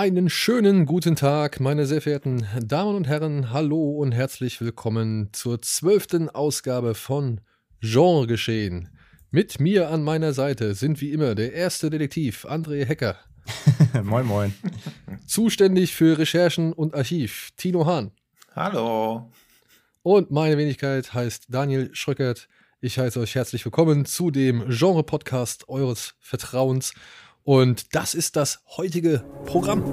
Einen schönen guten Tag, meine sehr verehrten Damen und Herren. Hallo und herzlich willkommen zur zwölften Ausgabe von Genre Geschehen. Mit mir an meiner Seite sind wie immer der erste Detektiv André Hecker. moin, moin. Zuständig für Recherchen und Archiv Tino Hahn. Hallo. Und meine Wenigkeit heißt Daniel Schröckert. Ich heiße euch herzlich willkommen zu dem Genre-Podcast eures Vertrauens. Und das ist das heutige Programm.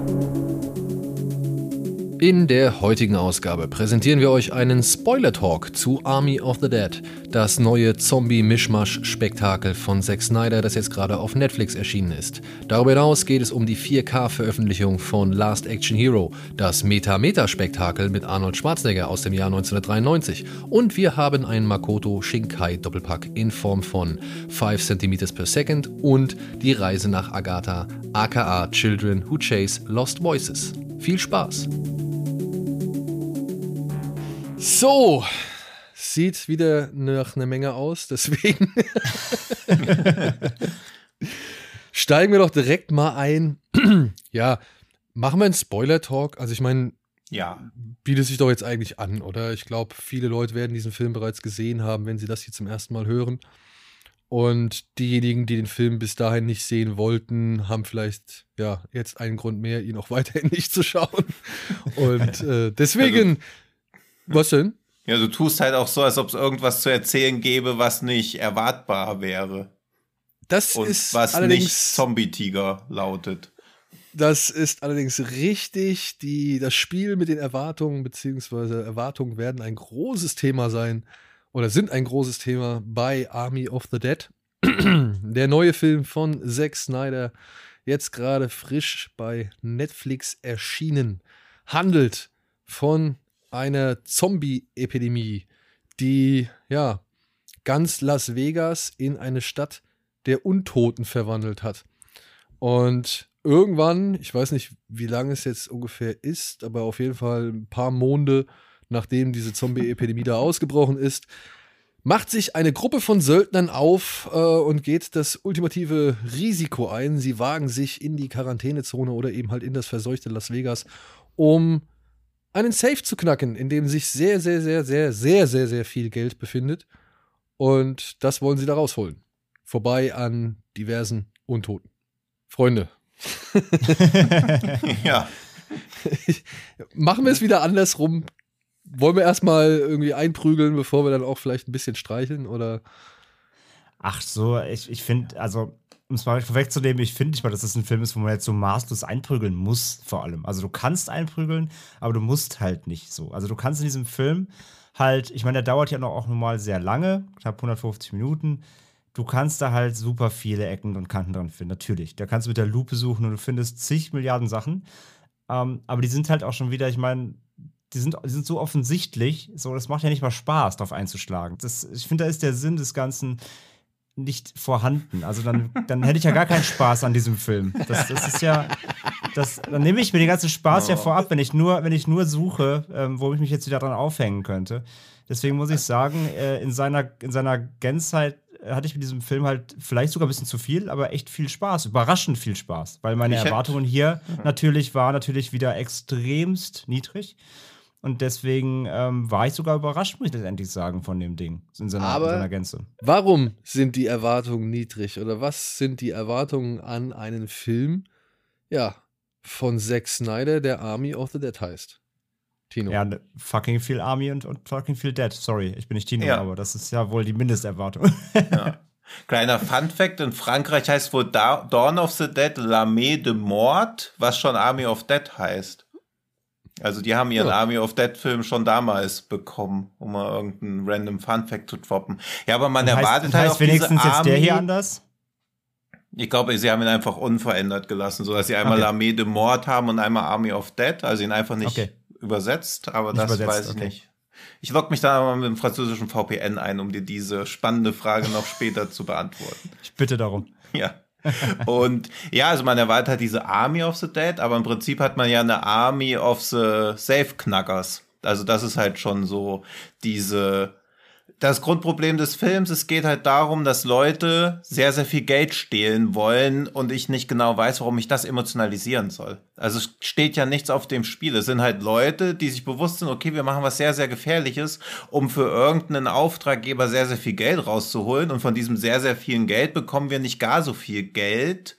In der heutigen Ausgabe präsentieren wir euch einen Spoiler-Talk zu Army of the Dead, das neue Zombie-Mischmasch-Spektakel von Zack Snyder, das jetzt gerade auf Netflix erschienen ist. Darüber hinaus geht es um die 4K-Veröffentlichung von Last Action Hero, das Meta-Meta-Spektakel mit Arnold Schwarzenegger aus dem Jahr 1993. Und wir haben einen Makoto Shinkai-Doppelpack in Form von 5 cm per second und die Reise nach Agatha, aka Children Who Chase Lost Voices. Viel Spaß! So, sieht wieder nach einer Menge aus, deswegen steigen wir doch direkt mal ein. ja, machen wir einen Spoiler-Talk. Also ich meine, ja. bietet sich doch jetzt eigentlich an, oder? Ich glaube, viele Leute werden diesen Film bereits gesehen haben, wenn sie das hier zum ersten Mal hören. Und diejenigen, die den Film bis dahin nicht sehen wollten, haben vielleicht ja jetzt einen Grund mehr, ihn auch weiterhin nicht zu schauen. Und äh, deswegen, also, was denn? Ja, du tust halt auch so, als ob es irgendwas zu erzählen gäbe, was nicht erwartbar wäre. Das Und ist was nicht Zombie-Tiger lautet. Das ist allerdings richtig. Die, das Spiel mit den Erwartungen, beziehungsweise Erwartungen werden ein großes Thema sein oder sind ein großes Thema bei Army of the Dead. Der neue Film von Zack Snyder, jetzt gerade frisch bei Netflix erschienen, handelt von einer Zombie-Epidemie, die ja ganz Las Vegas in eine Stadt der Untoten verwandelt hat. Und irgendwann, ich weiß nicht, wie lange es jetzt ungefähr ist, aber auf jeden Fall ein paar Monde nachdem diese Zombie-Epidemie da ausgebrochen ist, macht sich eine Gruppe von Söldnern auf äh, und geht das ultimative Risiko ein. Sie wagen sich in die Quarantänezone oder eben halt in das verseuchte Las Vegas, um einen Safe zu knacken, in dem sich sehr, sehr, sehr, sehr, sehr, sehr, sehr viel Geld befindet. Und das wollen sie da rausholen. Vorbei an diversen Untoten. Freunde. ja. Machen wir es wieder andersrum wollen wir erstmal irgendwie einprügeln, bevor wir dann auch vielleicht ein bisschen streicheln oder? Ach so, ich, ich finde, also, um es mal vorwegzunehmen, ich finde nicht mal, dass das ein Film ist, wo man jetzt so maßlos einprügeln muss, vor allem. Also, du kannst einprügeln, aber du musst halt nicht so. Also, du kannst in diesem Film halt, ich meine, der dauert ja noch auch normal sehr lange, knapp 150 Minuten. Du kannst da halt super viele Ecken und Kanten dran finden, natürlich. Da kannst du mit der Lupe suchen und du findest zig Milliarden Sachen. Ähm, aber die sind halt auch schon wieder, ich meine, die sind, die sind so offensichtlich, so, das macht ja nicht mal Spaß, darauf einzuschlagen. Das, ich finde, da ist der Sinn des Ganzen nicht vorhanden. Also dann, dann hätte ich ja gar keinen Spaß an diesem Film. Das, das ist ja, das, dann nehme ich mir den ganzen Spaß oh. ja vorab, wenn ich nur, wenn ich nur suche, ähm, wo ich mich jetzt wieder dran aufhängen könnte. Deswegen muss ich sagen, äh, in seiner, in seiner Gänzheit hatte ich mit diesem Film halt vielleicht sogar ein bisschen zu viel, aber echt viel Spaß, überraschend viel Spaß, weil meine Erwartungen hier mhm. natürlich waren natürlich wieder extremst niedrig. Und deswegen ähm, war ich sogar überrascht, muss ich letztendlich sagen, von dem Ding in seiner, Aber in seiner Gänze. Warum sind die Erwartungen niedrig? Oder was sind die Erwartungen an einen Film, ja, von Zack Snyder, der Army of the Dead heißt? Tino. Ja, ne, fucking viel Army und, und fucking viel Dead. Sorry, ich bin nicht Tino, ja. aber das ist ja wohl die Mindesterwartung. Ja. Kleiner Fun Fact: In Frankreich heißt wohl Dawn of the Dead L'Armée de Mort, was schon Army of Dead heißt. Also die haben ihren ja. Army of Dead Film schon damals bekommen, um mal irgendeinen random Fun Fact zu droppen. Ja, aber man heißt, erwartet halt heißt auch wenigstens diese Army, jetzt der hier anders? Ich glaube, sie haben ihn einfach unverändert gelassen, so dass sie einmal okay. Armee de Mord haben und einmal Army of Dead, also ihn einfach nicht okay. übersetzt, aber nicht das übersetzt, weiß ich okay. nicht. Ich logge mich da mal mit dem französischen VPN ein, um dir diese spannende Frage noch später zu beantworten. Ich bitte darum. Ja. Und ja, also man erwartet halt diese Army of the Dead, aber im Prinzip hat man ja eine Army of the Safe-Knackers. Also das ist halt schon so diese das Grundproblem des Films, es geht halt darum, dass Leute sehr, sehr viel Geld stehlen wollen und ich nicht genau weiß, warum ich das emotionalisieren soll. Also es steht ja nichts auf dem Spiel. Es sind halt Leute, die sich bewusst sind, okay, wir machen was sehr, sehr Gefährliches, um für irgendeinen Auftraggeber sehr, sehr viel Geld rauszuholen und von diesem sehr, sehr vielen Geld bekommen wir nicht gar so viel Geld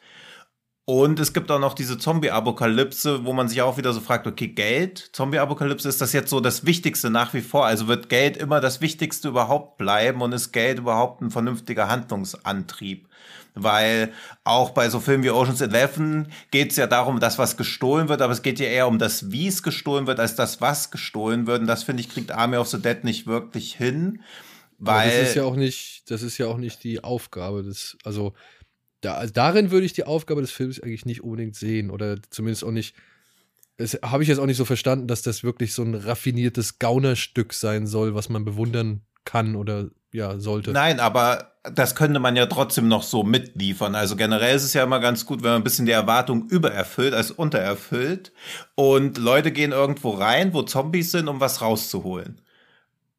und es gibt auch noch diese Zombie-Apokalypse, wo man sich auch wieder so fragt, okay, Geld, Zombie-Apokalypse, ist das jetzt so das Wichtigste nach wie vor? Also wird Geld immer das Wichtigste überhaupt bleiben und ist Geld überhaupt ein vernünftiger Handlungsantrieb? Weil auch bei so Filmen wie Ocean's Eleven geht es ja darum, dass was gestohlen wird, aber es geht ja eher um das, wie es gestohlen wird, als das, was gestohlen wird. Und das, finde ich, kriegt Army of the Dead nicht wirklich hin. Weil aber das ist ja auch nicht, das ist ja auch nicht die Aufgabe des, also da, also darin würde ich die Aufgabe des Films eigentlich nicht unbedingt sehen oder zumindest auch nicht. Das habe ich jetzt auch nicht so verstanden, dass das wirklich so ein raffiniertes Gaunerstück sein soll, was man bewundern kann oder ja sollte. Nein, aber das könnte man ja trotzdem noch so mitliefern. Also generell ist es ja immer ganz gut, wenn man ein bisschen die Erwartung übererfüllt als untererfüllt und Leute gehen irgendwo rein, wo Zombies sind, um was rauszuholen.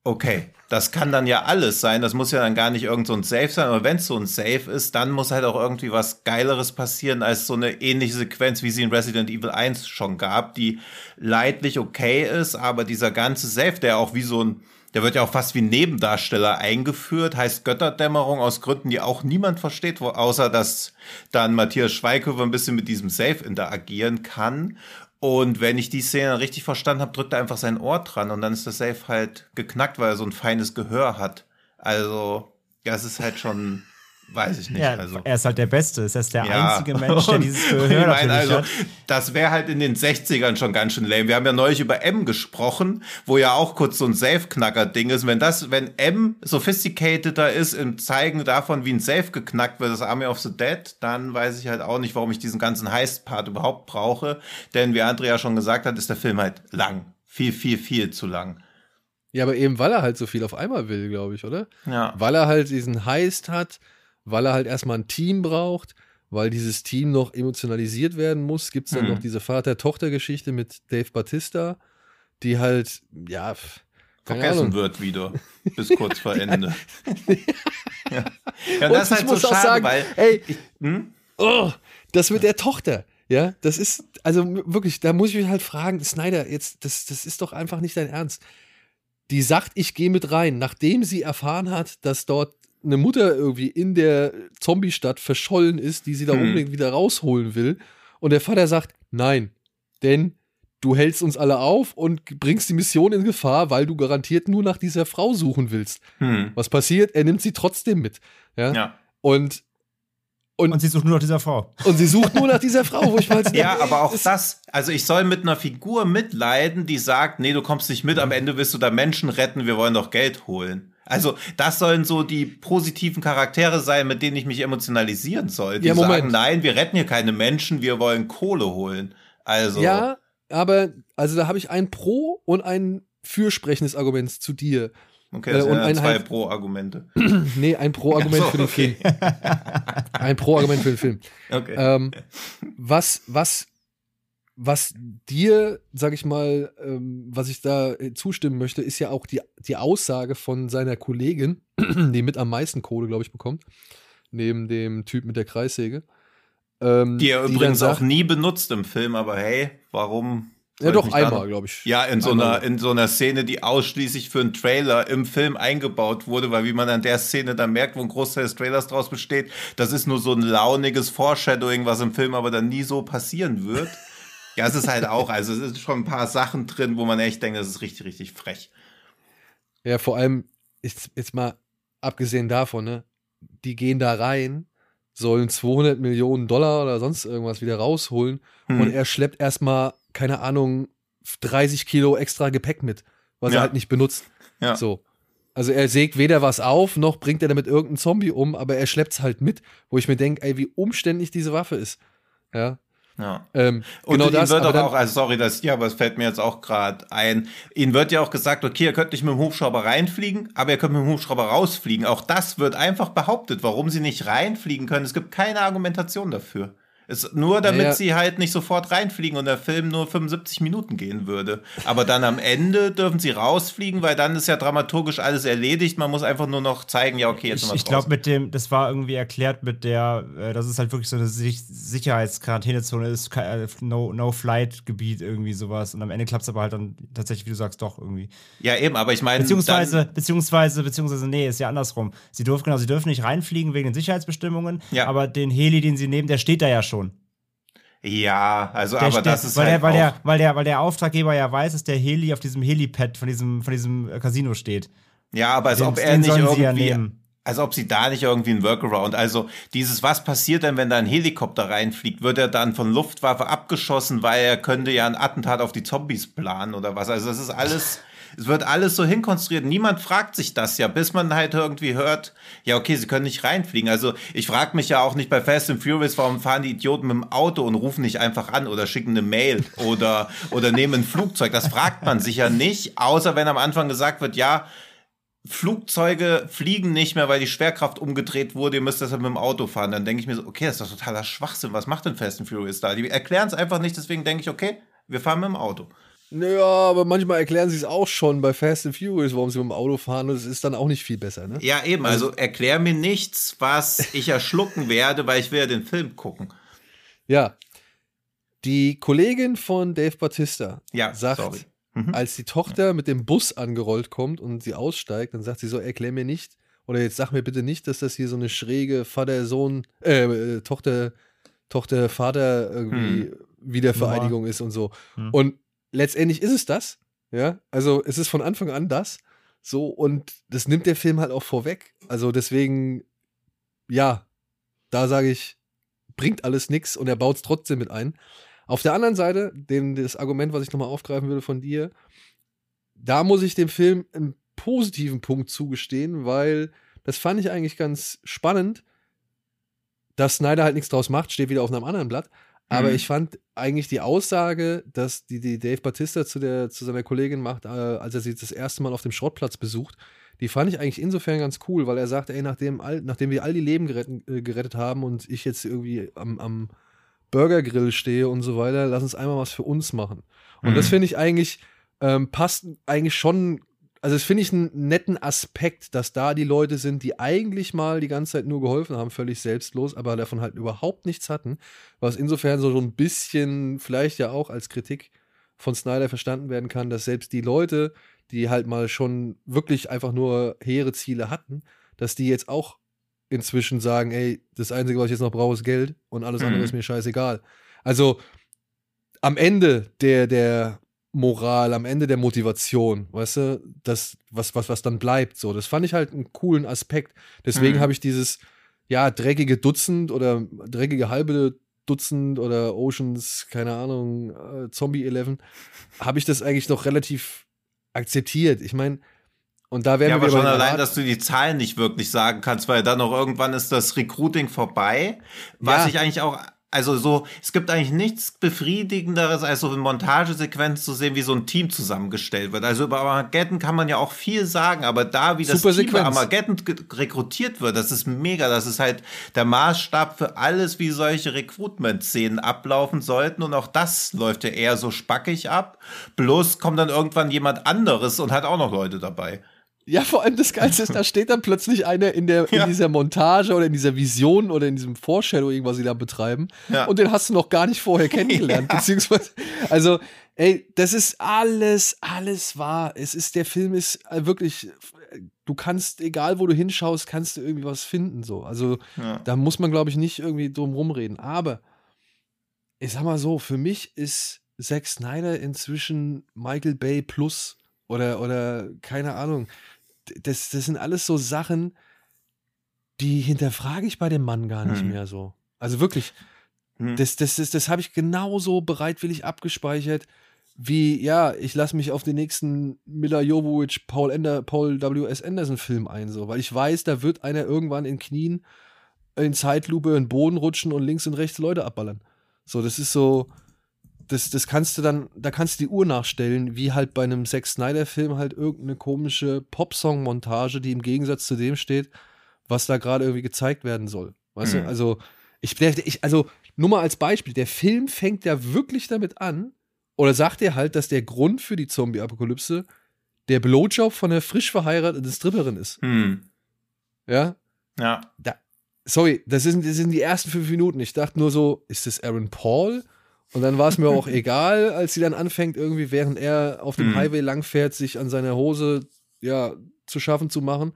Okay, das kann dann ja alles sein. Das muss ja dann gar nicht irgend so ein Safe sein. Aber wenn es so ein Safe ist, dann muss halt auch irgendwie was Geileres passieren als so eine ähnliche Sequenz, wie sie in Resident Evil 1 schon gab, die leidlich okay ist, aber dieser ganze Safe, der auch wie so ein, der wird ja auch fast wie Nebendarsteller eingeführt, heißt Götterdämmerung aus Gründen, die auch niemand versteht, außer dass dann Matthias Schweighöfer ein bisschen mit diesem Safe interagieren kann. Und wenn ich die Szene richtig verstanden habe, drückt er einfach sein Ohr dran und dann ist das Safe halt geknackt, weil er so ein feines Gehör hat. Also, ja, es ist halt schon Weiß ich nicht. Ja, also. Er ist halt der Beste. Es ist der ja. einzige Mensch, der dieses Gehör ich mein, also, hat. Das wäre halt in den 60ern schon ganz schön lame. Wir haben ja neulich über M gesprochen, wo ja auch kurz so ein Safe-Knacker-Ding ist. Wenn das, wenn M sophisticateder ist im Zeigen davon, wie ein Safe geknackt wird, das Army of the Dead, dann weiß ich halt auch nicht, warum ich diesen ganzen Heist-Part überhaupt brauche. Denn wie Andrea schon gesagt hat, ist der Film halt lang. Viel, viel, viel zu lang. Ja, aber eben weil er halt so viel auf einmal will, glaube ich, oder? Ja. Weil er halt diesen Heist hat, weil er halt erstmal ein Team braucht, weil dieses Team noch emotionalisiert werden muss, gibt es dann hm. noch diese Vater-Tochter-Geschichte mit Dave Batista, die halt, ja, vergessen Ahnung. wird wieder, bis kurz vor Ende. ja. ja. und das ist halt so schade, sagen, weil ey, ich, hm? oh, das mit der Tochter, ja, das ist, also wirklich, da muss ich mich halt fragen, Snyder, jetzt, das, das ist doch einfach nicht dein Ernst. Die sagt, ich gehe mit rein, nachdem sie erfahren hat, dass dort eine Mutter irgendwie in der Zombie-Stadt verschollen ist, die sie da hm. unbedingt wieder rausholen will. Und der Vater sagt, nein, denn du hältst uns alle auf und bringst die Mission in Gefahr, weil du garantiert nur nach dieser Frau suchen willst. Hm. Was passiert? Er nimmt sie trotzdem mit. Ja. ja. Und und, und, sie sucht nur nach dieser Frau. Und sie sucht nur nach dieser Frau, wo ich mal Ja, aber auch das, also ich soll mit einer Figur mitleiden, die sagt, nee, du kommst nicht mit, am Ende wirst du da Menschen retten, wir wollen doch Geld holen. Also das sollen so die positiven Charaktere sein, mit denen ich mich emotionalisieren soll. Die ja, sagen, nein, wir retten hier keine Menschen, wir wollen Kohle holen. Also ja, aber also da habe ich ein Pro und ein fürsprechendes Argument zu dir. Okay, das äh, und ein zwei halt, Pro-Argumente. nee, ein Pro-Argument so, für den okay. Film. ein Pro-Argument für den Film. Okay. Ähm, was, was was dir, sag ich mal, ähm, was ich da äh, zustimmen möchte, ist ja auch die, die Aussage von seiner Kollegin, die mit am meisten Kohle, glaube ich, bekommt, neben dem Typ mit der Kreissäge. Ähm, die er die übrigens sagt, auch nie benutzt im Film, aber hey, warum? Ja, doch einmal, glaube ich. Ja, in so, einer, in so einer Szene, die ausschließlich für einen Trailer im Film eingebaut wurde, weil wie man an der Szene dann merkt, wo ein Großteil des Trailers draus besteht, das ist nur so ein launiges Foreshadowing, was im Film aber dann nie so passieren wird. Ja, es ist halt auch, also es ist schon ein paar Sachen drin, wo man echt denkt, das ist richtig, richtig frech. Ja, vor allem, ist jetzt mal abgesehen davon, ne, die gehen da rein, sollen 200 Millionen Dollar oder sonst irgendwas wieder rausholen hm. und er schleppt erstmal, keine Ahnung, 30 Kilo extra Gepäck mit, was ja. er halt nicht benutzt. Ja. So. Also er sägt weder was auf, noch bringt er damit irgendeinen Zombie um, aber er schleppt es halt mit, wo ich mir denke, ey, wie umständlich diese Waffe ist. Ja. Ja. Ähm, Und genau das, wird doch auch, also sorry, das ja, aber es fällt mir jetzt auch gerade ein. Ihnen wird ja auch gesagt, okay, ihr könnt nicht mit dem Hubschrauber reinfliegen, aber ihr könnt mit dem Hubschrauber rausfliegen. Auch das wird einfach behauptet, warum sie nicht reinfliegen können. Es gibt keine Argumentation dafür. Es, nur damit Ja. sie halt nicht sofort reinfliegen und der Film nur 75 Minuten gehen würde. Aber dann am Ende dürfen sie rausfliegen, weil dann ist ja dramaturgisch alles erledigt. Man muss einfach nur noch zeigen, ja, okay, jetzt Ich, ich glaube, mit dem, das war irgendwie erklärt mit der, äh, dass es halt wirklich so eine Sich Sicherheitsquarantänezone ist, ke- äh, No- No-Flight-Gebiet, irgendwie sowas. Und am Ende klappt es aber halt dann tatsächlich, wie du sagst, doch irgendwie. Ja, eben, aber ich meine. Beziehungsweise, beziehungsweise, beziehungsweise, nee, ist ja andersrum. Sie dürfen, genau, sie dürfen nicht reinfliegen wegen den Sicherheitsbestimmungen, Ja. aber den Heli, den sie nehmen, der steht da ja schon. Ja, also, Der, aber der, das ist weil, halt der, weil, der, weil, der, weil der Auftraggeber ja weiß, dass der Heli auf diesem Helipad von diesem, von diesem äh, Casino steht. Ja, aber als Den- ob er nicht ja irgendwie. nehmen. als ob sie da nicht irgendwie ein Workaround. Also dieses, was passiert denn, wenn da ein Helikopter reinfliegt? Wird er dann von Luftwaffe abgeschossen, weil er könnte ja ein Attentat auf die Zombies planen oder was? Also das ist alles, es wird alles so hinkonstruiert. Niemand fragt sich das ja, bis man halt irgendwie hört, ja okay, sie können nicht reinfliegen. Also ich frage mich ja auch nicht bei Fast and Furious, warum fahren die Idioten mit dem Auto und rufen nicht einfach an oder schicken eine Mail oder, oder nehmen ein Flugzeug. Das fragt man sich ja nicht, außer wenn am Anfang gesagt wird, ja, Flugzeuge fliegen nicht mehr, weil die Schwerkraft umgedreht wurde, ihr müsst deshalb mit dem Auto fahren. Dann denke ich mir so, okay, das ist doch totaler Schwachsinn. Was macht denn Fast and Furious da? Die erklären es einfach nicht, deswegen denke ich, okay, wir fahren mit dem Auto. Naja, aber manchmal erklären sie es auch schon bei Fast and Furious, warum sie mit dem Auto fahren und es ist dann auch nicht viel besser, ne? Ja, eben, also erklär mir nichts, was ich erschlucken werde, weil ich will ja den Film gucken. Ja. Die Kollegin von Dave Batista Ja, sagt. Mhm. als die Tochter mit dem Bus angerollt kommt und sie aussteigt, dann sagt sie so, erklär mir nicht, oder jetzt sag mir bitte nicht, dass das hier so eine schräge Vater-Sohn, äh, äh, Tochter, Tochter-Vater irgendwie Wiedervereinigung ist und so. Hm. Und letztendlich ist es das, ja, also es ist von Anfang an das, so, und das nimmt der Film halt auch vorweg. Also deswegen, ja, da sage ich, bringt alles nichts und er baut es trotzdem mit ein. Auf der anderen Seite, dem, das Argument, was ich nochmal aufgreifen würde von dir, da muss ich dem Film einen positiven Punkt zugestehen, weil das fand ich eigentlich ganz spannend, dass Snyder halt nichts draus macht, steht wieder auf einem anderen Blatt. Aber Mhm. ich fand eigentlich die Aussage, dass die, die Dave Batista zu, der, zu seiner Kollegin macht, äh, als er sie das erste Mal auf dem Schrottplatz besucht, die fand ich eigentlich insofern ganz cool, weil er sagt, ey, nachdem, all, nachdem wir all die Leben geretten, äh, gerettet haben und ich jetzt irgendwie am, am Burgergrill stehe und so weiter, lass uns einmal was für uns machen. Und Mhm. das finde ich eigentlich, ähm, passt eigentlich schon, also das finde ich einen netten Aspekt, dass da die Leute sind, die eigentlich mal die ganze Zeit nur geholfen haben, völlig selbstlos, aber davon halt überhaupt nichts hatten, was insofern so ein bisschen vielleicht ja auch als Kritik von Snyder verstanden werden kann, dass selbst die Leute, die halt mal schon wirklich einfach nur hehre Ziele hatten, dass die jetzt auch inzwischen sagen, ey, das Einzige, was ich jetzt noch brauche, ist Geld und alles andere Mhm. ist mir scheißegal. Also am Ende der, der Moral, am Ende der Motivation, weißt du, das, was, was, was dann bleibt, so, das fand ich halt einen coolen Aspekt. Deswegen Mhm. habe ich dieses, ja, dreckige Dutzend oder dreckige halbe Dutzend oder Oceans, keine Ahnung, äh, Zombie 11, habe ich das eigentlich noch relativ akzeptiert. Ich meine, und da werden Ja, wir aber schon allein, dass du die Zahlen nicht wirklich sagen kannst, weil dann auch irgendwann ist das Recruiting vorbei. Was Ja. ich eigentlich auch, also so, es gibt eigentlich nichts befriedigenderes, als so in Montagesequenzen zu sehen, wie so ein Team zusammengestellt wird. Also über Armageddon kann man ja auch viel sagen, aber da, wie das Super Team bei Sequenz. Armageddon ge- rekrutiert wird, das ist mega. Das ist halt der Maßstab für alles, wie solche Recruitment-Szenen ablaufen sollten. Und auch das läuft ja eher so spackig ab. Bloß kommt dann irgendwann jemand anderes und hat auch noch Leute dabei. Ja, vor allem das Geilste ist, da steht dann plötzlich einer in, der, Ja. in dieser Montage oder in dieser Vision oder in diesem Foreshadowing, was sie da betreiben. Ja. Und den hast du noch gar nicht vorher kennengelernt. Ja. Beziehungsweise, also, ey, das ist alles, alles wahr. Es ist, der Film ist äh, wirklich, du kannst, egal wo du hinschaust, kannst du irgendwie was finden. So. Also, da muss man, glaube ich, nicht irgendwie drum rumreden. Aber ich sag mal so, für mich ist Zack Snyder inzwischen Michael Bay plus oder, oder keine Ahnung. Das, das sind alles so Sachen, die hinterfrage ich bei dem Mann gar nicht Hm. mehr so. Also wirklich, Hm. das, das, das, das habe ich genauso bereitwillig abgespeichert, wie, ja, ich lasse mich auf den nächsten Mila Jovovich, Paul, Ender, Paul W.S. Anderson-Film ein, so, weil ich weiß, da wird einer irgendwann in Knien in Zeitlupe in den Boden rutschen und links und rechts Leute abballern. So, das ist so, das, das kannst du dann, da kannst du die Uhr nachstellen, wie halt bei einem Zack Snyder-Film halt irgendeine komische Popsong-Montage, die im Gegensatz zu dem steht, was da gerade irgendwie gezeigt werden soll. Weißt Mhm. du? Also, ich, ich, also, nur mal als Beispiel, der Film fängt ja wirklich damit an, oder sagt er halt, dass der Grund für die Zombie-Apokalypse der Blowjob von der frisch verheirateten Stripperin ist. Hm. Ja? Ja. Sorry, das sind, das sind die ersten fünf Minuten. Ich dachte nur so, ist das Aaron Paul? Und dann war es mir auch egal, als sie dann anfängt, irgendwie, während er auf dem Mhm. Highway langfährt, sich an seiner Hose ja, zu schaffen zu machen.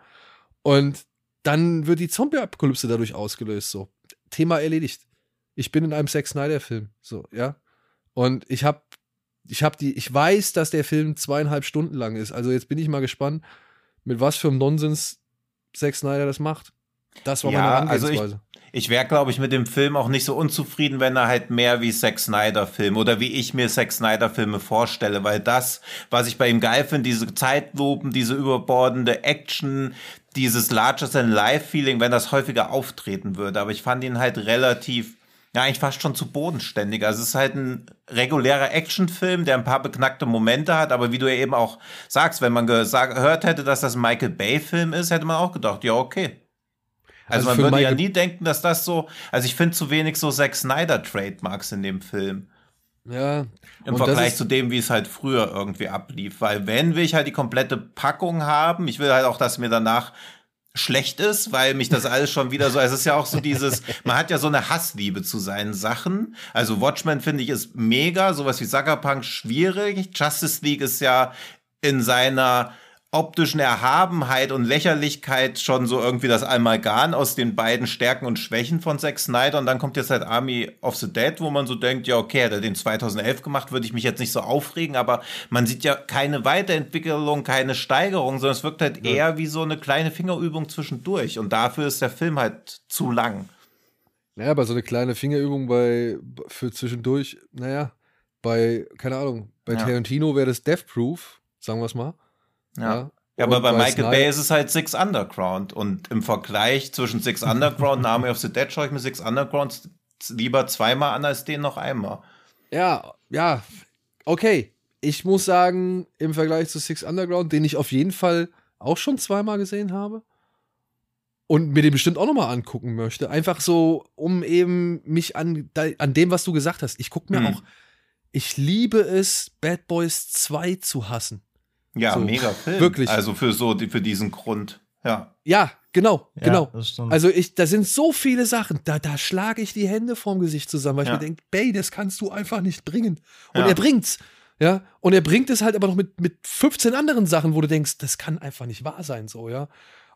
Und dann wird die Zombie-Apokalypse dadurch ausgelöst. So. Thema erledigt. Ich bin in einem Zack Snyder-Film. So, ja. Und ich habe ich habe die, ich weiß, dass der Film zweieinhalb Stunden lang ist. Also jetzt bin ich mal gespannt, mit was für einem Nonsens Zack Snyder das macht. Das war Ja, meine also ich- Herangehensweise. Ich wäre, glaube ich, mit dem Film auch nicht so unzufrieden, wenn er halt mehr wie Zack Snyder-Film oder wie ich mir Zack Snyder-Filme vorstelle, weil das, was ich bei ihm geil finde, diese Zeitlupen, diese überbordende Action, dieses Larger-than-Life-Feeling, wenn das häufiger auftreten würde. Aber ich fand ihn halt relativ, ja, eigentlich fast schon zu bodenständig. Also es ist halt ein regulärer Actionfilm, der ein paar beknackte Momente hat, aber wie du ja eben auch sagst, wenn man gehört hätte, dass das ein Michael Bay-Film ist, hätte man auch gedacht, ja, okay. Also, Also man würde ja nie denken, dass das so, also ich finde zu wenig so Zack Snyder Trademarks in dem Film. Ja. Im Vergleich zu dem, wie es halt früher irgendwie ablief. Weil wenn will ich halt die komplette Packung haben, ich will halt auch, dass mir danach schlecht ist, weil mich das alles schon wieder so, es ist ja auch so dieses, man hat ja so eine Hassliebe zu seinen Sachen. Also Watchmen finde ich ist mega, sowas wie Sucker Punk schwierig. Justice League ist ja in seiner optischen Erhabenheit und Lächerlichkeit schon so irgendwie das Amalgam aus den beiden Stärken und Schwächen von Zack Snyder und dann kommt jetzt halt Army of the Dead, wo man so denkt, ja okay, hat er den 2011 gemacht, würde ich mich jetzt nicht so aufregen, aber man sieht ja keine Weiterentwicklung, keine Steigerung, sondern es wirkt halt eher wie so eine kleine Fingerübung zwischendurch und dafür ist der Film halt zu lang. Naja, aber so eine kleine Fingerübung bei für zwischendurch, naja, bei, keine Ahnung, bei Ja. Tarantino wäre das Death Proof, sagen wir es mal. Ja. Ja, aber Und bei Michael Bay ist es halt Six Underground. Und im Vergleich zwischen Six Underground und Army of the Dead schaue ich mir Six Underground lieber zweimal an als den noch einmal. Ja, ja, okay. Ich muss sagen, im Vergleich zu Six Underground, den ich auf jeden Fall auch schon zweimal gesehen habe und mir den bestimmt auch nochmal angucken möchte, einfach so, um eben mich an, an dem, was du gesagt hast. Ich gucke mir Mhm. auch, ich liebe es, Bad Boys 2 zu hassen. Ja, So, mega Film. wirklich. Also für so, für diesen Grund. Ja. Ja, genau, Ja, genau. Also ich, da sind so viele Sachen, da, da schlage ich die Hände vorm Gesicht zusammen, weil Ja. ich mir denke, Bay, das kannst du einfach nicht bringen. Und Ja. er bringt's. Ja, und er bringt es halt aber noch mit, mit 15 anderen Sachen, wo du denkst, das kann einfach nicht wahr sein, so, ja.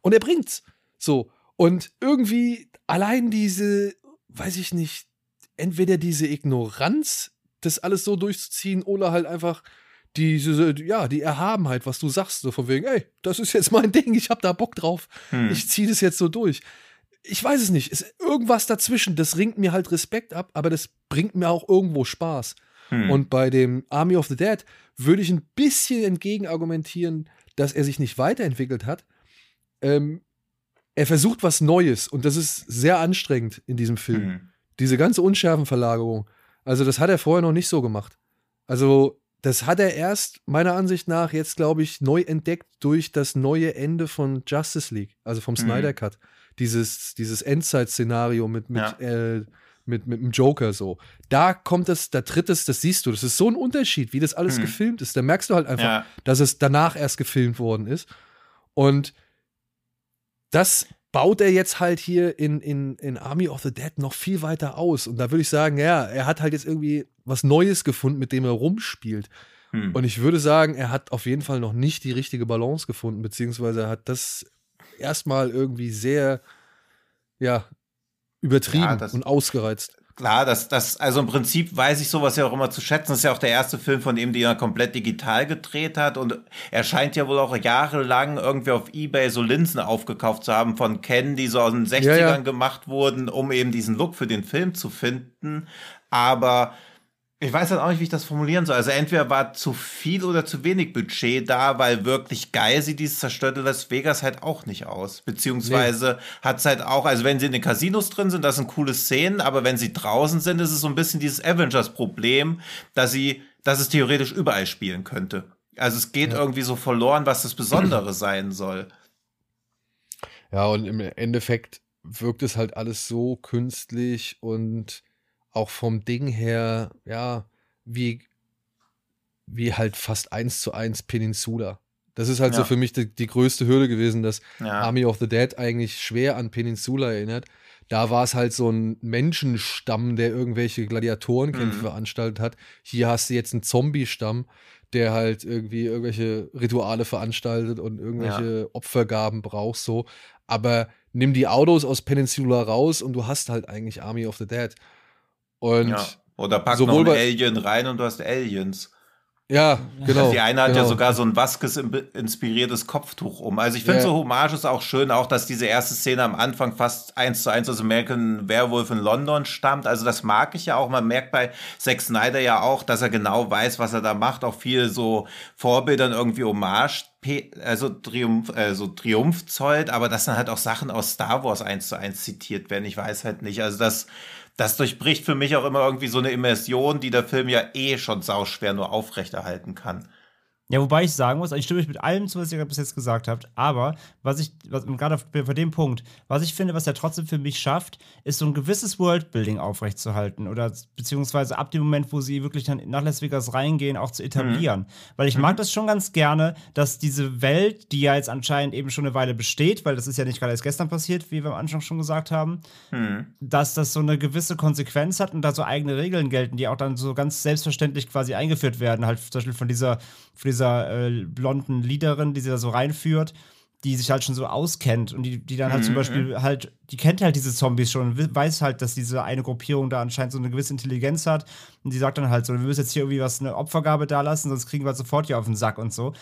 Und er bringt's. So. Und irgendwie allein diese, weiß ich nicht, entweder diese Ignoranz, das alles so durchzuziehen, oder halt einfach diese, ja, die Erhabenheit, was du sagst, so von wegen, ey, das ist jetzt mein Ding, ich hab da Bock drauf. Hm. Ich ziehe das jetzt so durch. Ich weiß es nicht. Ist irgendwas dazwischen, das ringt mir halt Respekt ab, aber das bringt mir auch irgendwo Spaß. Hm. Und bei dem Army of the Dead würde ich ein bisschen entgegenargumentieren, dass er sich nicht weiterentwickelt hat. Ähm, er versucht was Neues und das ist sehr anstrengend in diesem Film. Hm. Diese ganze Unschärfenverlagerung. Also, das hat er vorher noch nicht so gemacht. Also, das hat er erst meiner Ansicht nach jetzt, glaube ich, neu entdeckt durch das neue Ende von Justice League, also vom Mhm. Snyder Cut. Dieses, dieses Endzeit-Szenario mit, mit, Ja. äh, mit, mit dem Joker so. Da kommt es, da tritt es, das siehst du. Das ist so ein Unterschied, wie das alles Mhm. gefilmt ist. Da merkst du halt einfach, Ja. dass es danach erst gefilmt worden ist. Und das baut er jetzt halt hier in, in, in Army of the Dead noch viel weiter aus. Und da würde ich sagen, ja, er hat halt jetzt irgendwie was Neues gefunden, mit dem er rumspielt. Hm. Und ich würde sagen, er hat auf jeden Fall noch nicht die richtige Balance gefunden, beziehungsweise er hat das erstmal irgendwie sehr, ja, übertrieben Ja, das- und ausgereizt. Klar, das, das, also im Prinzip weiß ich sowas ja auch immer zu schätzen. Das ist ja auch der erste Film von ihm, den er komplett digital gedreht hat. Und er scheint ja wohl auch jahrelang irgendwie auf Ebay so Linsen aufgekauft zu haben von Ken, die so aus den 60ern Ja, ja. gemacht wurden, um eben diesen Look für den Film zu finden. Aber Ich weiß dann auch nicht, wie ich das formulieren soll. Also entweder war zu viel oder zu wenig Budget da, weil wirklich geil sieht dieses zerstörte Las Vegas halt auch nicht aus. Beziehungsweise nee. hat es halt auch, also wenn sie in den Casinos drin sind, das sind coole Szenen, aber wenn sie draußen sind, ist es so ein bisschen dieses Avengers-Problem, dass sie, dass es theoretisch überall spielen könnte. Also es geht ja. irgendwie so verloren, was das Besondere sein soll. Ja, und im Endeffekt wirkt es halt alles so künstlich und auch vom Ding her, ja, wie, wie halt fast eins zu eins Peninsula. Das ist halt ja. so für mich die, die, größte Hürde gewesen, dass ja. Army of the Dead eigentlich schwer an Peninsula erinnert. Da war es halt so ein Menschenstamm, der irgendwelche Gladiatorenkämpfe mhm. veranstaltet hat. Hier hast du jetzt einen Zombie-Stamm, der halt irgendwie irgendwelche Rituale veranstaltet und irgendwelche ja. Opfergaben braucht, so. Aber nimm die Autos aus Peninsula raus und du hast halt eigentlich Army of the Dead. Und ja. Oder pack noch einen Alien rein und du hast Aliens. Ja, genau. Die eine hat genau. ja sogar so ein Vasquez-inspiriertes Kopftuch um. Also ich finde ja. so Hommages auch schön, auch dass diese erste Szene am Anfang fast eins zu eins aus American Werewolf in London stammt. Also das mag ich ja auch. Man merkt bei Zack Snyder ja auch, dass er genau weiß, was er da macht. Auch viel so Vorbildern irgendwie Hommage also Triumph, also Triumph zollt, aber dass dann halt auch Sachen aus Star Wars eins zu eins zitiert werden. Ich weiß halt nicht. Also das das durchbricht für mich auch immer irgendwie so eine Immersion, die der Film ja eh schon sauschwer nur aufrechterhalten kann. Ja, wobei ich sagen muss, ich stimme mit allem zu, was ihr bis jetzt gesagt habt, aber was ich, was, gerade bei dem Punkt, was ich finde, was er trotzdem für mich schafft, ist so ein gewisses Worldbuilding aufrechtzuerhalten oder beziehungsweise ab dem Moment, wo sie wirklich dann nach Las Vegas reingehen, auch zu etablieren. Mhm. Weil ich mhm. mag das schon ganz gerne, dass diese Welt, die ja jetzt anscheinend eben schon eine Weile besteht, weil das ist ja nicht gerade erst gestern passiert, wie wir am Anfang schon gesagt haben, mhm. dass das so eine gewisse Konsequenz hat und da so eigene Regeln gelten, die auch dann so ganz selbstverständlich quasi eingeführt werden, halt zum Beispiel von dieser von dieser äh, blonden Leaderin, die sie da so reinführt, die sich halt schon so auskennt und die, die dann halt mhm. zum Beispiel halt, die kennt halt diese Zombies schon und weiß halt, dass diese eine Gruppierung da anscheinend so eine gewisse Intelligenz hat und die sagt dann halt so, wir müssen jetzt hier irgendwie was, eine Opfergabe da lassen, sonst kriegen wir halt sofort hier auf den Sack und so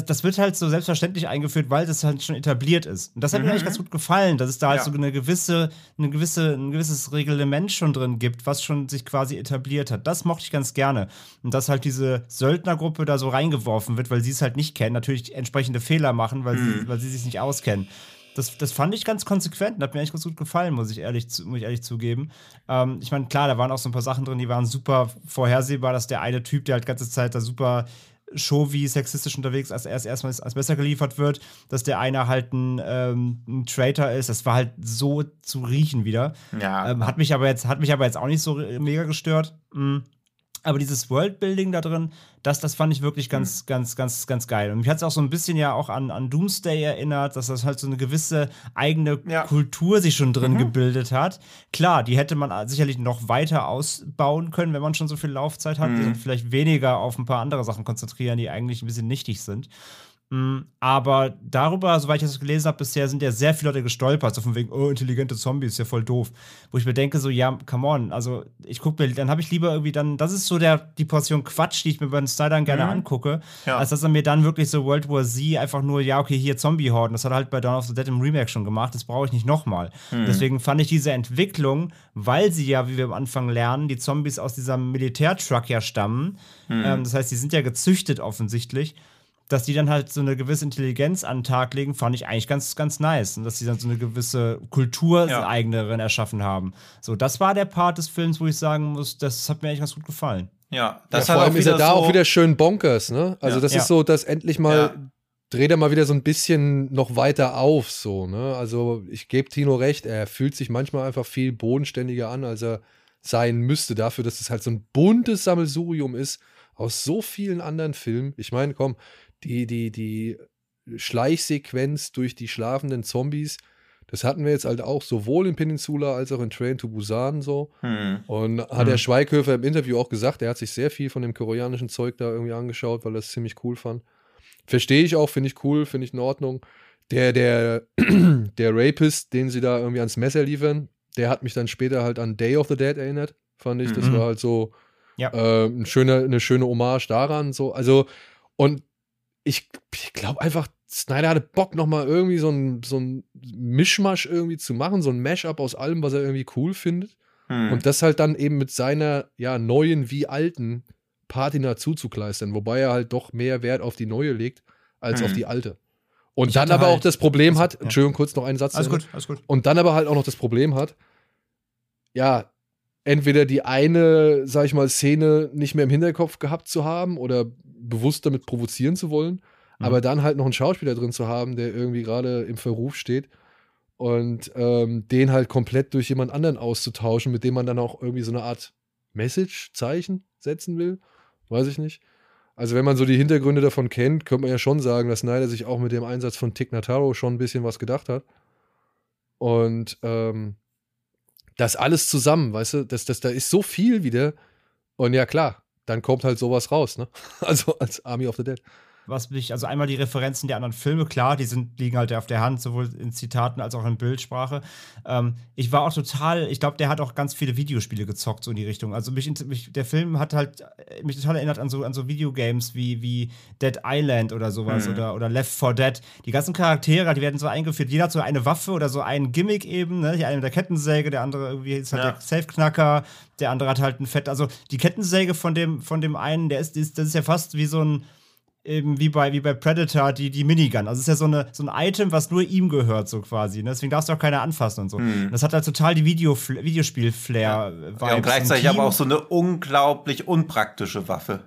das wird halt so selbstverständlich eingeführt, weil das halt schon etabliert ist. Und das hat mhm. mir eigentlich ganz gut gefallen, dass es da halt ja. so eine gewisse, eine gewisse, ein gewisses Reglement schon drin gibt, was schon sich quasi etabliert hat. Das mochte ich ganz gerne. Und dass halt diese Söldnergruppe da so reingeworfen wird, weil sie es halt nicht kennen, natürlich entsprechende Fehler machen, weil, mhm. sie, weil sie sich nicht auskennen. Das, das fand ich ganz konsequent und hat mir eigentlich ganz gut gefallen, muss ich ehrlich, muss ich ehrlich zugeben. Ähm, ich meine, klar, da waren auch so ein paar Sachen drin, die waren super vorhersehbar, dass der eine Typ, der halt ganze Zeit da super Show wie sexistisch unterwegs, als er erstmal als besser geliefert wird, dass der eine halt ein, ähm, ein Traitor ist. Das war halt so zu riechen wieder. Ja. Ähm, hat mich aber jetzt, hat mich aber jetzt auch nicht so mega gestört. Mhm. Aber dieses Worldbuilding da drin, das, das fand ich wirklich ganz, mhm. ganz, ganz, ganz geil. Und mich hat es auch so ein bisschen ja auch an, an Doomsday erinnert, dass das halt so eine gewisse eigene ja. Kultur sich schon drin mhm. gebildet hat. Klar, die hätte man sicherlich noch weiter ausbauen können, wenn man schon so viel Laufzeit hat. Mhm. vielleicht weniger auf ein paar andere Sachen konzentrieren, die eigentlich ein bisschen nichtig sind. Mm, aber darüber, soweit ich das gelesen habe, bisher sind ja sehr viele Leute gestolpert, so von wegen, oh, intelligente Zombies, ist ja voll doof. Wo ich mir denke, so, ja, come on, also ich gucke mir, dann habe ich lieber irgendwie dann, das ist so der, die Portion Quatsch, die ich mir bei den Stylern gerne mhm. angucke, ja. als dass er mir dann wirklich so World War Z einfach nur, ja, okay, hier Zombie-Horden, das hat er halt bei Dawn of the Dead im Remake schon gemacht, das brauche ich nicht nochmal. Mhm. Deswegen fand ich diese Entwicklung, weil sie ja, wie wir am Anfang lernen, die Zombies aus diesem Militärtruck ja stammen, mhm. ähm, das heißt, die sind ja gezüchtet offensichtlich, dass die dann halt so eine gewisse Intelligenz an den Tag legen, fand ich eigentlich ganz, ganz nice. Und dass sie dann so eine gewisse Kultur ja. eigeneren erschaffen haben. So, das war der Part des Films, wo ich sagen muss, das hat mir eigentlich ganz gut gefallen. Ja, das ja, vor allem ist er da so auch wieder schön bonkers, ne? Also, ja. das ist so, dass endlich mal dreht er mal wieder so ein bisschen noch weiter auf, so, ne? Also, ich gebe Tino recht, er fühlt sich manchmal einfach viel bodenständiger an, als er sein müsste, dafür, dass es halt so ein buntes Sammelsurium ist aus so vielen anderen Filmen. Ich meine, komm, die, die, die Schleichsequenz durch die schlafenden Zombies, das hatten wir jetzt halt auch sowohl in Peninsula als auch in Train to Busan so. Hm. Und hat hm. der Schweighöfer im Interview auch gesagt, er hat sich sehr viel von dem koreanischen Zeug da irgendwie angeschaut, weil er es ziemlich cool fand. Verstehe ich auch, finde ich cool, finde ich in Ordnung. Der, der, der Rapist, den sie da irgendwie ans Messer liefern, der hat mich dann später halt an Day of the Dead erinnert, fand ich. Das mhm. war halt so ja. äh, ein schöne, eine schöne Hommage daran. So. Also, und ich, ich glaube einfach, Snyder hatte Bock, nochmal irgendwie so ein, so ein Mischmasch irgendwie zu machen, so ein Mashup aus allem, was er irgendwie cool findet. Hm. Und das halt dann eben mit seiner, ja, neuen wie alten Patina zuzukleistern, wobei er halt doch mehr Wert auf die neue legt, als Hm. auf die alte. Und Ich dann aber halt- auch das Problem also, hat, ja. Entschuldigung, kurz noch einen Satz. Alles gut, alles gut. Und dann aber halt auch noch das Problem hat, ja, entweder die eine, sag ich mal, Szene nicht mehr im Hinterkopf gehabt zu haben oder bewusst damit provozieren zu wollen, Mhm. aber dann halt noch einen Schauspieler drin zu haben, der irgendwie gerade im Verruf steht und ähm, den halt komplett durch jemand anderen auszutauschen, mit dem man dann auch irgendwie so eine Art Message-Zeichen setzen will, weiß ich nicht. Also wenn man so die Hintergründe davon kennt, könnte man ja schon sagen, dass Snyder sich auch mit dem Einsatz von Tick Notaro schon ein bisschen was gedacht hat. Und ähm, das alles zusammen, weißt du, das, das, da ist so viel wieder. Und ja, klar, dann kommt halt sowas raus, ne? Also als Army of the Dead. Was mich, also einmal die Referenzen der anderen Filme, klar, die sind, liegen halt auf der Hand, sowohl in Zitaten als auch in Bildsprache. Ähm, ich war auch total, ich glaube, der hat auch ganz viele Videospiele gezockt, so in die Richtung. Also mich, mich der Film hat halt äh, mich total erinnert an so, an so Videogames wie, wie Dead Island oder sowas Mhm. oder, oder Left 4 Dead. Die ganzen Charaktere, die werden so eingeführt. Jeder hat so eine Waffe oder so ein Gimmick eben, ne? Der eine mit der Kettensäge, der andere irgendwie ist halt Ja. der Safe-Knacker, der andere hat halt ein Fett. Also die Kettensäge von dem, von dem einen, der ist, ist, das ist ja fast wie so ein eben wie bei, wie bei Predator die, die Minigun. Also es ist ja so, eine, so ein Item, was nur ihm gehört, so quasi. Ne? Deswegen darfst du auch keiner anfassen und so. Hm. Und das hat halt total die Video Videospiel-Flair. Ja, Vibes. und gleichzeitig aber auch so eine unglaublich unpraktische Waffe.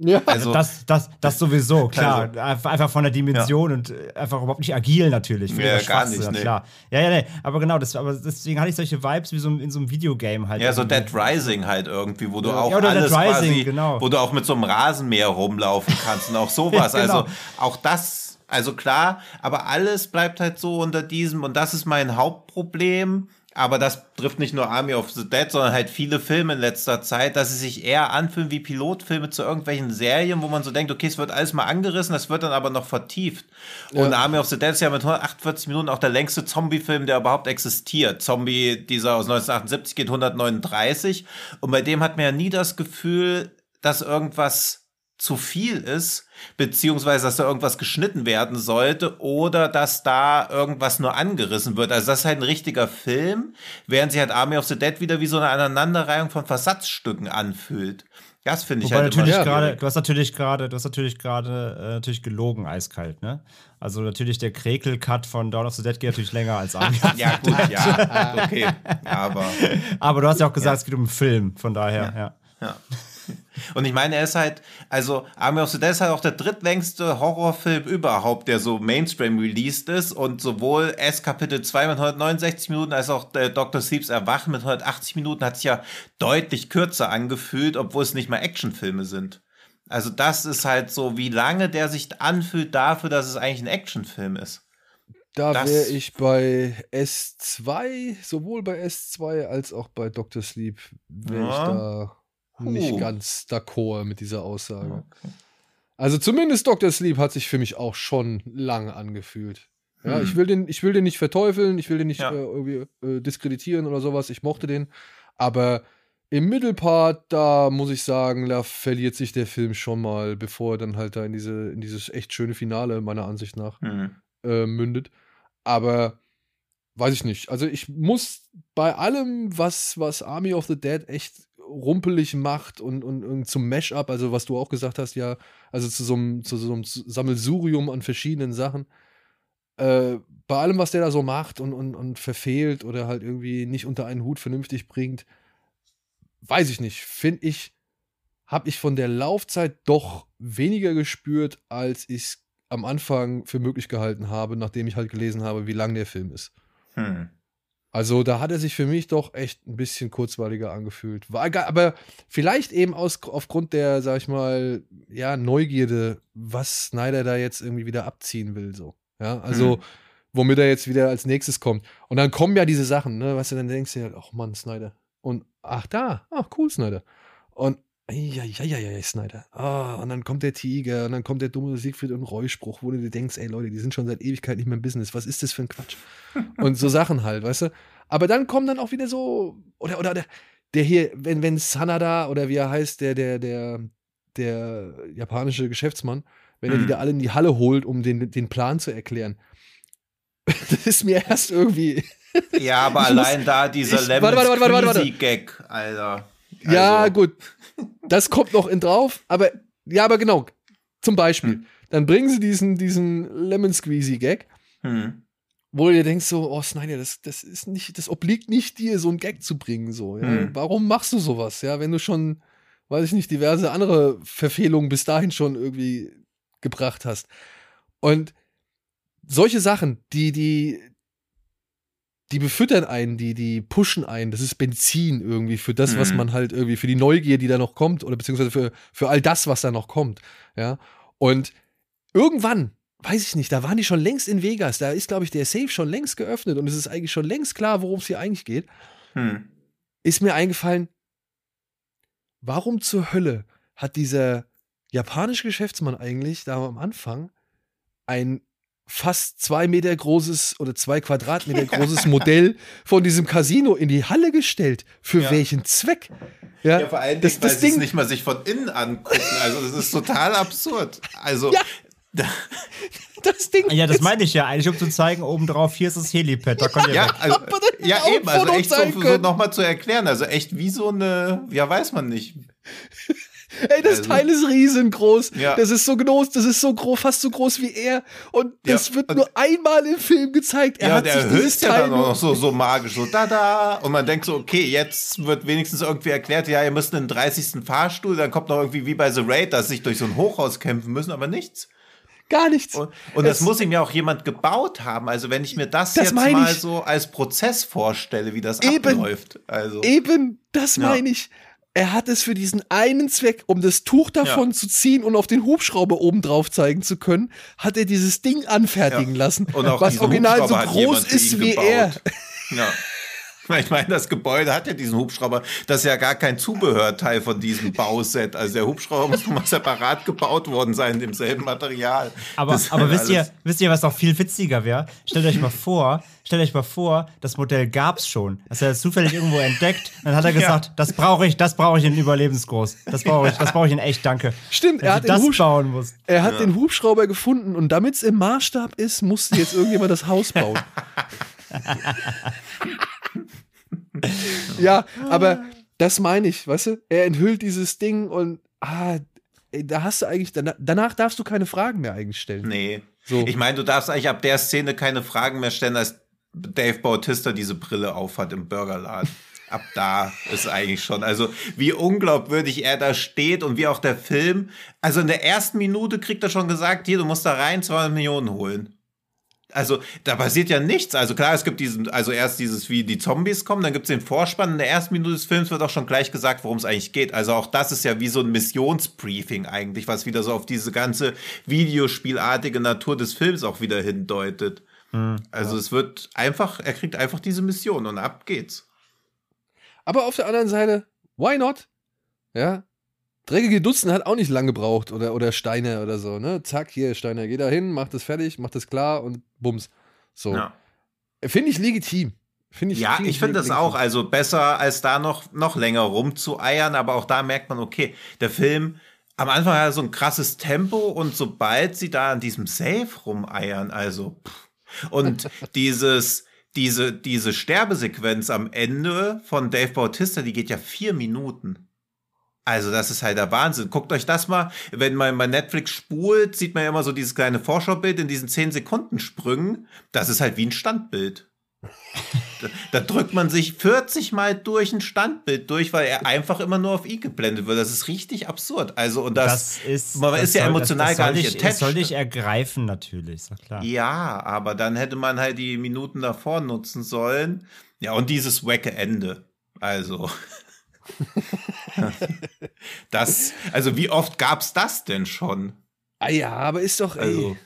Ja. Also, das, das, das sowieso, klar. Also- Einfach- von der Dimension und äh, einfach überhaupt nicht agil natürlich. Für Ja, gar nicht, nee. klar. Ja, ja, nee. Aber genau, das, aber deswegen hatte ich solche Vibes wie so in so einem Videogame halt. ja, so irgendwie. Dead Rising halt irgendwie, wo du Ja, auch oder Dead alles Rising, quasi, genau. wo du auch mit so einem Rasenmäher rumlaufen kannst und auch sowas. Ja, genau. Also auch das, also klar, aber alles bleibt halt so unter diesem und das ist mein Hauptproblem. Aber das trifft nicht nur Army of the Dead, sondern halt viele Filme in letzter Zeit, dass sie sich eher anfühlen wie Pilotfilme zu irgendwelchen Serien, wo man so denkt, okay, es wird alles mal angerissen, das wird dann aber noch vertieft. Und Ja. Army of the Dead ist ja mit 148 Minuten auch der längste Zombie-Film, der überhaupt existiert. Zombie, dieser aus 1978 geht 139. Und bei dem hat man ja nie das Gefühl, dass irgendwas zu viel ist, beziehungsweise dass da irgendwas geschnitten werden sollte oder dass da irgendwas nur angerissen wird. Also das ist halt ein richtiger Film, während sich halt Army of the Dead wieder wie so eine Aneinanderreihung von Versatzstücken anfühlt. Das finde ich Wobei halt natürlich Ja. gerade, du hast natürlich gerade, du hast natürlich gerade äh, natürlich gelogen eiskalt, ne? Also natürlich der Krekel-Cut von Dawn of the Dead geht natürlich länger als Army. Ja, gut, ja, okay. Aber Aber du hast ja auch gesagt, es geht um einen Film, von daher, ja. Ja. Und ich meine, er ist halt, also Army of the Dead ist halt auch der drittlängste Horrorfilm überhaupt, der so Mainstream released ist. Und sowohl S Kapitel 2 mit 169 Minuten als auch der Dr. Sleeps Erwachen mit 180 Minuten hat sich ja deutlich kürzer angefühlt, obwohl es nicht mal Actionfilme sind. Also das ist halt so, wie lange der sich anfühlt dafür, dass es eigentlich ein Actionfilm ist. Da wäre ich bei S2, sowohl bei S2 als auch bei Dr. Sleep, wäre ich Ja. da nicht ganz d'accord mit dieser Aussage. Also zumindest Dr. Sleep hat sich für mich auch schon lang angefühlt. Ja, Hm. ich will den, ich will den nicht verteufeln, ich will den nicht Ja. äh, irgendwie äh, diskreditieren oder sowas. Ich mochte den, aber im Mittelpart, da muss ich sagen, da verliert sich der Film schon mal, bevor er dann halt da in diese, in dieses echt schöne Finale meiner Ansicht nach Hm. äh, mündet. Aber weiß ich nicht. Also ich muss bei allem, was, was Army of the Dead echt rumpelig macht und, und, und zum Mash-up, also was du auch gesagt hast, ja, also zu so einem, zu so einem Sammelsurium an verschiedenen Sachen, äh, bei allem, was der da so macht und, und, und verfehlt oder halt irgendwie nicht unter einen Hut vernünftig bringt, weiß ich nicht, finde ich, habe ich von der Laufzeit doch weniger gespürt, als ich es am Anfang für möglich gehalten habe, nachdem ich halt gelesen habe, wie lang der Film ist. Hm. Also da hat er sich für mich doch echt ein bisschen kurzweiliger angefühlt. War egal, aber vielleicht eben aus, aufgrund der, sag ich mal, ja, Neugierde, was Snyder da jetzt irgendwie wieder abziehen will, so. Ja, also, Hm. womit er jetzt wieder als nächstes kommt. Und dann kommen ja diese Sachen, ne, was du dann denkst, ja, ach Mann, Snyder. Und ach da, ach cool, Snyder. Und ja, ja, ja, ja, Snyder. Ah, und dann kommt der Tiger und dann kommt der dumme Siegfried und Roy-Spruch, wo du dir denkst, ey Leute, die sind schon seit Ewigkeit nicht mehr im Business. Was ist das für ein Quatsch? und so Sachen halt, weißt du? Aber dann kommen dann auch wieder so, oder, oder der, der hier, wenn, wenn Sanada oder wie er heißt, der, der, der, der japanische Geschäftsmann, wenn er die Hm. da alle in die Halle holt, um den, den Plan zu erklären. Das ist mir erst irgendwie Ja, aber allein da dieser ich- Lemon warte, warte, warte, warte, warte. Gag, Alter. Ja, Also, gut. Das kommt noch in drauf, aber ja, aber genau. Zum Beispiel. Hm. Dann bringen sie diesen, diesen Lemon Squeezy Gag, Hm. wo du dir denkst so, oh Snyder, das, das ist nicht, das obliegt nicht dir, so einen Gag zu bringen, so. Ja? Hm. Warum machst du sowas, ja, wenn du schon, weiß ich nicht, diverse andere Verfehlungen bis dahin schon irgendwie gebracht hast. Und solche Sachen, die, die, die befüttern einen, die, die pushen einen. Das ist Benzin irgendwie für das, was Mhm. man halt irgendwie, für die Neugier, die da noch kommt, oder beziehungsweise für, für all das, was da noch kommt. Ja. Und irgendwann, weiß ich nicht, da waren die schon längst in Vegas. Da ist, glaube ich, der Safe schon längst geöffnet und es ist eigentlich schon längst klar, worum es hier eigentlich geht. Hm. Ist mir eingefallen, warum zur Hölle hat dieser japanische Geschäftsmann eigentlich da am Anfang ein fast zwei Meter großes oder zwei Quadratmeter großes Modell von diesem Casino in die Halle gestellt. Für Ja. welchen Zweck? Ja, Ja, vor allen Dingen, das, weil das sie es Ding, nicht mal sich von innen angucken. Also, das ist total absurd. Also, Ja. das Ding. Ja, das meine ich ja eigentlich, um zu zeigen, obendrauf, hier ist das Helipad, da könnt ihr ja, also, ja hätte auch eben, also echt so, so nochmal zu erklären. Also echt wie so eine, ja, weiß man nicht. Ey, das Also- Teil ist riesengroß. Ja. Das ist so groß, das ist so groß, fast so groß wie er. Und das Ja, wird und- nur einmal im Film gezeigt. Er ja, hat der sich erhöht ja Teil dann auch noch so, so magisch, so da Und man denkt so, okay, jetzt wird wenigstens irgendwie erklärt, ja, ihr müsst einen 30. Fahrstuhl, dann kommt noch irgendwie wie bei The Raid, dass sie sich durch so ein Hochhaus kämpfen müssen, aber nichts. gar nichts. Und, und das Es- muss ihm ja auch jemand gebaut haben. Also wenn ich mir das, Das jetzt mal so als Prozess vorstelle, wie das Eben. abläuft. Also, Eben, das Ja. meine ich. Er hat es für diesen einen Zweck, um das Tuch davon Ja. zu ziehen und auf den Hubschrauber oben drauf zeigen zu können, hat er dieses Ding anfertigen Ja. lassen, was original so Hubschrauber groß ist wie gebaut. er. Ja. Ich meine, das Gebäude hat ja diesen Hubschrauber. Das ist ja gar kein Zubehörteil von diesem Bauset. Also der Hubschrauber muss nochmal separat gebaut worden sein, in demselben Material. Aber, Das aber wisst, ihr, wisst ihr, was noch viel witziger wäre? Stellt euch mal vor, stellt euch mal vor, das Modell gab's schon. Das hat er zufällig irgendwo entdeckt. Dann hat er gesagt, das brauche ich, das brauche ich in überlebensgroß. Das brauche ich, das brauche ich in echt, danke. Stimmt, er hat, den, das Hubsch bauen muss. er hat den Hubschrauber gefunden und damit es im Maßstab ist, musste jetzt irgendjemand das Haus bauen. ja, aber das meine ich, weißt du? Er enthüllt dieses Ding und ah, da hast du eigentlich, danach, danach darfst du keine Fragen mehr eigentlich stellen. Nee. So. Ich meine, du darfst eigentlich ab der Szene keine Fragen mehr stellen, als Dave Bautista diese Brille aufhat im Burgerladen. Ab da ist eigentlich schon, also wie unglaubwürdig er da steht und wie auch der Film. Also in der ersten Minute kriegt er schon gesagt, hier, du musst da rein 200 Millionen holen. Also da passiert ja nichts. Also klar, es gibt diesen, also erst dieses, wie die Zombies kommen, dann gibt es den Vorspann. In der ersten Minute des Films wird auch schon gleich gesagt, worum es eigentlich geht. Also auch das ist ja wie so ein Missionsbriefing eigentlich, was wieder so auf diese ganze Videospielartige Natur des Films auch wieder hindeutet. Also es wird einfach, er kriegt einfach diese Mission und ab geht's. Aber auf der anderen Seite, why not? Ja. Dreckige Dutzend hat auch nicht lang gebraucht oder, oder Steiner oder so, ne? Zack, hier, Steiner, geh da hin, mach das fertig, mach das klar und bums. So. Ja. Finde ich legitim. Finde ich, Ja, find ich finde das legitim. auch. Also besser als da noch, noch länger rumzueiern, aber auch da merkt man, okay, der Film am Anfang hat er so ein krasses Tempo und sobald sie da an diesem Safe rumeiern, also pff. und dieses, diese, diese Sterbesequenz am Ende von Dave Bautista, die geht ja vier Minuten. Also, das ist halt der Wahnsinn. Guckt euch das mal, wenn man bei Netflix spult, sieht man ja immer so dieses kleine Vorschaubild in diesen 10 Sekunden Sprüngen. Das ist halt wie ein Standbild. Da, da drückt man sich 40 Mal durch ein Standbild durch, weil er einfach immer nur auf ihn geblendet wird. Das ist richtig absurd. Also, und das, Das ist, man das ist ja soll- emotional das, das gar nicht dich, Das soll attached. dich ergreifen, natürlich, ist klar. Ja, aber dann hätte man halt die Minuten davor nutzen sollen. Ja, und dieses wacke Ende. Also. das, also wie oft gab's das denn schon? Ah ja, aber ist doch, ey. Also,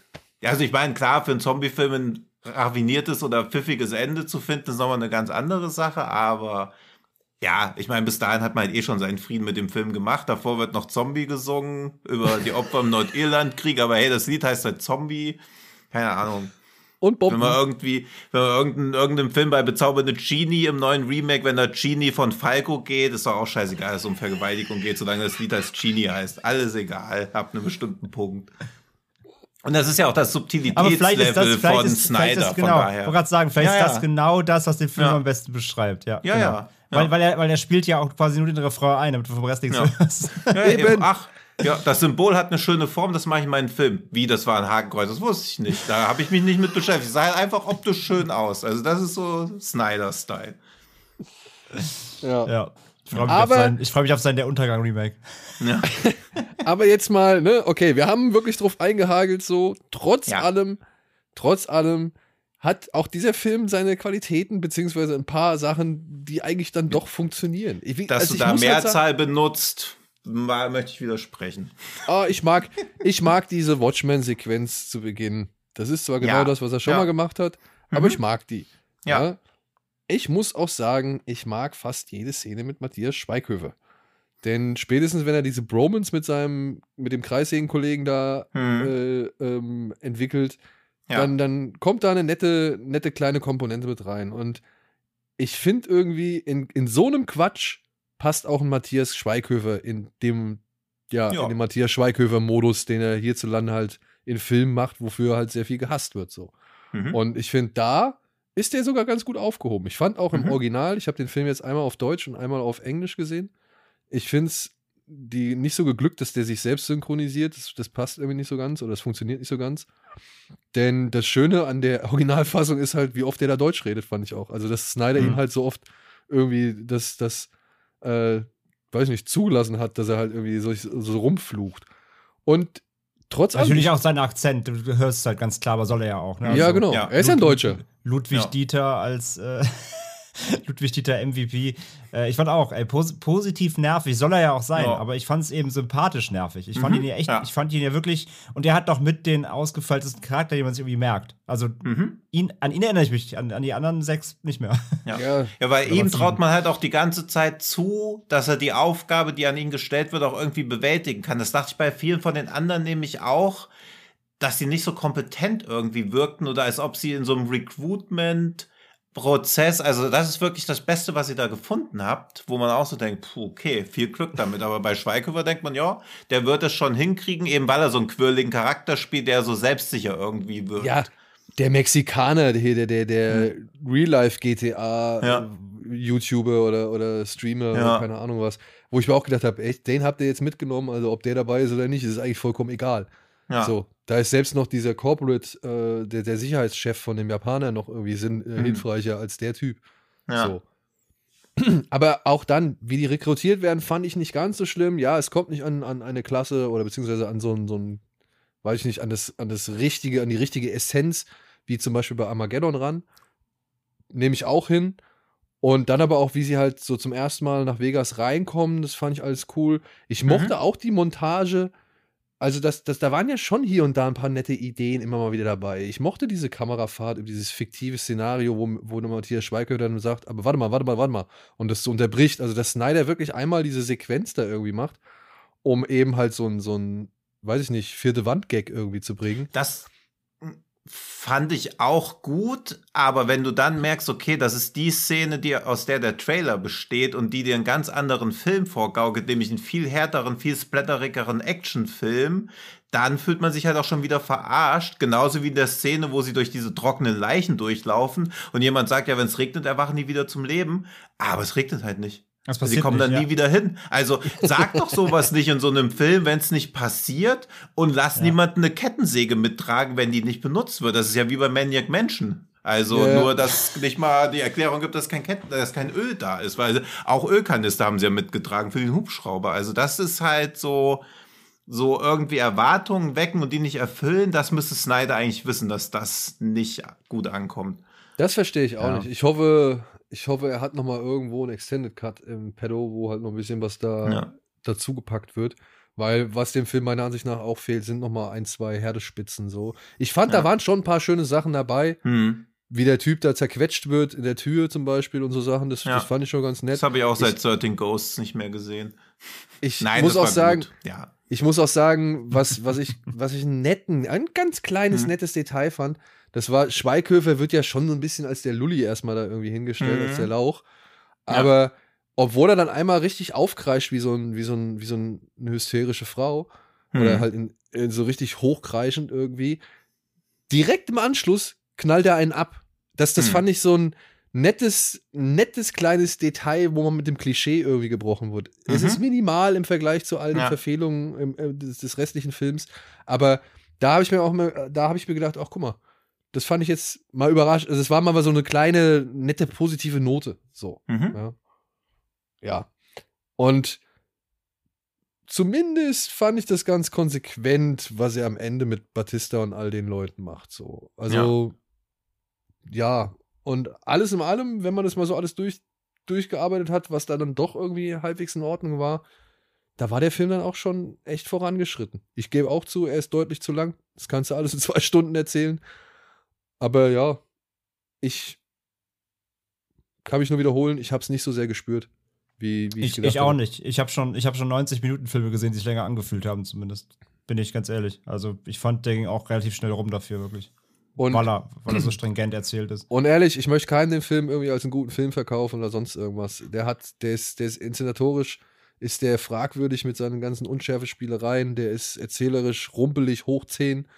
ja, also ich meine, klar, für einen Zombie-Film ein raffiniertes oder pfiffiges Ende zu finden, ist nochmal eine ganz andere Sache, aber ja, ich meine, bis dahin hat man halt eh schon seinen Frieden mit dem Film gemacht. Davor wird noch Zombie gesungen über die Opfer im Nordirlandkrieg, aber hey, das Lied heißt halt Zombie. Keine Ahnung. Und Wenn Bomben. man irgendwie, wenn man irgendeinen, irgendeinem Film bei Bezaubernde Genie im neuen Remake, wenn da Genie von Falco geht, ist doch auch scheißegal, dass es um Vergewaltigung geht, solange das Lied als Genie heißt. Alles egal, ab einem bestimmten Punkt. Und das ist ja auch das Aber vielleicht ist das, Subtilitätslevel von ist, Snyder, ist genau, von ich daher. wollte gerade sagen, vielleicht Ja, ist ja. das genau das, was den Film Ja. am besten beschreibt. Ja, Ja, genau. ja, ja. Weil, weil, er, weil er spielt ja auch quasi nur den Refrain ein, damit du vom Rest nichts Ja. hörst. Ja, eben. Ach, ja, das Symbol hat eine schöne Form, das mache ich in meinem Film. Wie, das war ein Hakenkreuz, das wusste ich nicht. Da habe ich mich nicht mit beschäftigt. Es sah halt einfach optisch schön aus. Also das ist so Snyder-Style. Ja. Ja. Ich freue mich, Aber- auf sein- ich freu mich auf sein Der Untergang-Remake. Ja. Aber jetzt mal, ne, okay, wir haben wirklich drauf eingehagelt, so, trotz Ja. allem, trotz allem hat auch dieser Film seine Qualitäten, beziehungsweise ein paar Sachen, die eigentlich dann doch funktionieren. Ich, Dass also du da muss halt sagen, Mehrzahl benutzt, mal, möchte ich widersprechen. ah, ich mag, ich mag diese Watchmen-Sequenz zu Beginn. Das ist zwar genau Ja. das, was er schon Ja. mal gemacht hat, aber Mhm. ich mag die. Ja. Ich muss auch sagen, ich mag fast jede Szene mit Matthias Schweighöfer. Denn spätestens, wenn er diese Bromance mit seinem, mit dem Kreissägen-Kollegen da Hm. äh, ähm, entwickelt, Ja. dann, dann kommt da eine nette, nette kleine Komponente mit rein. Und ich finde irgendwie, in, in so einem Quatsch passt auch ein Matthias Schweighöfer in dem, ja, Ja. in dem Matthias Schweighöfer-Modus, den er hierzulande halt in Filmen macht, wofür halt sehr viel gehasst wird. So. Mhm. Und ich finde, da ist der sogar ganz gut aufgehoben. Ich fand auch im Mhm. Original, ich habe den Film jetzt einmal auf Deutsch und einmal auf Englisch gesehen. Ich finde es die nicht so geglückt, dass der sich selbst synchronisiert. Das, das passt irgendwie nicht so ganz oder das funktioniert nicht so ganz. Denn das Schöne an der Originalfassung ist halt, wie oft der da Deutsch redet, fand ich auch. Also, dass Snyder Mhm. ihm halt so oft irgendwie das, das, äh, weiß ich nicht, zugelassen hat, dass er halt irgendwie so, so rumflucht. Und trotz allem. Natürlich auch sein Akzent, du, hörst es halt ganz klar, aber soll er ja auch. Ne? ja, Also, genau. ja. Er ist ja ein Deutscher. Ludwig Ja. Dieter als äh, Ludwig Dieter MVP. Äh, ich fand auch, ey, pos positiv nervig, soll er ja auch sein, Ja. aber ich fand es eben sympathisch nervig. Ich fand Mhm, ihn ja echt, ja. ich fand ihn ja wirklich, und er hat doch mit den ausgefeiltesten Charakter, den man sich irgendwie merkt. Also Mhm. ihn, an ihn erinnere ich mich, an, an die anderen sechs nicht mehr. Ja. Ja. Ja, weil ihm traut man halt auch die ganze Zeit zu, dass er die Aufgabe, die an ihn gestellt wird, auch irgendwie bewältigen kann. Das dachte ich bei vielen von den anderen nämlich auch, dass sie nicht so kompetent irgendwie wirkten oder als ob sie in so einem Recruitment Prozess, also das ist wirklich das Beste, was ihr da gefunden habt, wo man auch so denkt, puh, okay, viel Glück damit. Aber bei Schweighöfer denkt man, ja, der wird es schon hinkriegen, eben weil er so einen quirligen Charakter spielt, der so selbstsicher irgendwie wirkt. Ja, der Mexikaner, der, der, der, der Real-Life-GTA Hm. Ja. äh, YouTuber oder, oder Streamer Ja. oder keine Ahnung was, wo ich mir auch gedacht habe, echt, den habt ihr jetzt mitgenommen, also ob der dabei ist oder nicht, ist eigentlich vollkommen egal. Ja. So, da ist selbst noch dieser Corporate, äh, der, der Sicherheitschef von dem Japaner noch irgendwie sinn, äh, Mhm. hilfreicher als der Typ. ja. So. Aber auch dann, wie die rekrutiert werden, fand ich nicht ganz so schlimm. Ja, es kommt nicht an, an eine Klasse oder beziehungsweise an so ein, so ein, weiß ich nicht, an das, an das richtige, an die richtige Essenz, wie zum Beispiel bei Armageddon ran. Nehme ich auch hin. Und dann aber auch, wie sie halt so zum ersten Mal nach Vegas reinkommen, das fand ich alles cool. Ich Mhm. mochte auch die Montage. Also, das, das, da waren ja schon hier und da ein paar nette Ideen immer mal wieder dabei. Ich mochte diese Kamerafahrt über dieses fiktive Szenario, wo, wo Matthias Schweighöfer dann sagt, aber warte mal, warte mal, warte mal. Und das so unterbricht. Also, dass Snyder wirklich einmal diese Sequenz da irgendwie macht, um eben halt so ein, so ein, weiß ich nicht, vierte Wand-Gag irgendwie zu bringen. Das fand ich auch gut, aber wenn du dann merkst, okay, das ist die Szene, die, aus der der Trailer besteht und die dir einen ganz anderen Film vorgaukelt, nämlich einen viel härteren, viel splatterigeren Actionfilm, dann fühlt man sich halt auch schon wieder verarscht. Genauso wie in der Szene, wo sie durch diese trockenen Leichen durchlaufen und jemand sagt, ja, wenn es regnet, erwachen die wieder zum Leben. Aber es regnet halt nicht. Das Sie kommen nicht, dann ja. nie wieder hin. Also sag doch sowas nicht in so einem Film, wenn es nicht passiert und lass Ja. niemanden eine Kettensäge mittragen, wenn die nicht benutzt wird. Das ist ja wie bei Maniac Mansion. Also Ja. nur, dass nicht mal die Erklärung gibt, dass kein, Ketten, dass kein Öl da ist, weil auch Ölkanister haben sie ja mitgetragen für den Hubschrauber. Also das ist halt so, so irgendwie Erwartungen wecken und die nicht erfüllen. Das müsste Snyder eigentlich wissen, dass das nicht gut ankommt. Das verstehe ich auch Ja. nicht. Ich hoffe, ich hoffe, er hat noch mal irgendwo einen Extended Cut im Pedo, wo halt noch ein bisschen was da Ja. dazugepackt wird. Weil was dem Film meiner Ansicht nach auch fehlt, sind noch mal ein, zwei Herdespitzen so. Ich fand, Ja. da waren schon ein paar schöne Sachen dabei, Hm. wie der Typ da zerquetscht wird in der Tür zum Beispiel und so Sachen. Das, Ja. das fand ich schon ganz nett. Das habe ich auch seit Ich- 13 Ghosts nicht mehr gesehen. Ich Nein, muss auch sagen. Ja. Ich muss auch sagen, was, was, ich, was ich einen netten, ein ganz kleines, Mhm. nettes Detail fand, das war, Schweighöfer wird ja schon so ein bisschen als der Lulli erstmal da irgendwie hingestellt, Mhm. als der Lauch. Ja. Aber obwohl er dann einmal richtig aufkreischt wie so, ein, wie so, ein, wie so ein, eine hysterische Frau, oder Hm. halt in, äh, so richtig hochkreischend irgendwie. Direkt im Anschluss knallt er einen ab. Das, das Hm. fand ich so ein nettes, nettes kleines Detail, wo man mit dem Klischee irgendwie gebrochen wird. Es Mhm. ist minimal im Vergleich zu all den Ja. Verfehlungen im, äh, des, des restlichen Films, aber da habe ich mir auch mal, da habe ich mir gedacht, ach guck mal, das fand ich jetzt mal überrascht. Also es war mal so eine kleine, nette, positive Note. So. Mhm. Ja. ja. Und zumindest fand ich das ganz konsequent, was er am Ende mit Batista und all den Leuten macht. So. Also, ja. Und alles in allem, wenn man das mal so alles durch, durchgearbeitet hat, was da dann doch irgendwie halbwegs in Ordnung war, da war der Film dann auch schon echt vorangeschritten. Ich gebe auch zu, er ist deutlich zu lang. Das kannst du alles in zwei Stunden erzählen. Aber ja, ich kann mich nur wiederholen, ich habe es nicht so sehr gespürt, wie, wie ich, Ich, gedacht ich auch habe. nicht. Ich habe schon, ich hab schon 90 Minuten Filme gesehen, die sich länger angefühlt haben, zumindest. Bin ich ganz ehrlich. Also, ich fand, der ging auch relativ schnell rum dafür, wirklich. Und, weil, er, weil er so stringent erzählt ist. und ehrlich, ich möchte keinen den Film irgendwie als einen guten Film verkaufen oder sonst irgendwas. Der hat, der ist, der ist inszenatorisch, ist der fragwürdig mit seinen ganzen Unschärfe-Spielereien, der ist erzählerisch rumpelig, hoch 10.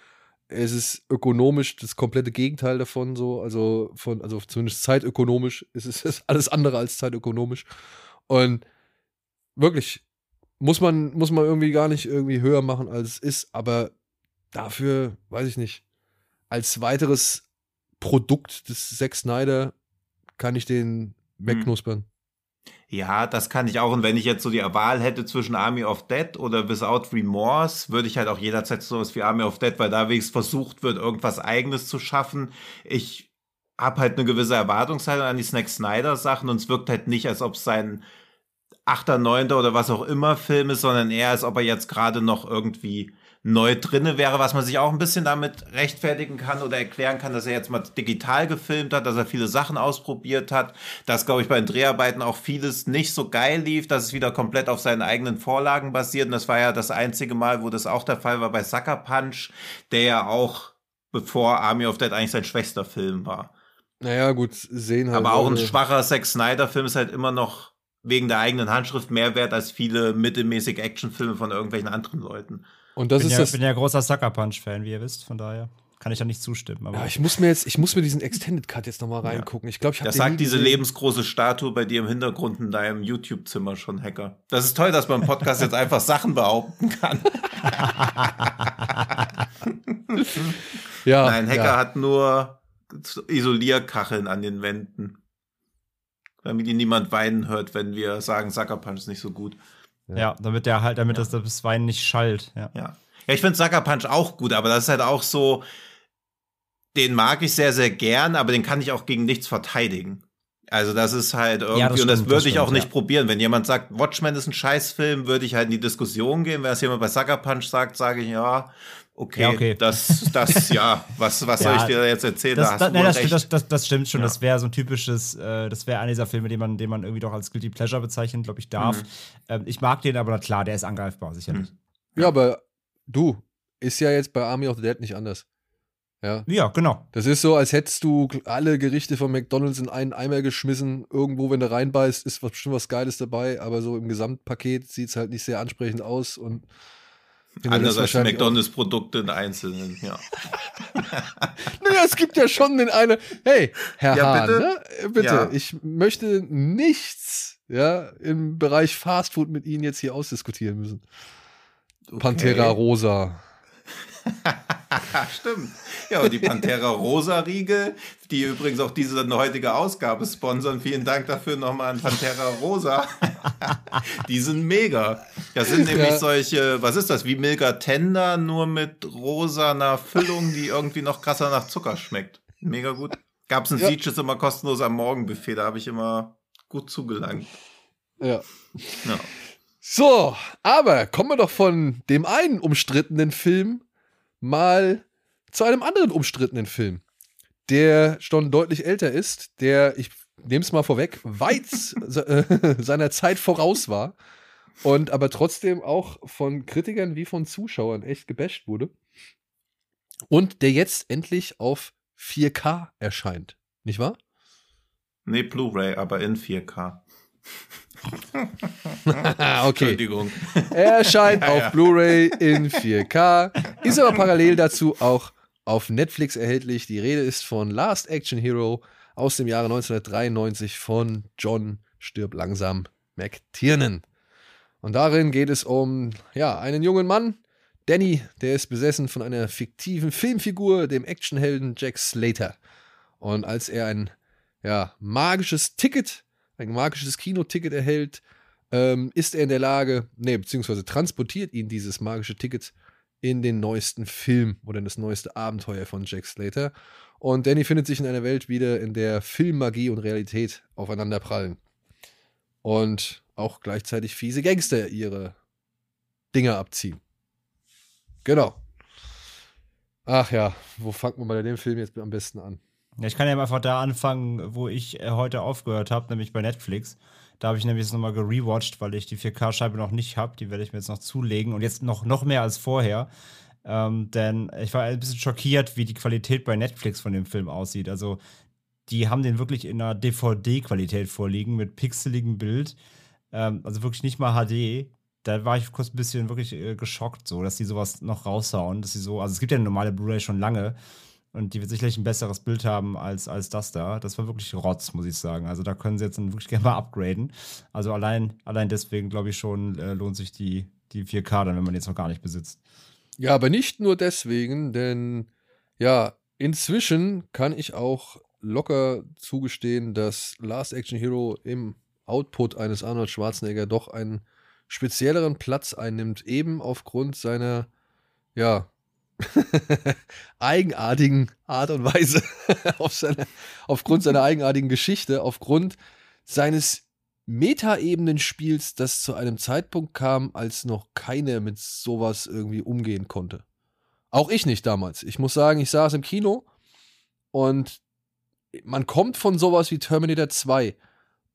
Es ist ökonomisch das komplette Gegenteil davon, so, also von, also zumindest zeitökonomisch ist es ist alles andere als zeitökonomisch. Und wirklich, muss man, muss man irgendwie gar nicht irgendwie höher machen, als es ist, aber dafür, weiß ich nicht, als weiteres Produkt des Zack Snyder kann ich den wegknuspern. Ja, das kann ich auch. Und wenn ich jetzt so die Wahl hätte zwischen Army of Dead oder Without Remorse, würde ich halt auch jederzeit sowas wie Army of Dead, weil da wenigstens versucht wird, irgendwas Eigenes zu schaffen. Ich habe halt eine gewisse Erwartungshaltung an die Snack Snyder Sachen und es wirkt halt nicht, als ob es sein achter, neunter oder was auch immer Film ist, sondern eher, als ob er jetzt gerade noch irgendwie neu drinne wäre, was man sich auch ein bisschen damit rechtfertigen kann oder erklären kann, dass er jetzt mal digital gefilmt hat, dass er viele Sachen ausprobiert hat, dass, glaube ich, bei den Dreharbeiten auch vieles nicht so geil lief, dass es wieder komplett auf seinen eigenen Vorlagen basiert. Und das war ja das einzige Mal, wo das auch der Fall war bei Sucker Punch, der ja auch bevor Army of Dead eigentlich sein schwächster Film war. Naja, gut, sehen halt. Aber auch ein schwacher Zack Snyder-Film ist halt immer noch wegen der eigenen Handschrift mehr wert als viele mittelmäßig Actionfilme von irgendwelchen anderen Leuten. Und das Ich bin, ist ja, das. bin ja großer Sucker Punch-Fan, wie ihr wisst, von daher kann ich da nicht zustimmen. Aber Ja, ich muss mir jetzt, ich muss mir diesen Extended Cut jetzt nochmal reingucken. Ich glaube, ich habe Das sagt diese lebensgroße Statue bei dir im Hintergrund in deinem YouTube-Zimmer schon, Hacker. Das ist toll, dass man im Podcast jetzt einfach Sachen behaupten kann. Ja, Nein, Hacker ja. hat nur Isolierkacheln an den Wänden. Damit ihn niemand weinen hört, wenn wir sagen, Sucker Punch ist nicht so gut. Ja, damit der halt, damit das, das Wein nicht schallt. Ja. Ja. Ja, ich finde Sucker Punch auch gut, aber das ist halt auch so, den mag ich sehr, sehr gern, aber den kann ich auch gegen nichts verteidigen. Also das ist halt irgendwie, Ja, das und das stimmt, würde das ich auch stimmt, nicht ja. probieren. Wenn jemand sagt, Watchmen ist ein Scheißfilm, würde ich halt in die Diskussion gehen. Wenn das jemand bei Sucker Punch sagt, sage ich, ja, okay, Ja, okay. das, das, ja, was, was soll Ja, ich dir da jetzt erzählen? Das, da hast das, wohl das, recht. das, das, das stimmt schon. Ja. Das wäre so ein typisches, äh, das wäre einer dieser Filme, den man, den man irgendwie doch als Guilty Pleasure bezeichnen, glaube ich, darf. Mhm. Ähm, ich mag den, aber klar, der ist angreifbar, sicherlich. ja, aber du, ist ja jetzt bei Army of the Dead nicht anders. Ja. Ja, genau. Das ist so, als hättest du alle Gerichte von McDonalds in einen Eimer geschmissen. Irgendwo, wenn du reinbeißt, ist was, bestimmt was Geiles dabei, aber so im Gesamtpaket sieht es halt nicht sehr ansprechend aus und Anders als McDonalds-Produkte in einzelnen, ja. Naja, es gibt ja schon den eine. Hey, Herr Ja, Hahn, bitte? ne? Bitte, Ja. ich möchte nichts ja, im Bereich Fastfood mit Ihnen jetzt hier ausdiskutieren müssen. Pantera Rosa. Stimmt. Ja, und die Pantera Rosa Riegel, die übrigens auch diese heutige Ausgabe sponsern. Vielen Dank dafür nochmal an Pantera Rosa. die sind mega. Das sind nämlich Ja. solche, was ist das, wie Milka Tender, nur mit rosaner Füllung, die irgendwie noch krasser nach Zucker schmeckt. Mega gut. Gab's ein Ja. Sieges immer kostenlos am Morgenbuffet, da habe ich immer gut zugelangt. Ja. Ja. So, aber kommen wir doch von dem einen umstrittenen Film mal zu einem anderen umstrittenen Film, der schon deutlich älter ist, der, ich nehme es mal vorweg, weit äh, seiner Zeit voraus war und aber trotzdem auch von Kritikern wie von Zuschauern echt gebasht wurde und der jetzt endlich auf 4K erscheint, nicht wahr? Nee, Blu-ray, aber in 4K. okay. Entschuldigung. Er erscheint auf Blu-ray in 4K, ist aber parallel dazu auch auf Netflix erhältlich. Die Rede ist von Last Action Hero aus dem Jahre 1993 von John Stirb langsam McTiernan. Und darin geht es um ja, einen jungen Mann, Danny, der ist besessen von einer fiktiven Filmfigur, dem Actionhelden Jack Slater. Und als er ein ja, magisches Ticket, ein magisches Kinoticket erhält, ähm, ist er in der Lage, nee, beziehungsweise transportiert ihn dieses magische Ticket in den neuesten Film oder in das neueste Abenteuer von Jack Slater. Und Danny findet sich in einer Welt wieder, in der Filmmagie und Realität aufeinander prallen. Und auch gleichzeitig fiese Gangster ihre Dinge abziehen. Genau. Ach ja, wo fangen wir bei dem Film jetzt am besten an? Ich kann ja einfach da anfangen, wo ich äh, heute aufgehört habe, nämlich bei Netflix. Da habe ich nämlich jetzt nochmal gerewatcht, weil ich die 4K-Scheibe noch nicht habe. Die werde ich mir jetzt noch zulegen und jetzt noch, noch mehr als vorher. Ähm, denn ich war ein bisschen schockiert, wie die Qualität bei Netflix von dem Film aussieht. Also, die haben den wirklich in einer DVD-Qualität vorliegen mit pixeligem Bild. Ähm, also wirklich nicht mal HD. Da war ich kurz ein bisschen wirklich äh, geschockt, so, dass die sowas noch raushauen. Dass sie so, also es gibt ja eine normale Blu-ray schon lange. Und die wird sicherlich ein besseres Bild haben als, als das da. Das war wirklich Rotz, muss ich sagen. Also da können sie jetzt dann wirklich gerne mal upgraden. Also allein, allein deswegen, glaube ich schon, äh, lohnt sich die, die 4K dann, wenn man jetzt noch gar nicht besitzt. Ja, aber nicht nur deswegen, denn ja, inzwischen kann ich auch locker zugestehen, dass Last Action Hero im Output eines Arnold Schwarzenegger doch einen spezielleren Platz einnimmt, eben aufgrund seiner, ja, eigenartigen Art und Weise, auf seine, aufgrund seiner eigenartigen Geschichte, aufgrund seines Metaebenenspiels, das zu einem Zeitpunkt kam, als noch keiner mit sowas irgendwie umgehen konnte. Auch ich nicht damals. Ich muss sagen, ich saß im Kino und man kommt von sowas wie Terminator 2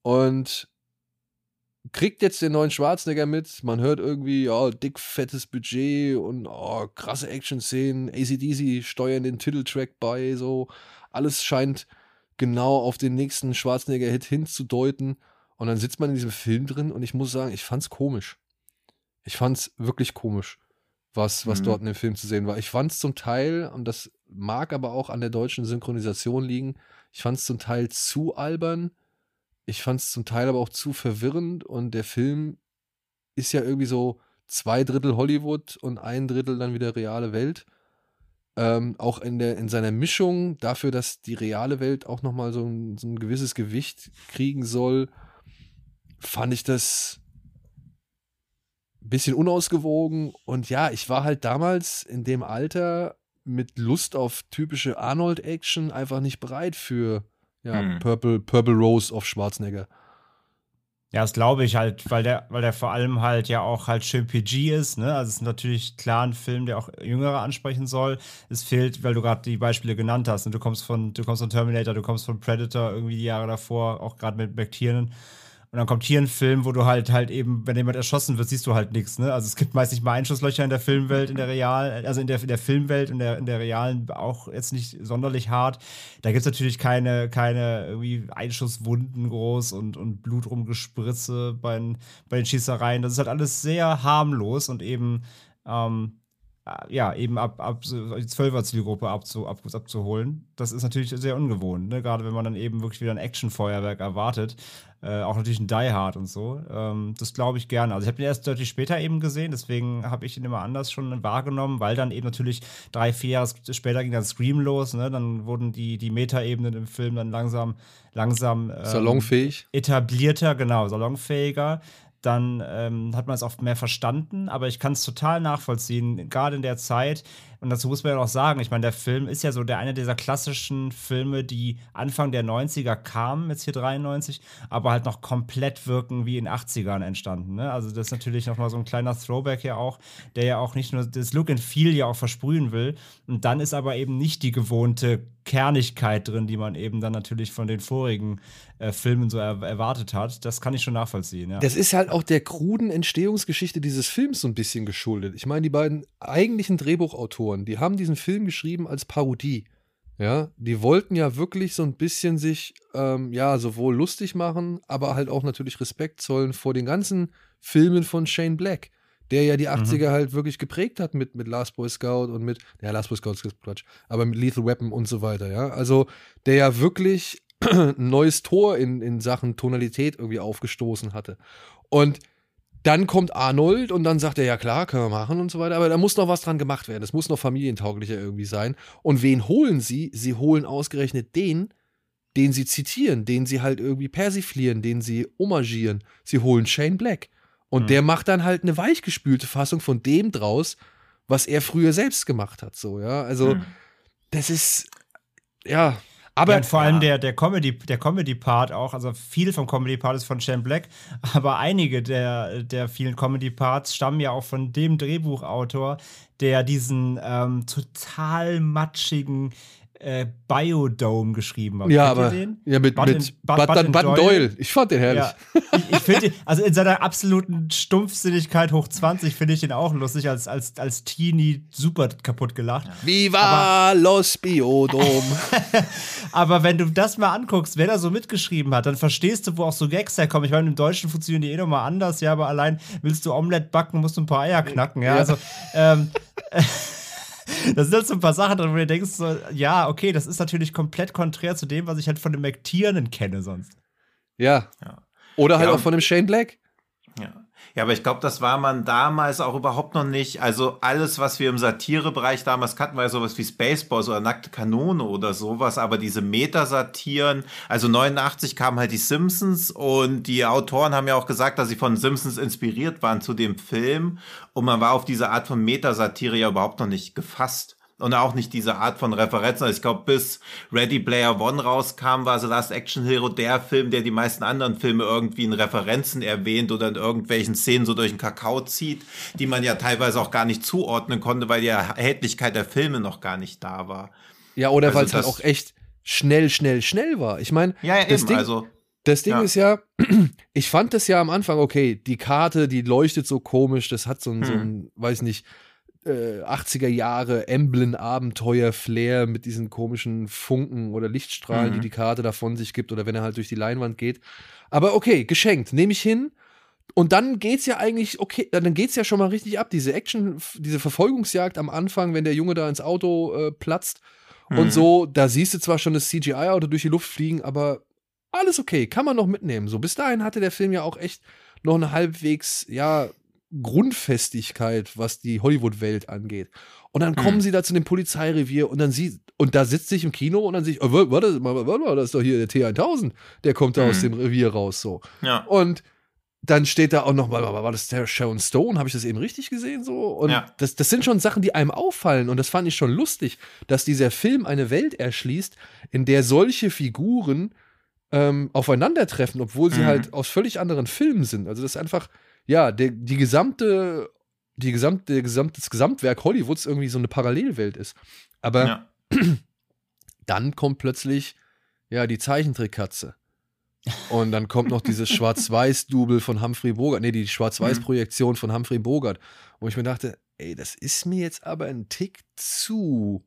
und kriegt jetzt den neuen Schwarzenegger mit. Man hört irgendwie, ja, dick, fettes Budget und oh, krasse Action-Szenen. ACDC steuern den Titeltrack bei, so. Alles scheint genau auf den nächsten Schwarzenegger-Hit hinzudeuten. Und dann sitzt man in diesem Film drin und ich muss sagen, ich fand's komisch. Ich fand's wirklich komisch, was, was mhm. dort in dem Film zu sehen war. Ich fand's zum Teil, und das mag aber auch an der deutschen Synchronisation liegen, ich fand's zum Teil zu albern ich fand es zum Teil aber auch zu verwirrend und der Film ist ja irgendwie so zwei Drittel Hollywood und ein Drittel dann wieder reale Welt. Ähm, auch in, der, in seiner Mischung dafür, dass die reale Welt auch nochmal so ein, so ein gewisses Gewicht kriegen soll, fand ich das ein bisschen unausgewogen. Und ja, ich war halt damals in dem Alter mit Lust auf typische Arnold-Action einfach nicht bereit für ja, hm. Purple, Purple Rose of Schwarzenegger. Ja, das glaube ich halt, weil der, weil der vor allem halt ja auch halt schön PG ist, ne? Also es ist natürlich klar ein Film, der auch Jüngere ansprechen soll. Es fehlt, weil du gerade die Beispiele genannt hast. Und ne? du kommst von, du kommst von Terminator, du kommst von Predator irgendwie die Jahre davor, auch gerade mit McTiernan. Und dann kommt hier ein Film, wo du halt halt eben, wenn jemand erschossen wird, siehst du halt nichts. Ne? Also es gibt meist nicht mal Einschusslöcher in der Filmwelt, in der Real, also in der, in der Filmwelt, in der, in der realen auch jetzt nicht sonderlich hart. Da gibt es natürlich keine, keine irgendwie Einschusswunden groß und, und Blutrumgespritze bei, bei den Schießereien. Das ist halt alles sehr harmlos und eben ähm, äh, ja, eben ab, ab die Zwölfer-Zielgruppe abzu, ab, abzuholen. Das ist natürlich sehr ungewohnt, ne? gerade wenn man dann eben wirklich wieder ein Actionfeuerwerk erwartet. Äh, auch natürlich ein Die Hard und so. Ähm, das glaube ich gerne. Also ich habe den erst deutlich später eben gesehen, deswegen habe ich ihn immer anders schon wahrgenommen, weil dann eben natürlich drei, vier Jahre später ging dann Scream los, ne? Dann wurden die, die Meta-Ebenen im Film dann langsam, langsam ähm, salonfähig. Etablierter, genau, salonfähiger dann ähm, hat man es oft mehr verstanden. Aber ich kann es total nachvollziehen, gerade in der Zeit. Und dazu muss man ja auch sagen, ich meine, der Film ist ja so der eine dieser klassischen Filme, die Anfang der 90er kamen, jetzt hier 93, aber halt noch komplett wirken wie in 80ern entstanden. Ne? Also das ist natürlich nochmal so ein kleiner Throwback ja auch, der ja auch nicht nur das Look and Feel ja auch versprühen will. Und dann ist aber eben nicht die gewohnte Kernigkeit drin, die man eben dann natürlich von den vorigen äh, Filmen so er erwartet hat. Das kann ich schon nachvollziehen. Ja. Das ist halt auch der kruden Entstehungsgeschichte dieses Films so ein bisschen geschuldet. Ich meine, die beiden eigentlichen Drehbuchautoren, die haben diesen Film geschrieben als Parodie. Ja, die wollten ja wirklich so ein bisschen sich, ähm, ja, sowohl lustig machen, aber halt auch natürlich Respekt zollen vor den ganzen Filmen von Shane Black, der ja die 80er halt wirklich geprägt hat mit, mit Last Boy Scout und mit, ja, Last Boy Scout ist Quatsch, aber mit Lethal Weapon und so weiter, ja. Also, der ja wirklich ein neues Tor in, in Sachen Tonalität irgendwie aufgestoßen hatte. Und dann kommt Arnold und dann sagt er, ja klar, können wir machen und so weiter, aber da muss noch was dran gemacht werden. Es muss noch familientauglicher irgendwie sein. Und wen holen sie? Sie holen ausgerechnet den, den sie zitieren, den sie halt irgendwie persiflieren, den sie homagieren. Sie holen Shane Black. Und Mhm. der macht dann halt eine weichgespülte Fassung von dem draus, was er früher selbst gemacht hat. So, ja. Also, Hm. das ist, ja. Aber ja, vor allem der, der Comedy, der Comedy-Part auch, also viel vom Comedy-Part ist von Shane Black, aber einige der, der vielen Comedy-Parts stammen ja auch von dem Drehbuchautor, der diesen ähm, total matschigen äh, Biodome geschrieben hat. ja, Kennt aber den? ja, mit, Button- mit Bud- Bud, Button Bud, Bud Doyle. Doyle. Ich fand den herrlich. Ja, ich, ich finde, also in seiner absoluten Stumpfsinnigkeit hoch 20 finde ich ihn auch lustig, als, als, als Teenie super kaputt gelacht. Viva los Biodom. Aber wenn du das mal anguckst, wer da so mitgeschrieben hat, dann verstehst du, wo auch so Gags herkommen. Ich meine, im Deutschen funktionieren die eh nochmal anders, ja, aber allein willst du Omelette backen, musst du ein paar Eier knacken, ja. Ja. Also, ähm, das sind halt so ein paar Sachen, wo du denkst, so, ja, okay, das ist natürlich komplett konträr zu dem, was ich halt von den McTiernan kenne sonst. ja. Ja. Oder halt Ja, auch von dem Shane Black. Ja. aber ich glaube, das war man damals auch überhaupt noch nicht. Also alles, was wir im Satirebereich damals kannten, war ja sowas wie Spaceballs oder Nackte Kanone oder sowas. Aber diese Metasatiren, also 89 kamen halt die Simpsons und die Autoren haben ja auch gesagt, dass sie von Simpsons inspiriert waren zu dem Film. Und man war auf diese Art von Metasatire ja überhaupt noch nicht gefasst. Und auch nicht diese Art von Referenzen. Also ich glaube, bis Ready Player One rauskam, war The Last Action Hero der Film, der die meisten anderen Filme irgendwie in Referenzen erwähnt oder in irgendwelchen Szenen so durch den Kakao zieht, die man ja teilweise auch gar nicht zuordnen konnte, weil die Erhältlichkeit der Filme noch gar nicht da war. Ja, oder Also weil es halt auch echt schnell, schnell, schnell war. Ich meine, Ja, ja, das eben. Ding, also, das Ding ja. ist ja, ich fand das ja am Anfang, okay, die Karte, die leuchtet so komisch, das hat so ein, so Hm. ein weiß nicht, äh, 80er Jahre Emblem-Abenteuer-Flair mit diesen komischen Funken oder Lichtstrahlen, Mhm. die die Karte da von sich gibt oder wenn er halt durch die Leinwand geht. Aber okay, geschenkt, nehme ich hin. Und dann geht's ja eigentlich, okay, dann geht's ja schon mal richtig ab. Diese Action, diese Verfolgungsjagd am Anfang, wenn der Junge da ins Auto äh, platzt und Mhm. so, da siehst du zwar schon das CGI-Auto durch die Luft fliegen, aber alles okay, kann man noch mitnehmen. So, bis dahin hatte der Film ja auch echt noch eine halbwegs, ja, Grundfestigkeit, was die Hollywood-Welt angeht. Und dann kommen Mhm. sie da zu dem Polizeirevier und dann sieht, und da sitzt sich im Kino und dann sieht, oh, warte, warte, warte mal, das ist doch hier der T1000, der kommt da aus Mhm. dem Revier raus, so. ja. Und dann steht da auch noch mal, war das der Sharon Stone? Habe ich das eben richtig gesehen so? Und Ja. das, das sind schon Sachen, die einem auffallen. Und das fand ich schon lustig, dass dieser Film eine Welt erschließt, in der solche Figuren ähm, aufeinandertreffen, obwohl sie Mhm. halt aus völlig anderen Filmen sind. Also das ist einfach, ja, der, die gesamte, die gesamte, gesamte, das Gesamtwerk Hollywoods irgendwie so eine Parallelwelt ist. Aber ja. dann kommt plötzlich, ja, die Zeichentrickkatze. Und dann kommt noch dieses Schwarz-Weiß-Double von Humphrey Bogart, nee, die Schwarz-Weiß-Projektion von Humphrey Bogart, wo ich mir dachte, ey, das ist mir jetzt aber ein Tick zu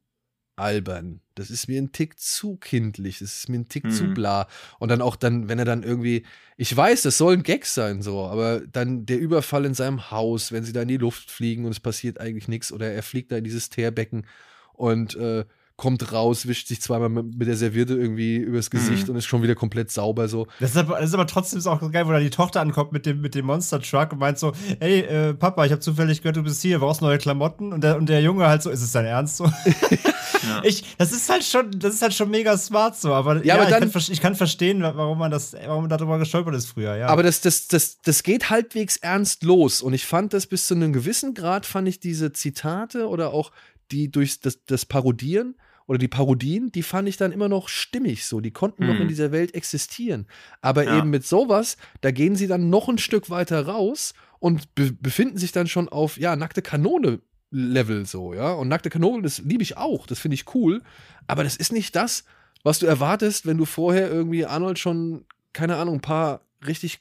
albern. Das ist mir ein Tick zu kindlich, das ist mir ein Tick zu Mhm. bla. Und dann auch dann, wenn er dann irgendwie, ich weiß, das soll ein Gag sein, so, aber dann der Überfall in seinem Haus, wenn sie da in die Luft fliegen und es passiert eigentlich nichts oder er fliegt da in dieses Teerbecken und äh, kommt raus, wischt sich zweimal mit, mit der Serviette irgendwie übers Gesicht Mhm. und ist schon wieder komplett sauber so. Das ist, aber, das ist aber trotzdem auch so geil, wo da die Tochter ankommt mit dem, mit dem Monster Truck und meint so: Ey, äh, Papa, ich habe zufällig gehört, du bist hier, brauchst neue Klamotten. Und der, und der Junge halt so: Ist es dein Ernst so? Ja. Ich, das ist halt schon, das ist halt schon mega smart so, aber, Ja, ja, aber ich, dann- kann, ver- ich kann verstehen, warum man das, warum man darüber gestolpert ist früher, ja. Aber das, das, das, das geht halbwegs ernst los. Und ich fand das bis zu einem gewissen Grad, fand ich diese Zitate oder auch die durch das, das Parodieren oder die Parodien, die fand ich dann immer noch stimmig so. Die konnten noch Mhm. in dieser Welt existieren. Aber Ja. eben mit sowas, da gehen sie dann noch ein Stück weiter raus und be befinden sich dann schon auf, ja, nackte Kanone. Level so, ja. Und nackte Kanone, das liebe ich auch, das finde ich cool. Aber das ist nicht das, was du erwartest, wenn du vorher irgendwie Arnold schon, keine Ahnung, ein paar richtig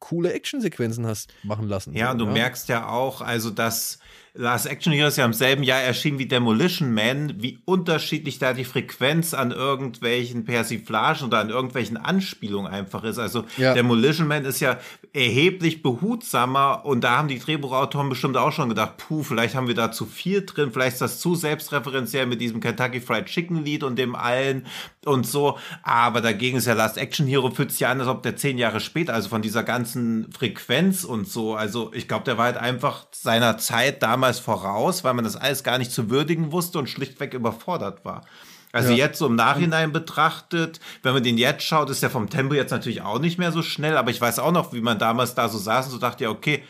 coole Actionsequenzen hast machen lassen. Ja, und du merkst ja auch, also dass Last Action Hero ist ja im selben Jahr erschienen wie Demolition Man, wie unterschiedlich da die Frequenz an irgendwelchen Persiflagen oder an irgendwelchen Anspielungen einfach ist. Also ja. Demolition Man ist ja erheblich behutsamer und da haben die Drehbuchautoren bestimmt auch schon gedacht, puh, vielleicht haben wir da zu viel drin, vielleicht ist das zu selbstreferenziell mit diesem Kentucky Fried Chicken Lied und dem allen und so. Aber dagegen ist ja Last Action Hero fühlt sich ja an, als ob der zehn Jahre später, also von dieser ganzen Frequenz und so, also ich glaube, der war halt einfach seiner Zeit damals damals voraus, weil man das alles gar nicht zu würdigen wusste und schlichtweg überfordert war. Also ja. jetzt so im Nachhinein betrachtet, wenn man den jetzt schaut, ist der vom Tempo jetzt natürlich auch nicht mehr so schnell, aber ich weiß auch noch, wie man damals da so saß und so dachte, ja, okay,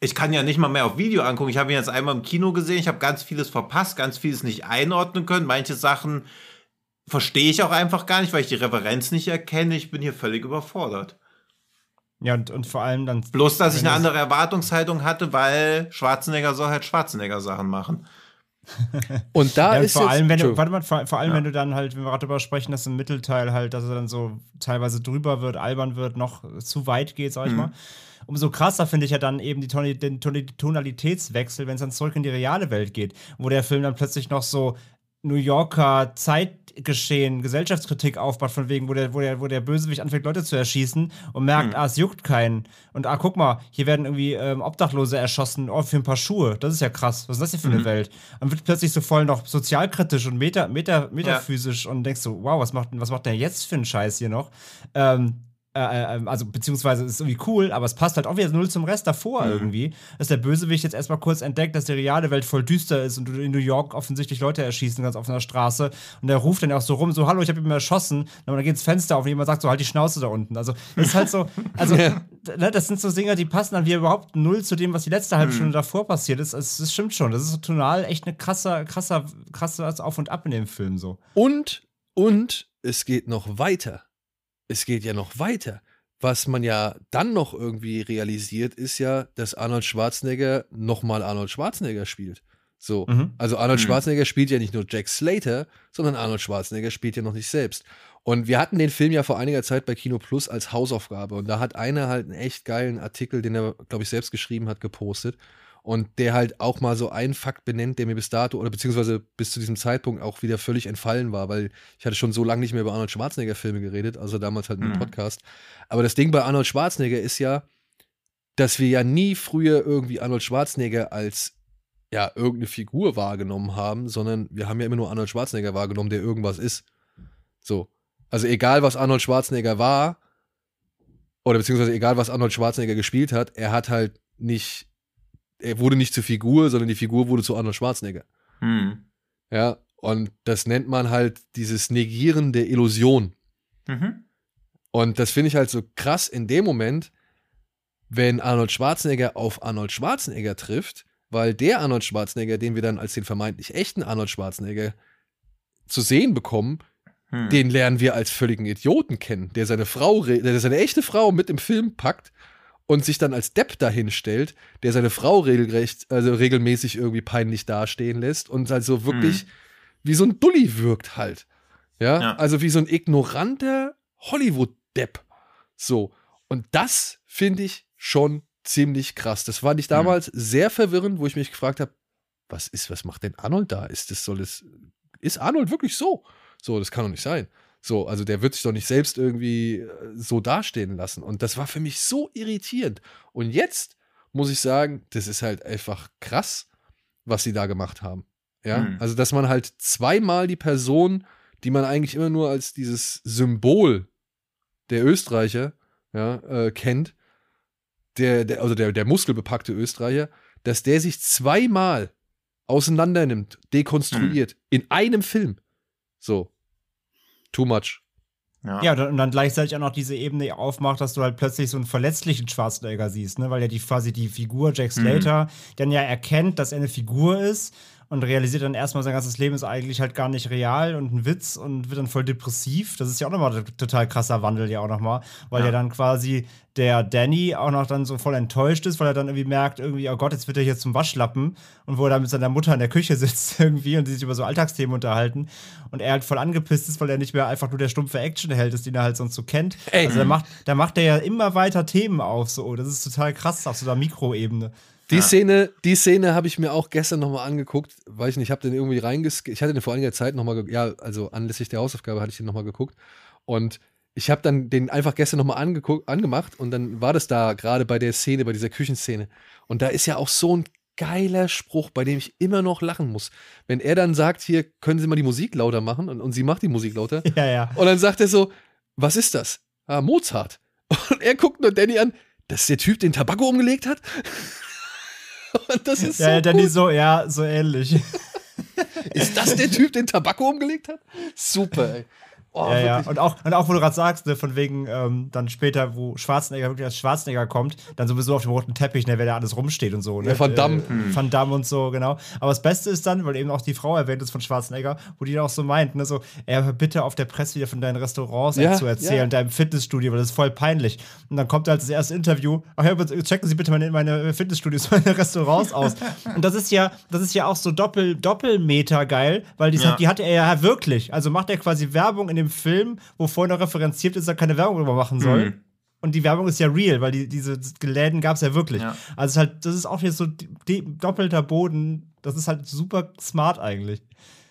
ich kann ja nicht mal mehr auf Video angucken. Ich habe ihn jetzt einmal im Kino gesehen, ich habe ganz vieles verpasst, ganz vieles nicht einordnen können. Manche Sachen verstehe ich auch einfach gar nicht, weil ich die Referenz nicht erkenne. Ich bin hier völlig überfordert. Ja, und, und vor allem dann. Bloß, dass ich eine andere Erwartungshaltung hatte, weil Schwarzenegger soll halt Schwarzenegger-Sachen machen. Und da ja, ist vor allem, wenn du, warte mal, vor, vor allem, ja. wenn du dann halt, wenn wir gerade darüber sprechen, dass im Mittelteil halt, dass er dann so teilweise drüber wird, albern wird, noch zu weit geht, sag ich mhm. mal. Umso krasser finde ich ja dann eben die Ton den Tonalitätswechsel, wenn es dann zurück in die reale Welt geht, wo der Film dann plötzlich noch so New Yorker Zeitgeschehen, Gesellschaftskritik aufbaut, von wegen, wo der, wo der, wo der Bösewicht anfängt, Leute zu erschießen und merkt, hm. ah, es juckt keinen. Und ah, guck mal, hier werden irgendwie ähm, Obdachlose erschossen, oh, für ein paar Schuhe. Das ist ja krass. Was ist das hier für eine mhm. Welt? Dann wird plötzlich so voll noch sozialkritisch und meta, meta, metaphysisch ja. und denkst so, wow, was macht, was macht der jetzt für einen Scheiß hier noch? Ähm, äh, äh, also beziehungsweise ist irgendwie cool, aber es passt halt auch wieder null zum Rest davor mhm. irgendwie, dass der Bösewicht jetzt erstmal kurz entdeckt, dass die reale Welt voll düster ist und du in New York offensichtlich Leute erschießen kannst auf einer Straße und der ruft dann auch so rum, so hallo, ich habe ihn erschossen, und dann geht das Fenster auf und jemand sagt so halt die Schnauze da unten. Also das ist halt so, also ja. ne, das sind so Dinge, die passen dann wieder überhaupt null zu dem, was die letzte halbe mhm. Stunde davor passiert ist. Also, das stimmt schon, das ist so tonal echt eine krasser, krasser, krasser Auf und Ab in dem Film so. Und und es geht noch weiter es geht ja noch weiter. Was man ja dann noch irgendwie realisiert, ist ja, dass Arnold Schwarzenegger nochmal Arnold Schwarzenegger spielt. So. Mhm. Also Arnold mhm. Schwarzenegger spielt ja nicht nur Jack Slater, sondern Arnold Schwarzenegger spielt ja noch nicht selbst. Und wir hatten den Film ja vor einiger Zeit bei Kino Plus als Hausaufgabe. Und da hat einer halt einen echt geilen Artikel, den er, glaube ich, selbst geschrieben hat, gepostet und der halt auch mal so einen Fakt benennt, der mir bis dato oder beziehungsweise bis zu diesem Zeitpunkt auch wieder völlig entfallen war, weil ich hatte schon so lange nicht mehr über Arnold Schwarzenegger Filme geredet, also damals halt im mhm. Podcast. Aber das Ding bei Arnold Schwarzenegger ist ja, dass wir ja nie früher irgendwie Arnold Schwarzenegger als ja irgendeine Figur wahrgenommen haben, sondern wir haben ja immer nur Arnold Schwarzenegger wahrgenommen, der irgendwas ist. So. Also egal, was Arnold Schwarzenegger war, oder beziehungsweise egal, was Arnold Schwarzenegger gespielt hat, er hat halt nicht er wurde nicht zur Figur, sondern die Figur wurde zu Arnold Schwarzenegger. Hm. Ja, und das nennt man halt dieses Negieren der Illusion. Mhm. Und das finde ich halt so krass in dem Moment, wenn Arnold Schwarzenegger auf Arnold Schwarzenegger trifft, weil der Arnold Schwarzenegger, den wir dann als den vermeintlich echten Arnold Schwarzenegger zu sehen bekommen, hm. den lernen wir als völligen Idioten kennen, der seine Frau, der seine echte Frau mit im Film packt und sich dann als Depp dahin stellt, der seine Frau regelrecht, also regelmäßig irgendwie peinlich dastehen lässt und also wirklich mhm. wie so ein Dulli wirkt halt. Ja? ja. also wie so ein ignoranter Hollywood-Depp. So. Und das finde ich schon ziemlich krass. Das fand ich mhm. damals mhm. sehr verwirrend, wo ich mich gefragt habe, was ist, was macht denn Arnold da? Ist das, soll es, ist Arnold wirklich so? So, das kann doch nicht sein. So, also der wird sich doch nicht selbst irgendwie äh, so dastehen lassen. Und das war für mich so irritierend. Und jetzt muss ich sagen, das ist halt einfach krass, was sie da gemacht haben. Ja, mhm. also dass man halt zweimal die Person, die man eigentlich immer nur als dieses Symbol der Österreicher ja, äh, kennt, der, der, also der, der muskelbepackte Österreicher, dass der sich zweimal auseinandernimmt, dekonstruiert, mhm. in einem Film. So too much. Ja. ja, und dann gleichzeitig auch noch diese Ebene aufmacht, dass du halt plötzlich so einen verletzlichen Schwarzenegger siehst, ne? Weil ja die quasi die Figur Jack mhm. Slater mhm. dann ja erkennt, dass er eine Figur ist und realisiert dann erstmal, sein ganzes Leben ist eigentlich halt gar nicht real und ein Witz und wird dann voll depressiv. Das ist ja auch nochmal ein total krasser Wandel, ja auch nochmal, weil ja. ja dann quasi der Danny auch noch dann so voll enttäuscht ist, weil er dann irgendwie merkt, irgendwie, oh Gott, jetzt wird er hier zum Waschlappen und wo er dann mit seiner Mutter in der Küche sitzt irgendwie und die sich über so Alltagsthemen unterhalten und er halt voll angepisst ist, weil er nicht mehr einfach nur der stumpfe Actionheld ist, den er halt sonst so kennt. Ey. Also da macht, da macht er ja immer weiter Themen auf, so. Das ist total krass auf so einer Mikroebene. Die ja. Szene, die Szene habe ich mir auch gestern nochmal angeguckt. Weiß ich nicht, ich habe den irgendwie reingeskippt. Ich hatte den vor einiger Zeit nochmal, ja, also anlässlich der Hausaufgabe hatte ich den nochmal geguckt. Und ich habe dann den einfach gestern nochmal angemacht und dann war das da gerade bei der Szene, bei dieser Küchenszene. Und da ist ja auch so ein geiler Spruch, bei dem ich immer noch lachen muss. Wenn er dann sagt, hier können Sie mal die Musik lauter machen und, und sie macht die Musik lauter. Ja, ja. Und dann sagt er so, was ist das? Ah, Mozart. Und er guckt nur Danny an, das ist der Typ, den Tabakko umgelegt hat? Und das ist ja, so. Ja, Danny so, ja, so ähnlich. ist das der Typ, den Tabakko umgelegt hat? Super, ey. Oh, ja, ja. Und auch, und auch, wo du gerade sagst, ne, von wegen ähm, dann später, wo Schwarzenegger wirklich als Schwarzenegger kommt, dann sowieso auf dem roten Teppich, ne, wer da alles rumsteht und so. Ne? Ja, Van Damme. Äh, Van Damme und so, genau. Aber das Beste ist dann, weil eben auch die Frau erwähnt ist von Schwarzenegger, wo die dann auch so meint, ne, so, ey, bitte auf der Presse wieder von deinen Restaurants ja, zu erzählen, ja. deinem Fitnessstudio, weil das ist voll peinlich. Und dann kommt halt das erste Interview, ach ja, checken Sie bitte meine, meine Fitnessstudios, meine Restaurants aus. und das ist ja, das ist ja auch so Doppel, Doppelmeter geil, weil die, ja. die hatte er ja wirklich. Also macht er quasi Werbung in dem Film, wo vorher noch referenziert ist, dass er keine Werbung drüber machen soll. Mhm. Und die Werbung ist ja real, weil die, diese Läden gab es ja wirklich. Ja. Also ist halt, das ist auch jetzt so doppelter Boden. Das ist halt super smart eigentlich.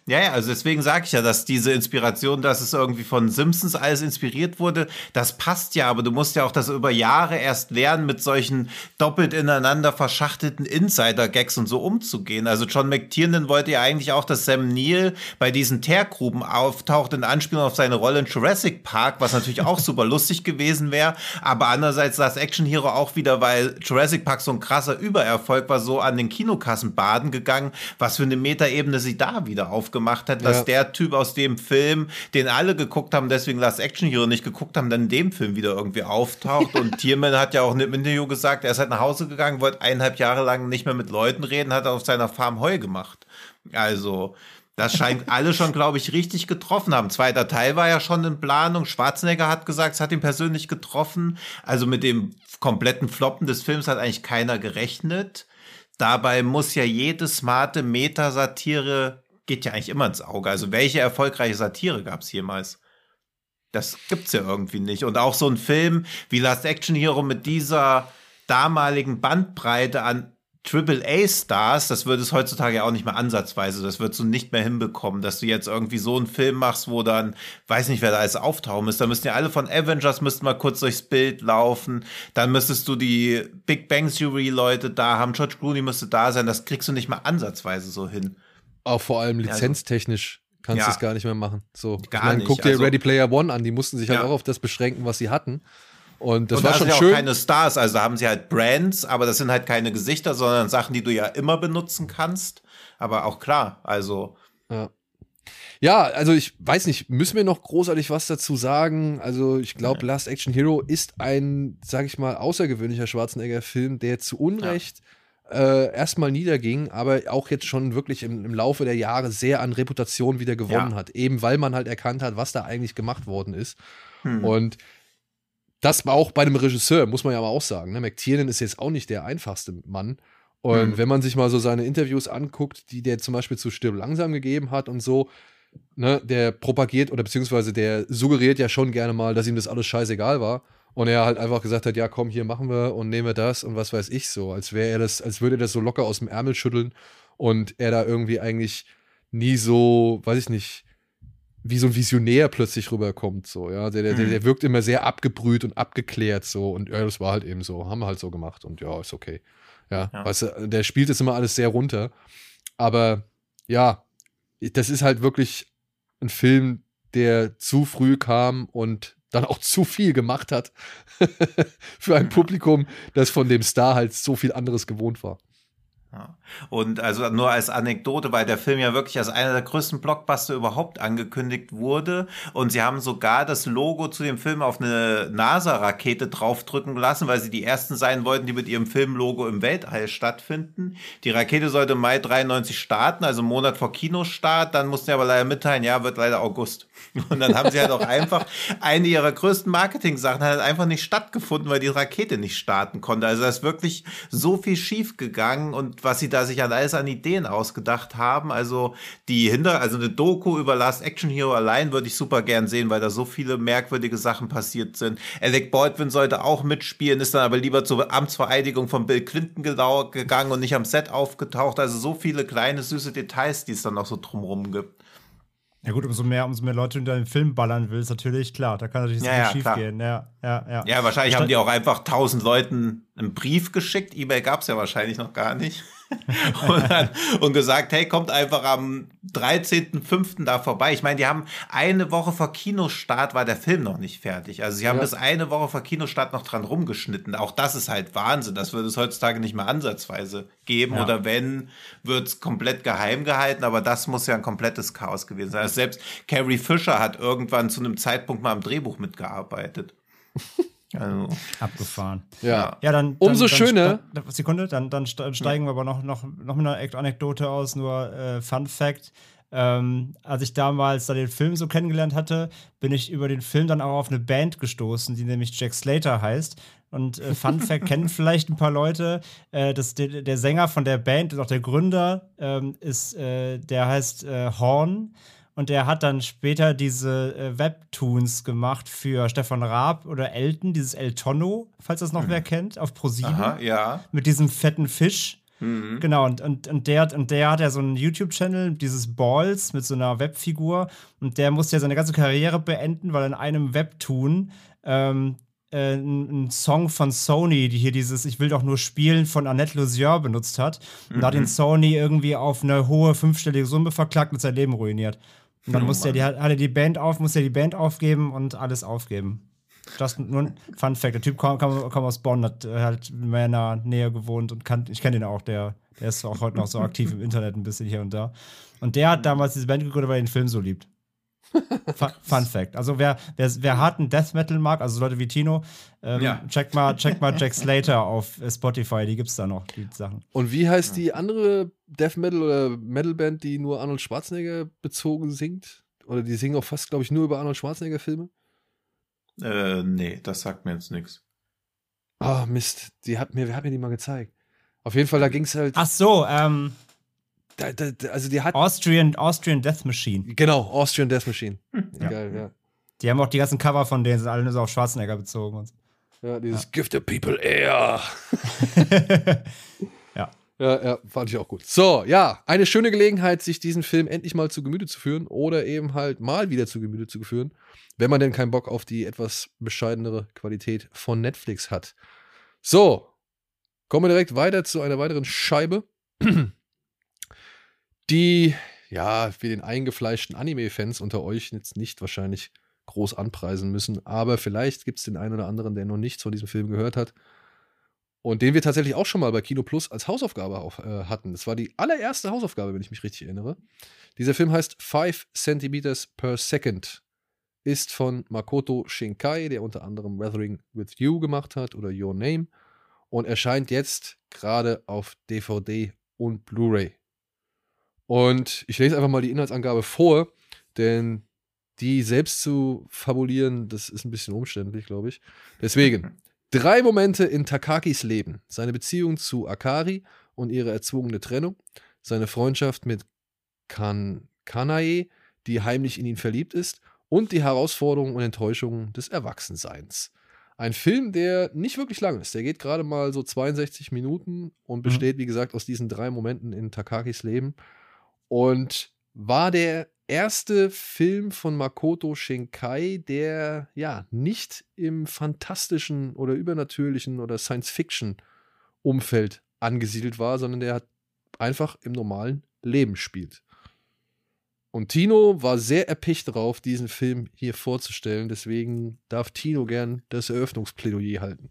Ja, ja, also deswegen sage ich ja, dass diese Inspiration, dass es irgendwie von Simpsons alles inspiriert wurde, das passt ja, aber du musst ja auch das über Jahre erst lernen, mit solchen doppelt ineinander verschachtelten Insider-Gags und so umzugehen. Also John McTiernan wollte ja eigentlich auch, dass Sam Neill bei diesen Teergruben auftaucht in Anspielung auf seine Rolle in Jurassic Park, was natürlich auch super lustig gewesen wäre, aber andererseits das Action Hero auch wieder, weil Jurassic Park so ein krasser Übererfolg war, so an den Kinokassen baden gegangen, was für eine Metaebene sie da wieder aufgebaut gemacht hat, dass ja. der Typ aus dem Film, den alle geguckt haben, deswegen Last Action Hero nicht geguckt haben, dann in dem Film wieder irgendwie auftaucht. Und Tierman hat ja auch in einem Interview gesagt, er ist halt nach Hause gegangen, wollte eineinhalb Jahre lang nicht mehr mit Leuten reden, hat auf seiner Farm Heu gemacht. Also, das scheint alle schon, glaube ich, richtig getroffen haben. Zweiter Teil war ja schon in Planung. Schwarzenegger hat gesagt, es hat ihn persönlich getroffen. Also mit dem kompletten Floppen des Films hat eigentlich keiner gerechnet. Dabei muss ja jede smarte Metasatire geht ja eigentlich immer ins Auge. Also welche erfolgreiche Satire gab es jemals? Das gibt's ja irgendwie nicht. Und auch so ein Film wie Last Action Hero mit dieser damaligen Bandbreite an Triple-A-Stars, das würde es heutzutage ja auch nicht mehr ansatzweise, das würdest du nicht mehr hinbekommen, dass du jetzt irgendwie so einen Film machst, wo dann, weiß nicht, wer da alles auftauchen ist, da müssten ja alle von Avengers müssten mal kurz durchs Bild laufen, dann müsstest du die Big Bang Theory Leute da haben, George Clooney müsste da sein, das kriegst du nicht mal ansatzweise so hin. Auch vor allem also lizenztechnisch kannst du es gar nicht mehr machen. So, gar ich meine, guck dir also, Ready Player One an, die mussten sich halt auch auf das beschränken, was sie hatten. Und das und war da schon sind schön. auch keine Stars, also da haben sie halt Brands, aber das sind halt keine Gesichter, sondern Sachen, die du ja immer benutzen kannst. Aber auch klar, also. Ja. Ja, also ich weiß nicht, müssen wir noch großartig was dazu sagen? Also ich glaube, ja. Last Action Hero ist ein, sag ich mal, außergewöhnlicher Schwarzenegger-Film, der zu Unrecht ja äh, erstmal niederging, aber auch jetzt schon wirklich im, im, Laufe der Jahre sehr an Reputation wieder gewonnen ja. hat. Eben weil man halt erkannt hat, was da eigentlich gemacht worden ist. Hm. Und das war auch bei dem Regisseur, muss man ja aber auch sagen. Ne? McTiernan ist jetzt auch nicht der einfachste Mann. Und hm. wenn man sich mal so seine Interviews anguckt, die der zum Beispiel zu Stirb langsam gegeben hat und so, ne, der propagiert oder beziehungsweise der suggeriert ja schon gerne mal, dass ihm das alles scheißegal war. Und er halt einfach gesagt hat, ja, komm, hier machen wir und nehmen wir das und was weiß ich so, als wäre er das, als würde er das so locker aus dem Ärmel schütteln und er da irgendwie eigentlich nie so, weiß ich nicht, wie so ein Visionär plötzlich rüberkommt, so, ja. Der, der, mhm. der wirkt immer sehr abgebrüht und abgeklärt, so. Und ja, das war halt eben so, haben wir halt so gemacht und ja, ist okay. Ja, ja. weißt du, der spielt das immer alles sehr runter. Aber ja, das ist halt wirklich ein Film, der zu früh kam und dann auch zu viel gemacht hat für ein Publikum, das von dem Star halt so viel anderes gewohnt war. Und also nur als Anekdote, weil der Film ja wirklich als einer der größten Blockbuster überhaupt angekündigt wurde. Und sie haben sogar das Logo zu dem Film auf eine NASA-Rakete draufdrücken lassen, weil sie die ersten sein wollten, die mit ihrem Filmlogo im Weltall stattfinden. Die Rakete sollte im Mai 93 starten, also einen Monat vor Kinostart. Dann mussten sie aber leider mitteilen, ja, wird leider August. Und dann haben sie halt auch einfach eine ihrer größten Marketing-Sachen halt einfach nicht stattgefunden, weil die Rakete nicht starten konnte. Also da ist wirklich so viel schief gegangen und was sie da sich an alles an Ideen ausgedacht haben. Also die hinter, also eine Doku über Last Action Hero allein würde ich super gern sehen, weil da so viele merkwürdige Sachen passiert sind. Alec Baldwin sollte auch mitspielen, ist dann aber lieber zur Amtsvereidigung von Bill Clinton gegangen und nicht am Set aufgetaucht. Also so viele kleine süße Details, die es dann noch so drumherum gibt. Ja gut, umso mehr, umso mehr Leute in deinen Film ballern willst, natürlich, klar, da kann natürlich ja, ja, schief klar. gehen. Ja, ja, ja. ja wahrscheinlich haben die auch einfach tausend Leuten einen Brief geschickt. E-Mail gab es ja wahrscheinlich noch gar nicht. und, dann, und, gesagt, hey, kommt einfach am 13.05. da vorbei. Ich meine, die haben eine Woche vor Kinostart war der Film noch nicht fertig. Also sie haben ja. bis eine Woche vor Kinostart noch dran rumgeschnitten. Auch das ist halt Wahnsinn. Das würde es heutzutage nicht mehr ansatzweise geben. Ja. Oder wenn, wird es komplett geheim gehalten. Aber das muss ja ein komplettes Chaos gewesen sein. Also selbst Carrie Fisher hat irgendwann zu einem Zeitpunkt mal am Drehbuch mitgearbeitet. Also, Abgefahren. Ja, ja dann, dann umso dann schöner. Sekunde, dann, dann steigen wir aber noch, noch, noch mit einer Anekdote aus, nur äh, Fun Fact. Ähm, als ich damals da den Film so kennengelernt hatte, bin ich über den Film dann auch auf eine Band gestoßen, die nämlich Jack Slater heißt. Und äh, Fun Fact kennen vielleicht ein paar Leute. Äh, das, der, der, Sänger von der Band und auch der Gründer ähm, ist, äh, der heißt äh, Horn. Und der hat dann später diese äh, Webtoons gemacht für Stefan Raab oder Elton, dieses El Tonno, falls das noch mhm. wer kennt, auf ProSieben. Aha, ja. Mit diesem fetten Fisch. Mhm. Genau, und, und, und, der, und der hat ja so einen YouTube-Channel, dieses Balls mit so einer Webfigur. Und der musste ja seine ganze Karriere beenden, weil in einem Webtoon ähm, äh, ein Song von Sony, die hier dieses Ich will doch nur spielen von Annette Lusier benutzt hat. Und da hat ihn mhm. Sony irgendwie auf eine hohe fünfstellige Summe verklagt und sein Leben ruiniert. Dann oh, musste er die, hat er die Band auf, musste er die Band aufgeben und alles aufgeben. Das nur ein Fun Fact. Der Typ kam, kam, kam aus Bonn, hat äh, halt in meiner Nähe gewohnt und kann, ich kenne ihn auch, der, der ist auch heute noch so aktiv im Internet ein bisschen hier und da. Und der hat damals diese Band gegründet, weil er den Film so liebt. Fun Fact. Also wer, wer, wer harten Death Metal mag, also Leute wie Tino, ähm, ja. check, mal, check mal Jack Slater auf Spotify, die gibt's da noch, die Sachen. Und wie heißt die andere Death Metal oder Metal Band, die nur Arnold Schwarzenegger bezogen singt? Oder die singen auch fast, glaube ich, nur über Arnold Schwarzenegger Filme? Äh, nee, das sagt mir jetzt nichts. Ah, oh, Mist. Die hat mir, wer hat mir die mal gezeigt? Auf jeden Fall, da ging es halt. Ach so, ähm, da, da, also die hat. Austrian, Austrian Death Machine. Genau, Austrian Death Machine. Hm. Ja. Geil, ja. Die haben auch die ganzen Cover von denen, sind alle nur so auf Schwarzenegger bezogen. Und so. Ja, dieses ja. Give the people air. ja. Ja, ja, fand ich auch gut. So, ja, eine schöne Gelegenheit, sich diesen Film endlich mal zu Gemüte zu führen oder eben halt mal wieder zu Gemüte zu führen, wenn man denn keinen Bock auf die etwas bescheidenere Qualität von Netflix hat. So, kommen wir direkt weiter zu einer weiteren Scheibe die ja für den eingefleischten Anime-Fans unter euch jetzt nicht wahrscheinlich groß anpreisen müssen, aber vielleicht gibt es den einen oder anderen, der noch nichts von diesem Film gehört hat und den wir tatsächlich auch schon mal bei Kino Plus als Hausaufgabe auf, äh, hatten. Das war die allererste Hausaufgabe, wenn ich mich richtig erinnere. Dieser Film heißt 5 Centimeters per Second, ist von Makoto Shinkai, der unter anderem Weathering with You gemacht hat oder Your Name und erscheint jetzt gerade auf DVD und Blu-ray. Und ich lese einfach mal die Inhaltsangabe vor, denn die selbst zu fabulieren, das ist ein bisschen umständlich, glaube ich. Deswegen, drei Momente in Takakis Leben. Seine Beziehung zu Akari und ihre erzwungene Trennung, seine Freundschaft mit kan Kanae, die heimlich in ihn verliebt ist, und die Herausforderungen und Enttäuschungen des Erwachsenseins. Ein Film, der nicht wirklich lang ist. Der geht gerade mal so 62 Minuten und mhm. besteht, mhm. wie gesagt, aus diesen drei Momenten in Takakis Leben und war der erste Film von Makoto Shinkai, der ja nicht im fantastischen oder übernatürlichen oder Science-Fiction-Umfeld angesiedelt war, sondern der hat einfach im normalen Leben spielt. Und Tino war sehr erpicht darauf, diesen Film hier vorzustellen. Deswegen darf Tino gern das Eröffnungsplädoyer halten.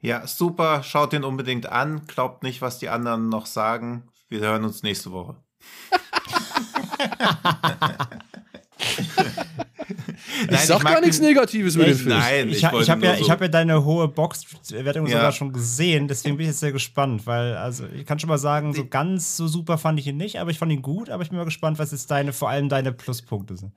Ja, super. Schaut den unbedingt an. Glaubt nicht, was die anderen noch sagen. Wir hören uns nächste Woche. ich Nein, sag ich gar nichts Negatives über den Film. Nein, ich, ich, ich habe ja, so. hab ja deine hohe Box-Wertung ja. sogar schon gesehen, deswegen bin ich jetzt sehr gespannt, weil, also ich kann schon mal sagen, so ganz so super fand ich ihn nicht, aber ich fand ihn gut, aber ich bin mal gespannt, was jetzt deine, vor allem deine Pluspunkte sind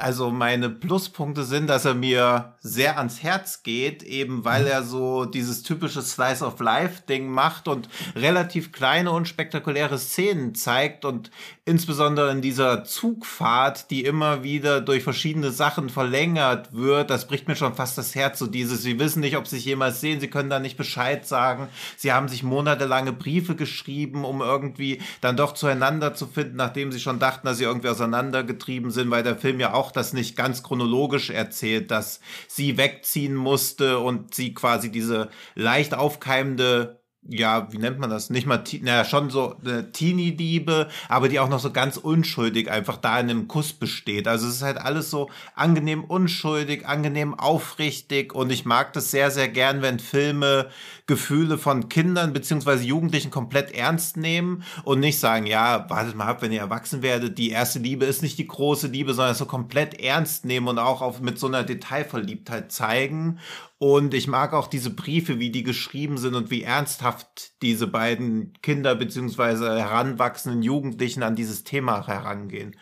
also meine Pluspunkte sind, dass er mir sehr ans Herz geht, eben weil er so dieses typische Slice of Life Ding macht und relativ kleine und spektakuläre Szenen zeigt und insbesondere in dieser Zugfahrt, die immer wieder durch verschiedene Sachen verlängert wird, das bricht mir schon fast das Herz, so dieses, sie wissen nicht, ob sie sich jemals sehen, sie können da nicht Bescheid sagen, sie haben sich monatelange Briefe geschrieben, um irgendwie dann doch zueinander zu finden, nachdem sie schon dachten, dass sie irgendwie auseinandergetrieben sind, weil der Film ja auch auch das nicht ganz chronologisch erzählt, dass sie wegziehen musste und sie quasi diese leicht aufkeimende ja, wie nennt man das? Nicht mal, naja, schon so eine Teenie-Liebe, aber die auch noch so ganz unschuldig einfach da in einem Kuss besteht. Also es ist halt alles so angenehm unschuldig, angenehm aufrichtig und ich mag das sehr, sehr gern, wenn Filme Gefühle von Kindern beziehungsweise Jugendlichen komplett ernst nehmen und nicht sagen, ja, wartet mal ab, wenn ihr erwachsen werdet, die erste Liebe ist nicht die große Liebe, sondern so komplett ernst nehmen und auch auf, mit so einer Detailverliebtheit zeigen. Und ich mag auch diese Briefe, wie die geschrieben sind und wie ernsthaft diese beiden Kinder beziehungsweise heranwachsenden Jugendlichen an dieses Thema herangehen.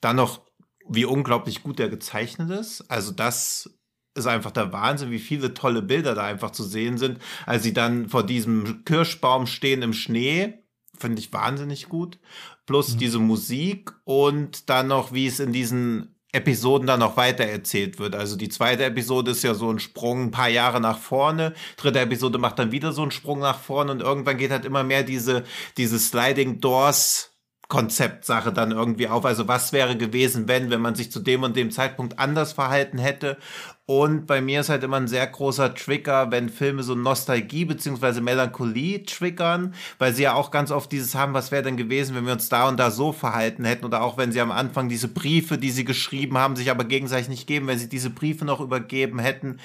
Dann noch, wie unglaublich gut er gezeichnet ist. Also das ist einfach der Wahnsinn, wie viele tolle Bilder da einfach zu sehen sind. Als sie dann vor diesem Kirschbaum stehen im Schnee, finde ich wahnsinnig gut. Plus mhm. diese Musik und dann noch, wie es in diesen Episoden dann noch weiter erzählt wird. Also die zweite Episode ist ja so ein Sprung ein paar Jahre nach vorne. Dritte Episode macht dann wieder so einen Sprung nach vorne und irgendwann geht halt immer mehr diese, diese Sliding Doors Konzeptsache dann irgendwie auf. Also was wäre gewesen, wenn, wenn man sich zu dem und dem Zeitpunkt anders verhalten hätte. Und bei mir ist halt immer ein sehr großer Trigger, wenn Filme so Nostalgie beziehungsweise Melancholie triggern, weil sie ja auch ganz oft dieses haben, was wäre denn gewesen, wenn wir uns da und da so verhalten hätten. Oder auch wenn sie am Anfang diese Briefe, die sie geschrieben haben, sich aber gegenseitig nicht geben, wenn sie diese Briefe noch übergeben hätten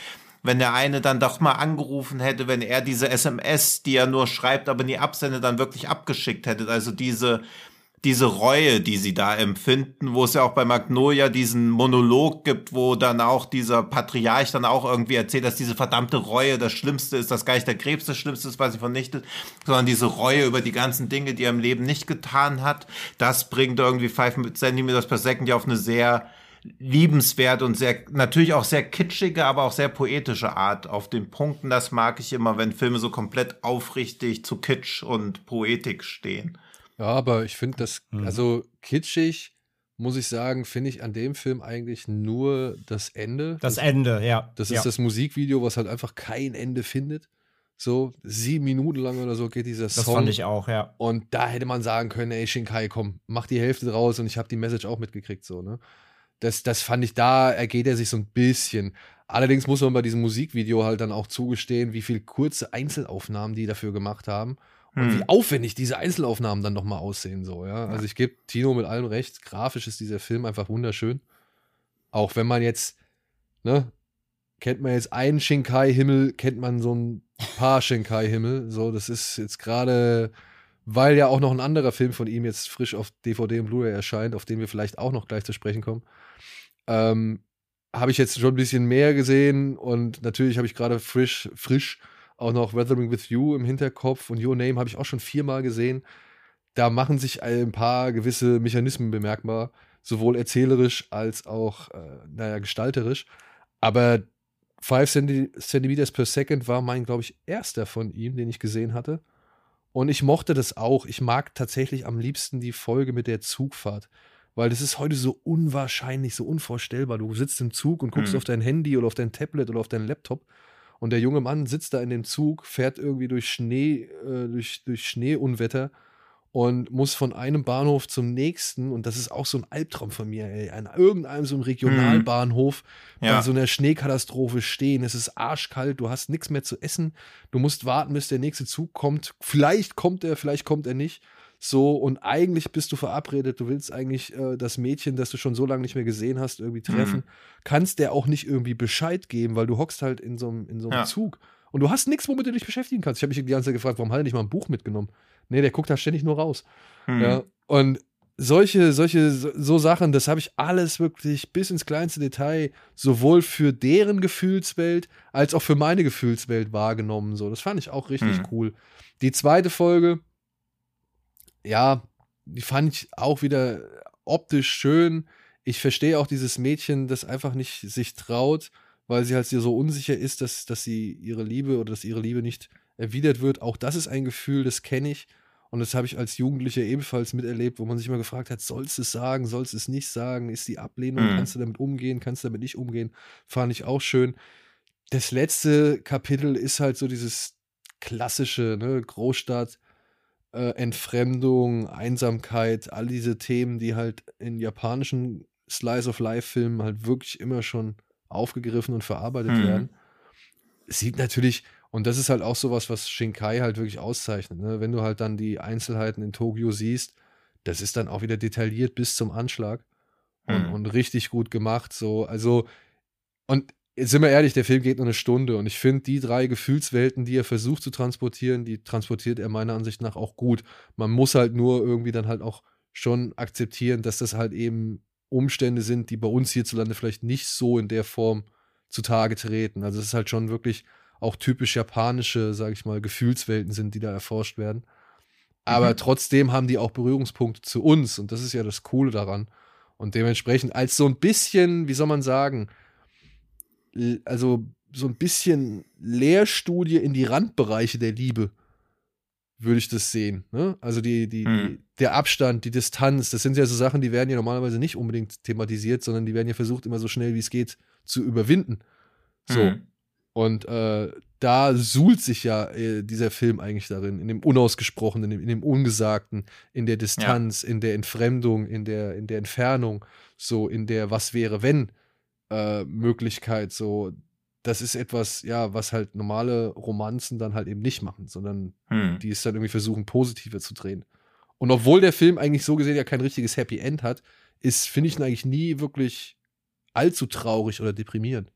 wenn der eine dann doch mal angerufen hätte, wenn er diese SMS, die er nur schreibt, aber nie absendet, dann wirklich abgeschickt hätte. Also diese, diese Reue, die sie da empfinden, wo es ja auch bei Magnolia diesen Monolog gibt, wo dann auch dieser Patriarch dann auch irgendwie erzählt, dass diese verdammte Reue das Schlimmste ist, dass gar nicht der Krebs das Schlimmste ist, was sie vernichtet, sondern diese Reue über die ganzen Dinge, die er im Leben nicht getan hat, das bringt irgendwie 5 Zentimeters per Second ja auf eine sehr liebenswert und sehr, natürlich auch sehr kitschige, aber auch sehr poetische Art auf den Punkten. Das mag ich immer, wenn Filme so komplett aufrichtig zu Kitsch und Poetik stehen. Ja, aber ich finde das, mhm. also kitschig, muss ich sagen, finde ich an dem Film eigentlich nur das Ende. Das, das Ende, ja. Das ist ja. das Musikvideo, was halt einfach kein Ende findet. So sieben Minuten lang oder so geht dieser Song. Das fand ich auch, ja. Und da hätte man sagen können, ey Shinkai, komm, mach die Hälfte draus und ich habe die Message auch mitgekriegt, so, ne? Das, das fand ich, da ergeht er sich so ein bisschen. Allerdings muss man bei diesem Musikvideo halt dann auch zugestehen, wie viel kurze Einzelaufnahmen die dafür gemacht haben. Und hm. wie aufwendig diese Einzelaufnahmen dann nochmal aussehen, so, ja. Also ich gebe Tino mit allem recht, grafisch ist dieser Film einfach wunderschön. Auch wenn man jetzt, ne, kennt man jetzt einen Shinkai-Himmel, kennt man so ein paar Shinkai-Himmel. So, das ist jetzt gerade, weil ja auch noch ein anderer Film von ihm jetzt frisch auf DVD und Blu-ray erscheint, auf den wir vielleicht auch noch gleich zu sprechen kommen. Ähm, habe ich jetzt schon ein bisschen mehr gesehen und natürlich habe ich gerade frisch, frisch auch noch Weathering with You im Hinterkopf und Your Name habe ich auch schon viermal gesehen. Da machen sich ein paar gewisse Mechanismen bemerkbar, sowohl erzählerisch als auch, äh, naja, gestalterisch. Aber 5 Centimeters per Second war mein, glaube ich, erster von ihm, den ich gesehen hatte. Und ich mochte das auch. Ich mag tatsächlich am liebsten die Folge mit der Zugfahrt. Weil das ist heute so unwahrscheinlich, so unvorstellbar. Du sitzt im Zug und guckst mhm. auf dein Handy oder auf dein Tablet oder auf deinen Laptop und der junge Mann sitzt da in dem Zug, fährt irgendwie durch Schnee, äh, durch, durch Schneeunwetter und muss von einem Bahnhof zum nächsten, und das ist auch so ein Albtraum von mir, ey, an irgendeinem so einem Regionalbahnhof mhm. ja. bei so einer Schneekatastrophe stehen. Es ist arschkalt, du hast nichts mehr zu essen, du musst warten, bis der nächste Zug kommt. Vielleicht kommt er, vielleicht kommt er nicht. So, und eigentlich bist du verabredet, du willst eigentlich äh, das Mädchen, das du schon so lange nicht mehr gesehen hast, irgendwie treffen. Mhm. Kannst der auch nicht irgendwie Bescheid geben, weil du hockst halt in so einem in so ja. Zug Und du hast nichts, womit du dich beschäftigen kannst. Ich habe mich die ganze Zeit gefragt, warum hat er nicht mal ein Buch mitgenommen? Nee, der guckt da ständig nur raus. Hm. Ja, und solche, solche, so Sachen, das habe ich alles wirklich bis ins kleinste Detail sowohl für deren Gefühlswelt als auch für meine Gefühlswelt wahrgenommen. So, das fand ich auch richtig Hm. cool. Die zweite Folge, ja, die fand ich auch wieder optisch schön. Ich verstehe auch dieses Mädchen, das einfach nicht sich traut, weil sie halt so unsicher ist, dass, dass sie ihre Liebe oder dass ihre Liebe nicht erwidert wird. Auch das ist ein Gefühl, das kenne ich. Und das habe ich als Jugendlicher ebenfalls miterlebt, wo man sich immer gefragt hat, sollst du es sagen, sollst du es nicht sagen? Ist die Ablehnung, Mhm. kannst du damit umgehen, kannst du damit nicht umgehen? Fand ich auch schön. Das letzte Kapitel ist halt so dieses klassische, ne, Großstadt, äh, Entfremdung, Einsamkeit, all diese Themen, die halt in japanischen Slice of Life-Filmen halt wirklich immer schon aufgegriffen und verarbeitet Mhm. werden. Sieht natürlich, und das ist halt auch sowas, was Shinkai halt wirklich auszeichnet. Ne? Wenn du halt dann die Einzelheiten in Tokio siehst, das ist dann auch wieder detailliert bis zum Anschlag und, Mhm. und richtig gut gemacht. So, also, und jetzt sind wir ehrlich, der Film geht nur eine Stunde und ich finde, die drei Gefühlswelten, die er versucht zu transportieren, die transportiert er meiner Ansicht nach auch gut. Man muss halt nur irgendwie dann halt auch schon akzeptieren, dass das halt eben Umstände sind, die bei uns hierzulande vielleicht nicht so in der Form zutage treten. Also es ist halt schon wirklich auch typisch japanische, sage ich mal, Gefühlswelten sind, die da erforscht werden. Aber Mhm. trotzdem haben die auch Berührungspunkte zu uns und das ist ja das Coole daran. Und dementsprechend als so ein bisschen, wie soll man sagen, also so ein bisschen Lehrstudie in die Randbereiche der Liebe, würde ich das sehen. Ne? Also die, die, die, der Abstand, die Distanz, das sind ja so Sachen, die werden ja normalerweise nicht unbedingt thematisiert, sondern die werden ja versucht, immer so schnell wie es geht zu überwinden. So. Mhm. Und äh, da suhlt sich ja äh, dieser Film eigentlich darin, in dem Unausgesprochenen, in dem, in dem Ungesagten, in der Distanz, in der Entfremdung, in der, in der Entfernung, so in der Was wäre wenn äh, Möglichkeit, so. Das ist etwas, ja, was halt normale Romanzen dann halt eben nicht machen, sondern Mhm. die es dann irgendwie versuchen, positiver zu drehen. Und obwohl der Film eigentlich so gesehen ja kein richtiges Happy End hat, ist, finde ich ihn eigentlich nie wirklich allzu traurig oder deprimierend.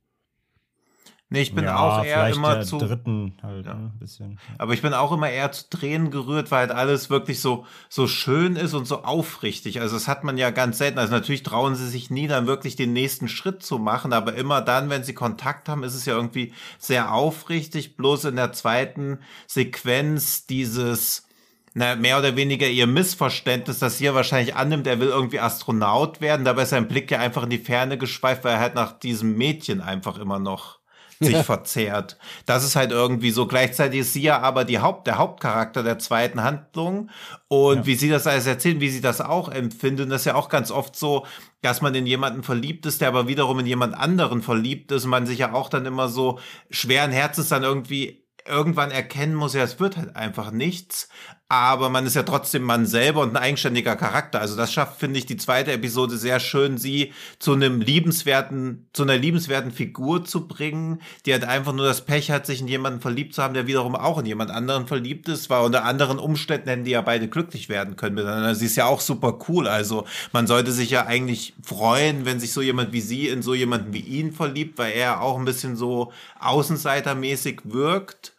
Nee, ich bin ja, auch eher immer zu. dritten halt, Ja. ne, ein bisschen. Aber ich bin auch immer eher zu Tränen gerührt, weil halt alles wirklich so, so schön ist und so aufrichtig. Also das hat man ja ganz selten. Also natürlich trauen sie sich nie, dann wirklich den nächsten Schritt zu machen. Aber immer dann, wenn sie Kontakt haben, ist es ja irgendwie sehr aufrichtig. Bloß in der zweiten Sequenz dieses, na, mehr oder weniger ihr Missverständnis, dass sie ja wahrscheinlich annimmt, er will irgendwie Astronaut werden. Dabei ist sein Blick ja einfach in die Ferne geschweift, weil er halt nach diesem Mädchen einfach immer noch sich verzehrt. Das ist halt irgendwie so. Gleichzeitig ist sie ja aber die Haupt, der Hauptcharakter der zweiten Handlung. Und Ja. wie sie das alles erzählen, wie sie das auch empfinden, das ist ja auch ganz oft so, dass man in jemanden verliebt ist, der aber wiederum in jemand anderen verliebt ist und man sich ja auch dann immer so schweren Herzens dann irgendwie irgendwann erkennen muss, ja, es wird halt einfach nichts, aber man ist ja trotzdem Mann selber und ein eigenständiger Charakter. Also das schafft, finde ich, die zweite Episode sehr schön, sie zu einem liebenswerten, zu einer liebenswerten Figur zu bringen, die halt einfach nur das Pech hat, sich in jemanden verliebt zu haben, der wiederum auch in jemand anderen verliebt ist, weil unter anderen Umständen hätten die ja beide glücklich werden können miteinander. Sie ist ja auch super cool. Also man sollte sich ja eigentlich freuen, wenn sich so jemand wie sie in so jemanden wie ihn verliebt, weil er auch ein bisschen so außenseitermäßig wirkt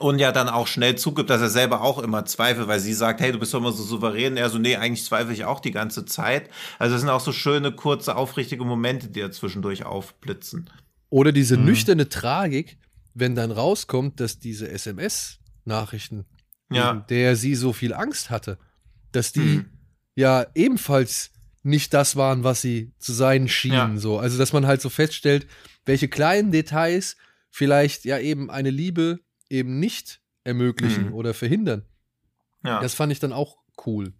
und ja dann auch schnell zugibt, dass er selber auch immer zweifelt, weil sie sagt, hey, du bist doch immer so souverän. Er so, nee, eigentlich zweifle ich auch die ganze Zeit. Also es sind auch so schöne, kurze, aufrichtige Momente, die da zwischendurch aufblitzen. Oder diese Mhm. nüchterne Tragik, wenn dann rauskommt, dass diese SMS-Nachrichten, Ja. der sie so viel Angst hatte, dass die Mhm. ja ebenfalls nicht das waren, was sie zu sein schienen. Ja. So. Also, dass man halt so feststellt, welche kleinen Details vielleicht ja eben eine Liebe eben nicht ermöglichen Mhm. oder verhindern. Ja. Das fand ich dann auch cool.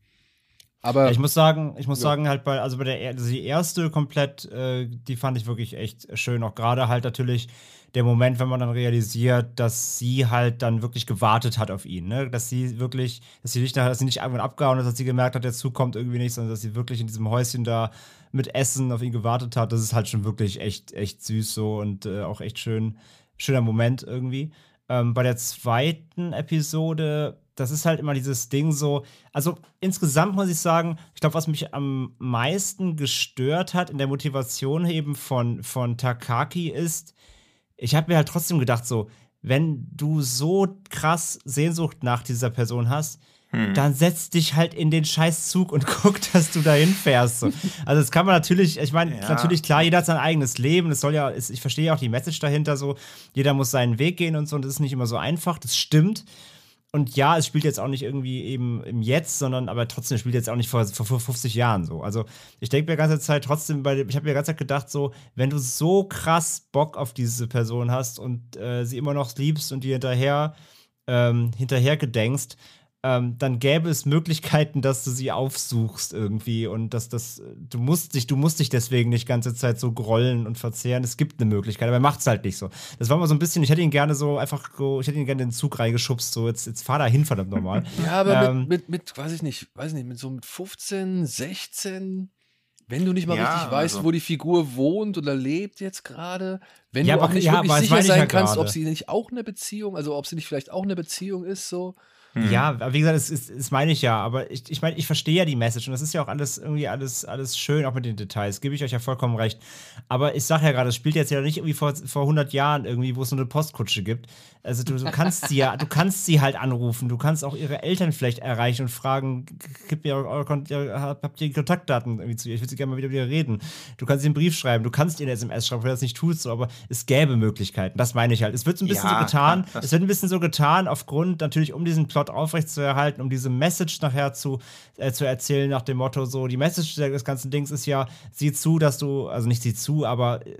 Aber Ja, ich muss sagen, ich muss Ja. sagen, halt bei, also bei der, er- also die erste komplett, äh, die fand ich wirklich echt schön. Auch gerade halt natürlich der Moment, wenn man dann realisiert, dass sie halt dann wirklich gewartet hat auf ihn, ne? Dass sie wirklich, dass sie nicht, dass sie nicht irgendwann abgehauen ist, dass sie gemerkt hat, dazu kommt irgendwie nichts, sondern dass sie wirklich in diesem Häuschen da mit Essen auf ihn gewartet hat. Das ist halt schon wirklich echt, echt süß so und äh, auch echt schön, schöner Moment irgendwie. Ähm, bei der zweiten Episode, das ist halt immer dieses Ding so. Also insgesamt muss ich sagen, ich glaube, was mich am meisten gestört hat in der Motivation eben von, von Takaki ist, ich habe mir halt trotzdem gedacht, so, wenn du so krass Sehnsucht nach dieser Person hast, hm. dann setz dich halt in den Scheißzug und guck, dass du dahin fährst. So. Also das kann man natürlich, ich meine, ja. natürlich klar, jeder hat sein eigenes Leben. Es soll ja, ich verstehe auch die Message dahinter so, jeder muss seinen Weg gehen und so und das ist nicht immer so einfach, das stimmt und ja, es spielt jetzt auch nicht irgendwie eben im Jetzt, sondern aber trotzdem spielt jetzt auch nicht vor, vor 50 Jahren so. Also ich denke mir die ganze Zeit trotzdem, weil ich habe mir die ganze Zeit gedacht, so, wenn du so krass Bock auf diese Person hast und äh, sie immer noch liebst und dir hinterher, ähm, hinterher gedenkst, ähm, dann gäbe es Möglichkeiten, dass du sie aufsuchst irgendwie und dass das, du musst dich, du musst dich deswegen nicht ganze Zeit so grollen und verzehren. Es gibt eine Möglichkeit, aber er macht es halt nicht so. Das war mal so ein bisschen, ich hätte ihn gerne so einfach so, ich hätte ihn gerne in den Zug reingeschubst, so jetzt, jetzt fahr da hin, verdammt nochmal. ja, aber ähm, mit, mit, mit, weiß ich nicht, weiß ich nicht, mit so mit 15, 16, wenn du nicht mal ja, richtig weißt, also. wo die Figur wohnt oder lebt jetzt gerade, wenn ja, du auch nicht ja, wirklich sicher sein kannst, ob sie nicht auch eine Beziehung, also ob sie nicht vielleicht auch eine Beziehung ist, so. Mhm. Ja, wie gesagt, das, ist, das meine ich ja, aber ich, ich meine, ich verstehe ja die Message und das ist ja auch alles irgendwie alles, alles schön, auch mit den Details, gebe ich euch ja vollkommen recht. Aber ich sage ja gerade, das spielt jetzt ja nicht irgendwie vor, vor 100 Jahren irgendwie, wo es nur eine Postkutsche gibt. Also du, du kannst sie ja, du kannst sie halt anrufen, du kannst auch ihre Eltern vielleicht erreichen und fragen, gib mir eure, eure, habt ihr Kontaktdaten irgendwie zu ihr, ich würde sie gerne mal wieder mit ihr reden. Du kannst ihr einen Brief schreiben, du kannst ihr eine SMS schreiben, wenn du das nicht tust, so, aber es gäbe Möglichkeiten, das meine ich halt. Es wird so ein bisschen ja, so getan, es wird ein bisschen so getan, aufgrund natürlich um diesen Plot aufrechtzuerhalten, um diese Message nachher zu, äh, zu erzählen, nach dem Motto, so, die Message des ganzen Dings ist ja, sieh zu, dass du, also nicht sieh zu, aber äh,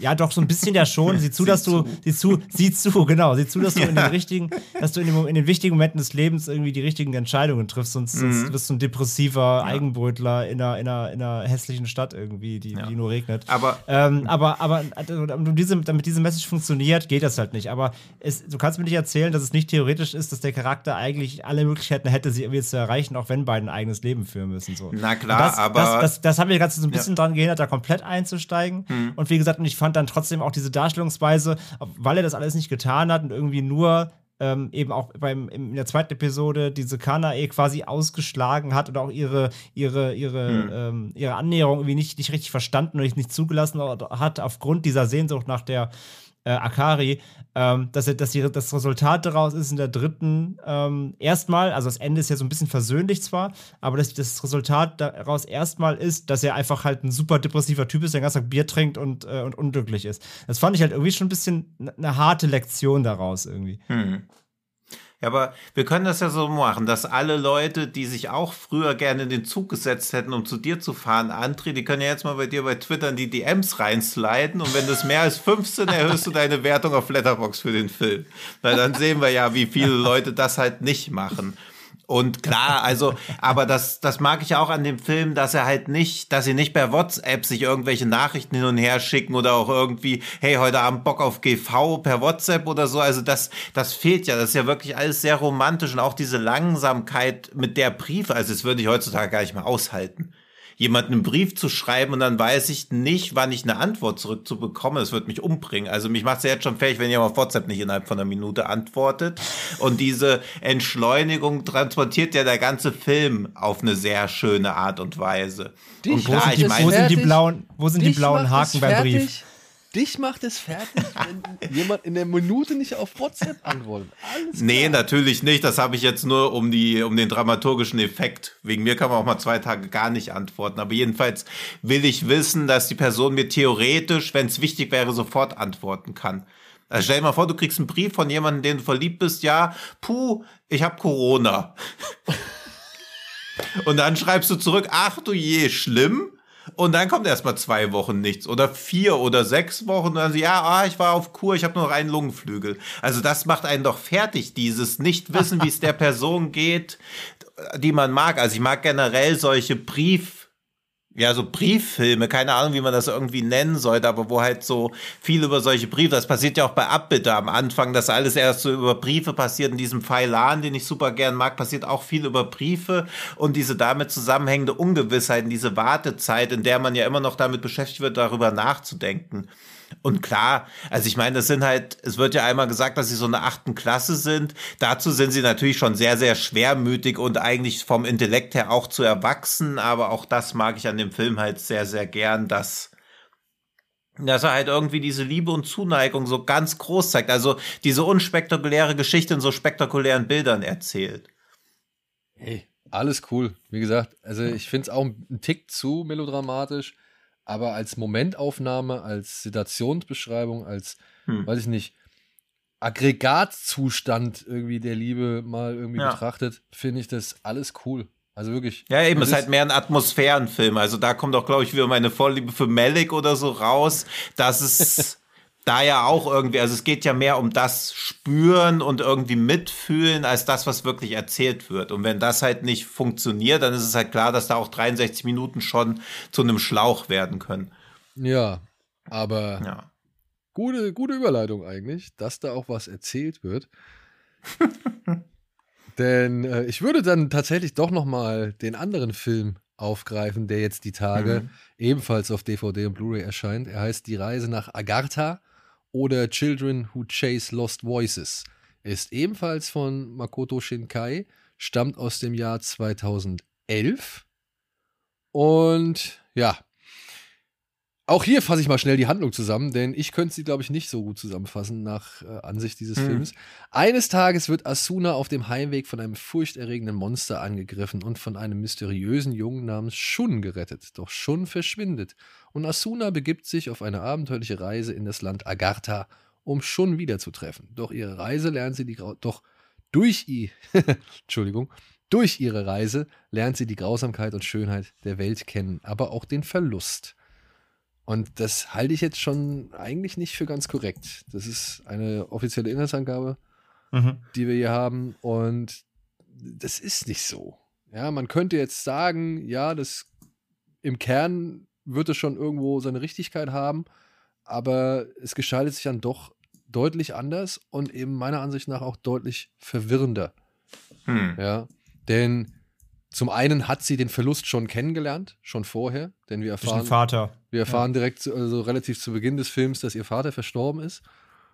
ja, doch, so ein bisschen ja schon. Sieh zu, dass du, sieh zu, sieh zu, genau, sieh zu, dass du ja. in den richtigen, dass du in den, in den, wichtigen Momenten des Lebens irgendwie die richtigen Entscheidungen triffst, sonst, mhm. sonst wirst du ein depressiver ja. Eigenbrötler in einer, in, einer, in einer hässlichen Stadt irgendwie, die, ja. die nur regnet. Aber, ähm, aber, aber um diese, damit diese Message funktioniert, geht das halt nicht. Aber es, du kannst mir nicht erzählen, dass es nicht theoretisch ist, dass der Charakter eigentlich alle Möglichkeiten hätte, sie irgendwie zu erreichen, auch wenn beide ein eigenes Leben führen müssen. So. Na klar, das, aber. Das, das, das, haben wir gerade so ein bisschen dran gehindert, da komplett einzusteigen. Mhm. Und wie gesagt, und ich fand dann trotzdem auch diese Darstellungsweise, weil er das alles nicht getan hat und irgendwie nur ähm, eben auch beim, in der zweiten Episode diese Kanae quasi ausgeschlagen hat und auch ihre, ihre, ihre, hm. ähm, ihre Annäherung irgendwie nicht, nicht richtig verstanden und nicht zugelassen hat, aufgrund dieser Sehnsucht nach der, äh, Akari, ähm, dass, dass die, das Resultat daraus ist in der dritten ähm, erstmal, also das Ende ist ja so ein bisschen versöhnlich zwar, aber dass das Resultat daraus erstmal ist, dass er einfach halt ein super depressiver Typ ist, der den ganzen Tag Bier trinkt und, äh, und unglücklich ist. Das fand ich halt irgendwie schon ein bisschen eine harte Lektion daraus irgendwie. Hm. Ja, aber wir können das ja so machen, dass alle Leute, die sich auch früher gerne in den Zug gesetzt hätten, um zu dir zu fahren, André, die können ja jetzt mal bei dir bei Twitter in die DMs reinsliden und wenn das mehr als 15, erhöhst du deine Wertung auf Letterbox für den Film. Weil dann sehen wir ja, wie viele Leute das halt nicht machen. Und klar, also, aber das, das mag ich auch an dem Film, dass er halt nicht, dass sie nicht per WhatsApp sich irgendwelche Nachrichten hin und her schicken oder auch irgendwie, hey, heute Abend Bock auf GV per WhatsApp oder so. Also das, das fehlt ja. Das ist ja wirklich alles sehr romantisch und auch diese Langsamkeit mit der Briefe. Also das würde ich heutzutage gar nicht mehr aushalten jemanden einen Brief zu schreiben und dann weiß ich nicht, wann ich eine Antwort zurückzubekomme. Das wird mich umbringen. Also mich macht es ja jetzt schon fähig, wenn jemand auf WhatsApp nicht innerhalb von einer Minute antwortet. Und diese Entschleunigung transportiert ja der ganze Film auf eine sehr schöne Art und Weise. Dich und klar, ich meine, wo sind die blauen, wo sind die blauen Haken beim Brief? Dich macht es fertig, wenn jemand in der Minute nicht auf WhatsApp antwortet. Alles nee, natürlich nicht. Das habe ich jetzt nur um, die, um den dramaturgischen Effekt. Wegen mir kann man auch mal zwei Tage gar nicht antworten. Aber jedenfalls will ich wissen, dass die Person mir theoretisch, wenn es wichtig wäre, sofort antworten kann. Also stell dir mal vor, du kriegst einen Brief von jemandem, den du verliebt bist. Ja, puh, ich habe Corona. Und dann schreibst du zurück, ach du je, schlimm. Und dann kommt erstmal zwei Wochen nichts oder vier oder sechs Wochen und dann sie, ja, ah, ich war auf Kur, ich habe nur noch einen Lungenflügel. Also das macht einen doch fertig, dieses Nicht-Wissen, wie es der Person geht, die man mag. Also ich mag generell solche Brief ja, so Brieffilme, keine Ahnung, wie man das irgendwie nennen sollte, aber wo halt so viel über solche Briefe, das passiert ja auch bei Abbitte am Anfang, dass alles erst so über Briefe passiert. In diesem Pfeilan, den ich super gern mag, passiert auch viel über Briefe und diese damit zusammenhängende Ungewissheit, diese Wartezeit, in der man ja immer noch damit beschäftigt wird, darüber nachzudenken. Und klar, also ich meine, das sind halt, es wird ja einmal gesagt, dass sie so eine achten Klasse sind. Dazu sind sie natürlich schon sehr, sehr schwermütig und eigentlich vom Intellekt her auch zu erwachsen. Aber auch das mag ich an dem Film halt sehr, sehr gern, dass dass er halt irgendwie diese Liebe und Zuneigung so ganz groß zeigt. Also diese unspektakuläre Geschichte in so spektakulären Bildern erzählt. Hey, alles cool. Wie gesagt, also ich finde es auch ein Tick zu melodramatisch, aber als Momentaufnahme, als Situationsbeschreibung, als, hm. weiß ich nicht, Aggregatzustand irgendwie der Liebe mal irgendwie ja. betrachtet, finde ich das alles cool. Also wirklich. Ja, eben, es ist halt mehr ein Atmosphärenfilm. Also da kommt auch, glaube ich, wieder meine Vorliebe für Malik oder so raus. Das ist da ja auch irgendwie, also es geht ja mehr um das Spüren und irgendwie mitfühlen, als das, was wirklich erzählt wird. Und wenn das halt nicht funktioniert, dann ist es halt klar, dass da auch 63 Minuten schon zu einem Schlauch werden können. Ja, aber ja. Gute, gute Überleitung eigentlich, dass da auch was erzählt wird. Denn äh, ich würde dann tatsächlich doch noch mal den anderen Film aufgreifen, der jetzt die Tage mhm. ebenfalls auf DVD und Blu-ray erscheint. Er heißt Die Reise nach Agartha oder Children Who Chase Lost Voices. Ist ebenfalls von Makoto Shinkai, stammt aus dem Jahr 2011 und ja, auch hier fasse ich mal schnell die Handlung zusammen, denn ich könnte sie, glaube ich, nicht so gut zusammenfassen nach äh, Ansicht dieses hm. Films. Eines Tages wird Asuna auf dem Heimweg von einem furchterregenden Monster angegriffen und von einem mysteriösen Jungen namens Shun gerettet. Doch Shun verschwindet und Asuna begibt sich auf eine abenteuerliche Reise in das Land Agartha, um Shun wiederzutreffen. Doch ihre Reise lernt sie die Grau doch durch ihr Entschuldigung, durch ihre Reise lernt sie die Grausamkeit und Schönheit der Welt kennen, aber auch den Verlust. Und das halte ich jetzt schon eigentlich nicht für ganz korrekt. Das ist eine offizielle Inhaltsangabe, mhm. die wir hier haben. Und das ist nicht so. Ja, man könnte jetzt sagen, ja, das im Kern wird es schon irgendwo seine Richtigkeit haben, aber es gestaltet sich dann doch deutlich anders und eben meiner Ansicht nach auch deutlich verwirrender. Hm. Ja, denn zum einen hat sie den Verlust schon kennengelernt, schon vorher, denn wir erfahren, Vater. Wir erfahren ja. direkt, also relativ zu Beginn des Films, dass ihr Vater verstorben ist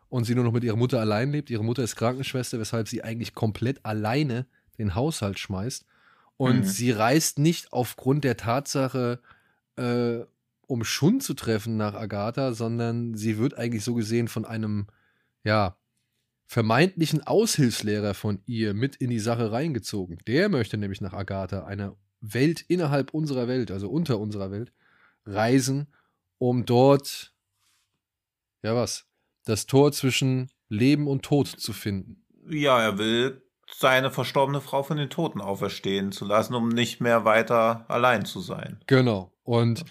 und sie nur noch mit ihrer Mutter allein lebt. Ihre Mutter ist Krankenschwester, weshalb sie eigentlich komplett alleine den Haushalt schmeißt. Und mhm. sie reist nicht aufgrund der Tatsache, äh, um Schund zu treffen nach Agatha, sondern sie wird eigentlich so gesehen von einem, ja, vermeintlichen Aushilfslehrer von ihr mit in die Sache reingezogen. Der möchte nämlich nach Agatha, einer Welt innerhalb unserer Welt, also unter unserer Welt, reisen, um dort, ja was, das Tor zwischen Leben und Tod zu finden. Ja, er will seine verstorbene Frau von den Toten auferstehen zu lassen, um nicht mehr weiter allein zu sein. Genau. Und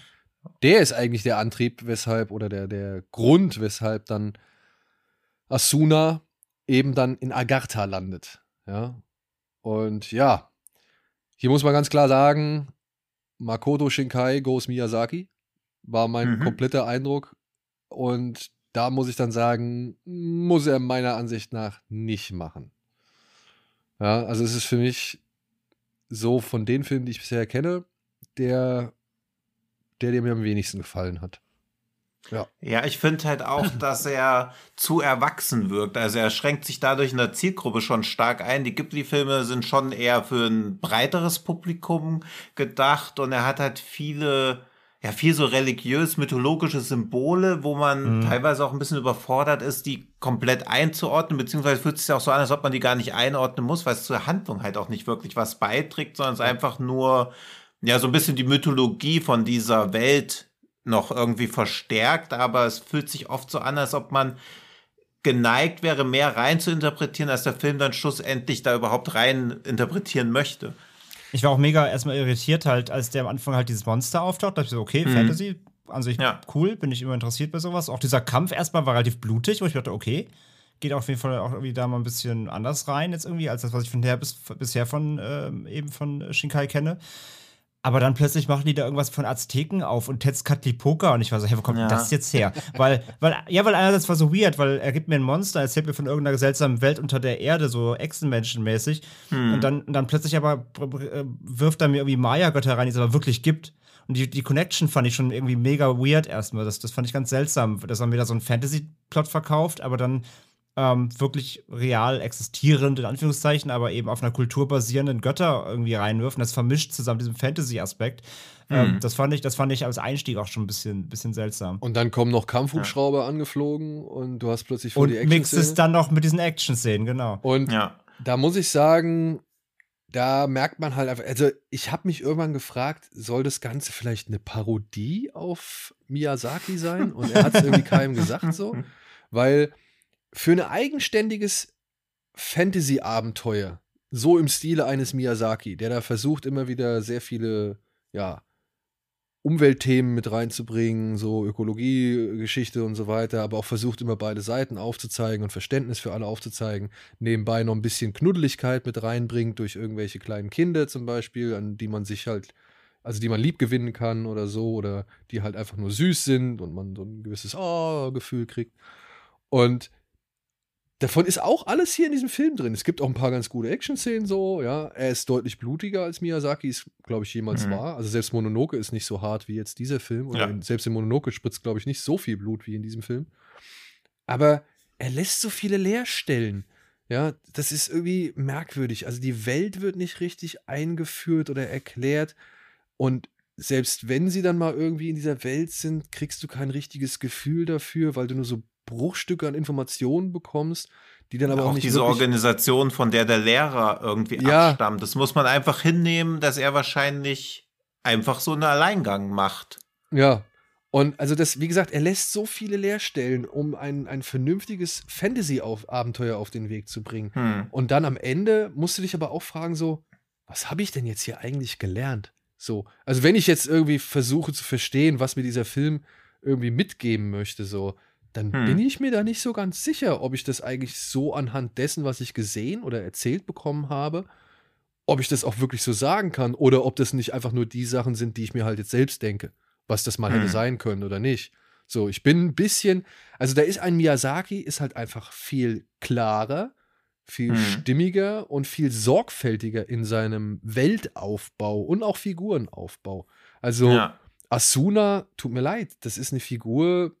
der ist eigentlich der Antrieb, weshalb, oder der, der Grund, weshalb dann Asuna eben dann in Agartha landet. Ja. Und ja, hier muss man ganz klar sagen, Makoto Shinkai goes Miyazaki war mein mhm. kompletter Eindruck. Und da muss ich dann sagen, muss er meiner Ansicht nach nicht machen. Ja, also es ist für mich so von den Filmen, die ich bisher kenne, der, der, der mir am wenigsten gefallen hat. Ja. ja, ich finde halt auch, dass er zu erwachsen wirkt. Also er schränkt sich dadurch in der Zielgruppe schon stark ein. Die Ghibli-Filme sind schon eher für ein breiteres Publikum gedacht und er hat halt viele, ja, viel so religiös-mythologische Symbole, wo man mhm. teilweise auch ein bisschen überfordert ist, die komplett einzuordnen, beziehungsweise fühlt es sich auch so an, als ob man die gar nicht einordnen muss, weil es zur Handlung halt auch nicht wirklich was beiträgt, sondern es einfach nur, ja, so ein bisschen die Mythologie von dieser Welt noch irgendwie verstärkt, aber es fühlt sich oft so an, als ob man geneigt wäre, mehr rein zu interpretieren, als der Film dann schlussendlich da überhaupt rein interpretieren möchte. Ich war auch mega erstmal irritiert, halt, als der am Anfang halt dieses Monster auftaucht. Da dachte ich so, okay, mhm. Fantasy, an sich ja. cool, bin ich immer interessiert bei sowas. Auch dieser Kampf erstmal war relativ blutig, wo ich dachte, okay, geht auf jeden Fall auch irgendwie da mal ein bisschen anders rein, jetzt irgendwie, als das, was ich von der bis, bisher von ähm, eben von Shinkai kenne. Aber dann plötzlich machen die da irgendwas von Azteken auf und Tezcatlipoca und ich war so, hey, wo kommt ja. das jetzt her? weil, weil, ja, weil einerseits war so weird, weil er gibt mir ein Monster, erzählt mir von irgendeiner seltsamen Welt unter der Erde, so Echsenmenschenmäßig. Hm. Und dann, und dann plötzlich aber äh, wirft er mir irgendwie Maya-Götter rein, die es aber wirklich gibt. Und die, die Connection fand ich schon irgendwie mega weird erstmal. Das, das fand ich ganz seltsam, dass er mir da so einen Fantasy-Plot verkauft, aber dann ähm, wirklich real existierend, in Anführungszeichen, aber eben auf einer Kultur basierenden Götter irgendwie reinwirft. Und das vermischt zusammen diesen Fantasy-Aspekt. Ähm, Mhm. das, fand ich, das fand ich als Einstieg auch schon ein bisschen, bisschen seltsam. Und dann kommen noch Kampfhubschrauber angeflogen und du hast plötzlich voll Und die Action. mixt es dann noch mit diesen Action-Szenen, genau. Und Ja. da muss ich sagen, da merkt man halt einfach, also ich habe mich irgendwann gefragt, soll das Ganze vielleicht eine Parodie auf Miyazaki sein? Und er hat es irgendwie keinem gesagt so, weil für ein eigenständiges Fantasy-Abenteuer, so im Stile eines Miyazaki, der da versucht immer wieder sehr viele, ja, Umweltthemen mit reinzubringen, so Ökologiegeschichte und so weiter, aber auch versucht immer beide Seiten aufzuzeigen und Verständnis für alle aufzuzeigen. Nebenbei noch ein bisschen Knuddeligkeit mit reinbringt durch irgendwelche kleinen Kinder zum Beispiel, an die man sich halt, also die man lieb gewinnen kann oder so, oder die halt einfach nur süß sind und man so ein gewisses Oh-Gefühl kriegt. Und davon ist auch alles hier in diesem Film drin. Es gibt auch ein paar ganz gute Action-Szenen so, ja. Er ist deutlich blutiger als Miyazaki es, glaube ich, jemals Mhm. war. Also selbst Mononoke ist nicht so hart wie jetzt dieser Film. Oder Ja. selbst in Mononoke spritzt, glaube ich, nicht so viel Blut wie in diesem Film. Aber er lässt so viele Leerstellen. Ja, das ist irgendwie merkwürdig. Also die Welt wird nicht richtig eingeführt oder erklärt. Und selbst wenn sie dann mal irgendwie in dieser Welt sind, kriegst du kein richtiges Gefühl dafür, weil du nur so Bruchstücke an Informationen bekommst, die dann aber auch, auch nicht diese Organisation, von der der Lehrer irgendwie Ja. abstammt, das muss man einfach hinnehmen, dass er wahrscheinlich einfach so einen Alleingang macht. Ja. Und also das, wie gesagt, er lässt so viele Leerstellen, um ein, ein vernünftiges Fantasy-Abenteuer auf den Weg zu bringen. Hm. Und dann am Ende musst du dich aber auch fragen, so, was habe ich denn jetzt hier eigentlich gelernt? So, also wenn ich jetzt irgendwie versuche zu verstehen, was mir dieser Film irgendwie mitgeben möchte, so, dann Hm. bin ich mir da nicht so ganz sicher, ob ich das eigentlich so anhand dessen, was ich gesehen oder erzählt bekommen habe, ob ich das auch wirklich so sagen kann oder ob das nicht einfach nur die Sachen sind, die ich mir halt jetzt selbst denke, was das mal hätte Hm. sein können oder nicht. So, ich bin ein bisschen, also da ist ein Miyazaki, ist halt einfach viel klarer, viel Hm. stimmiger und viel sorgfältiger in seinem Weltaufbau und auch Figurenaufbau. Also Ja. Asuna, tut mir leid, das ist eine Figur,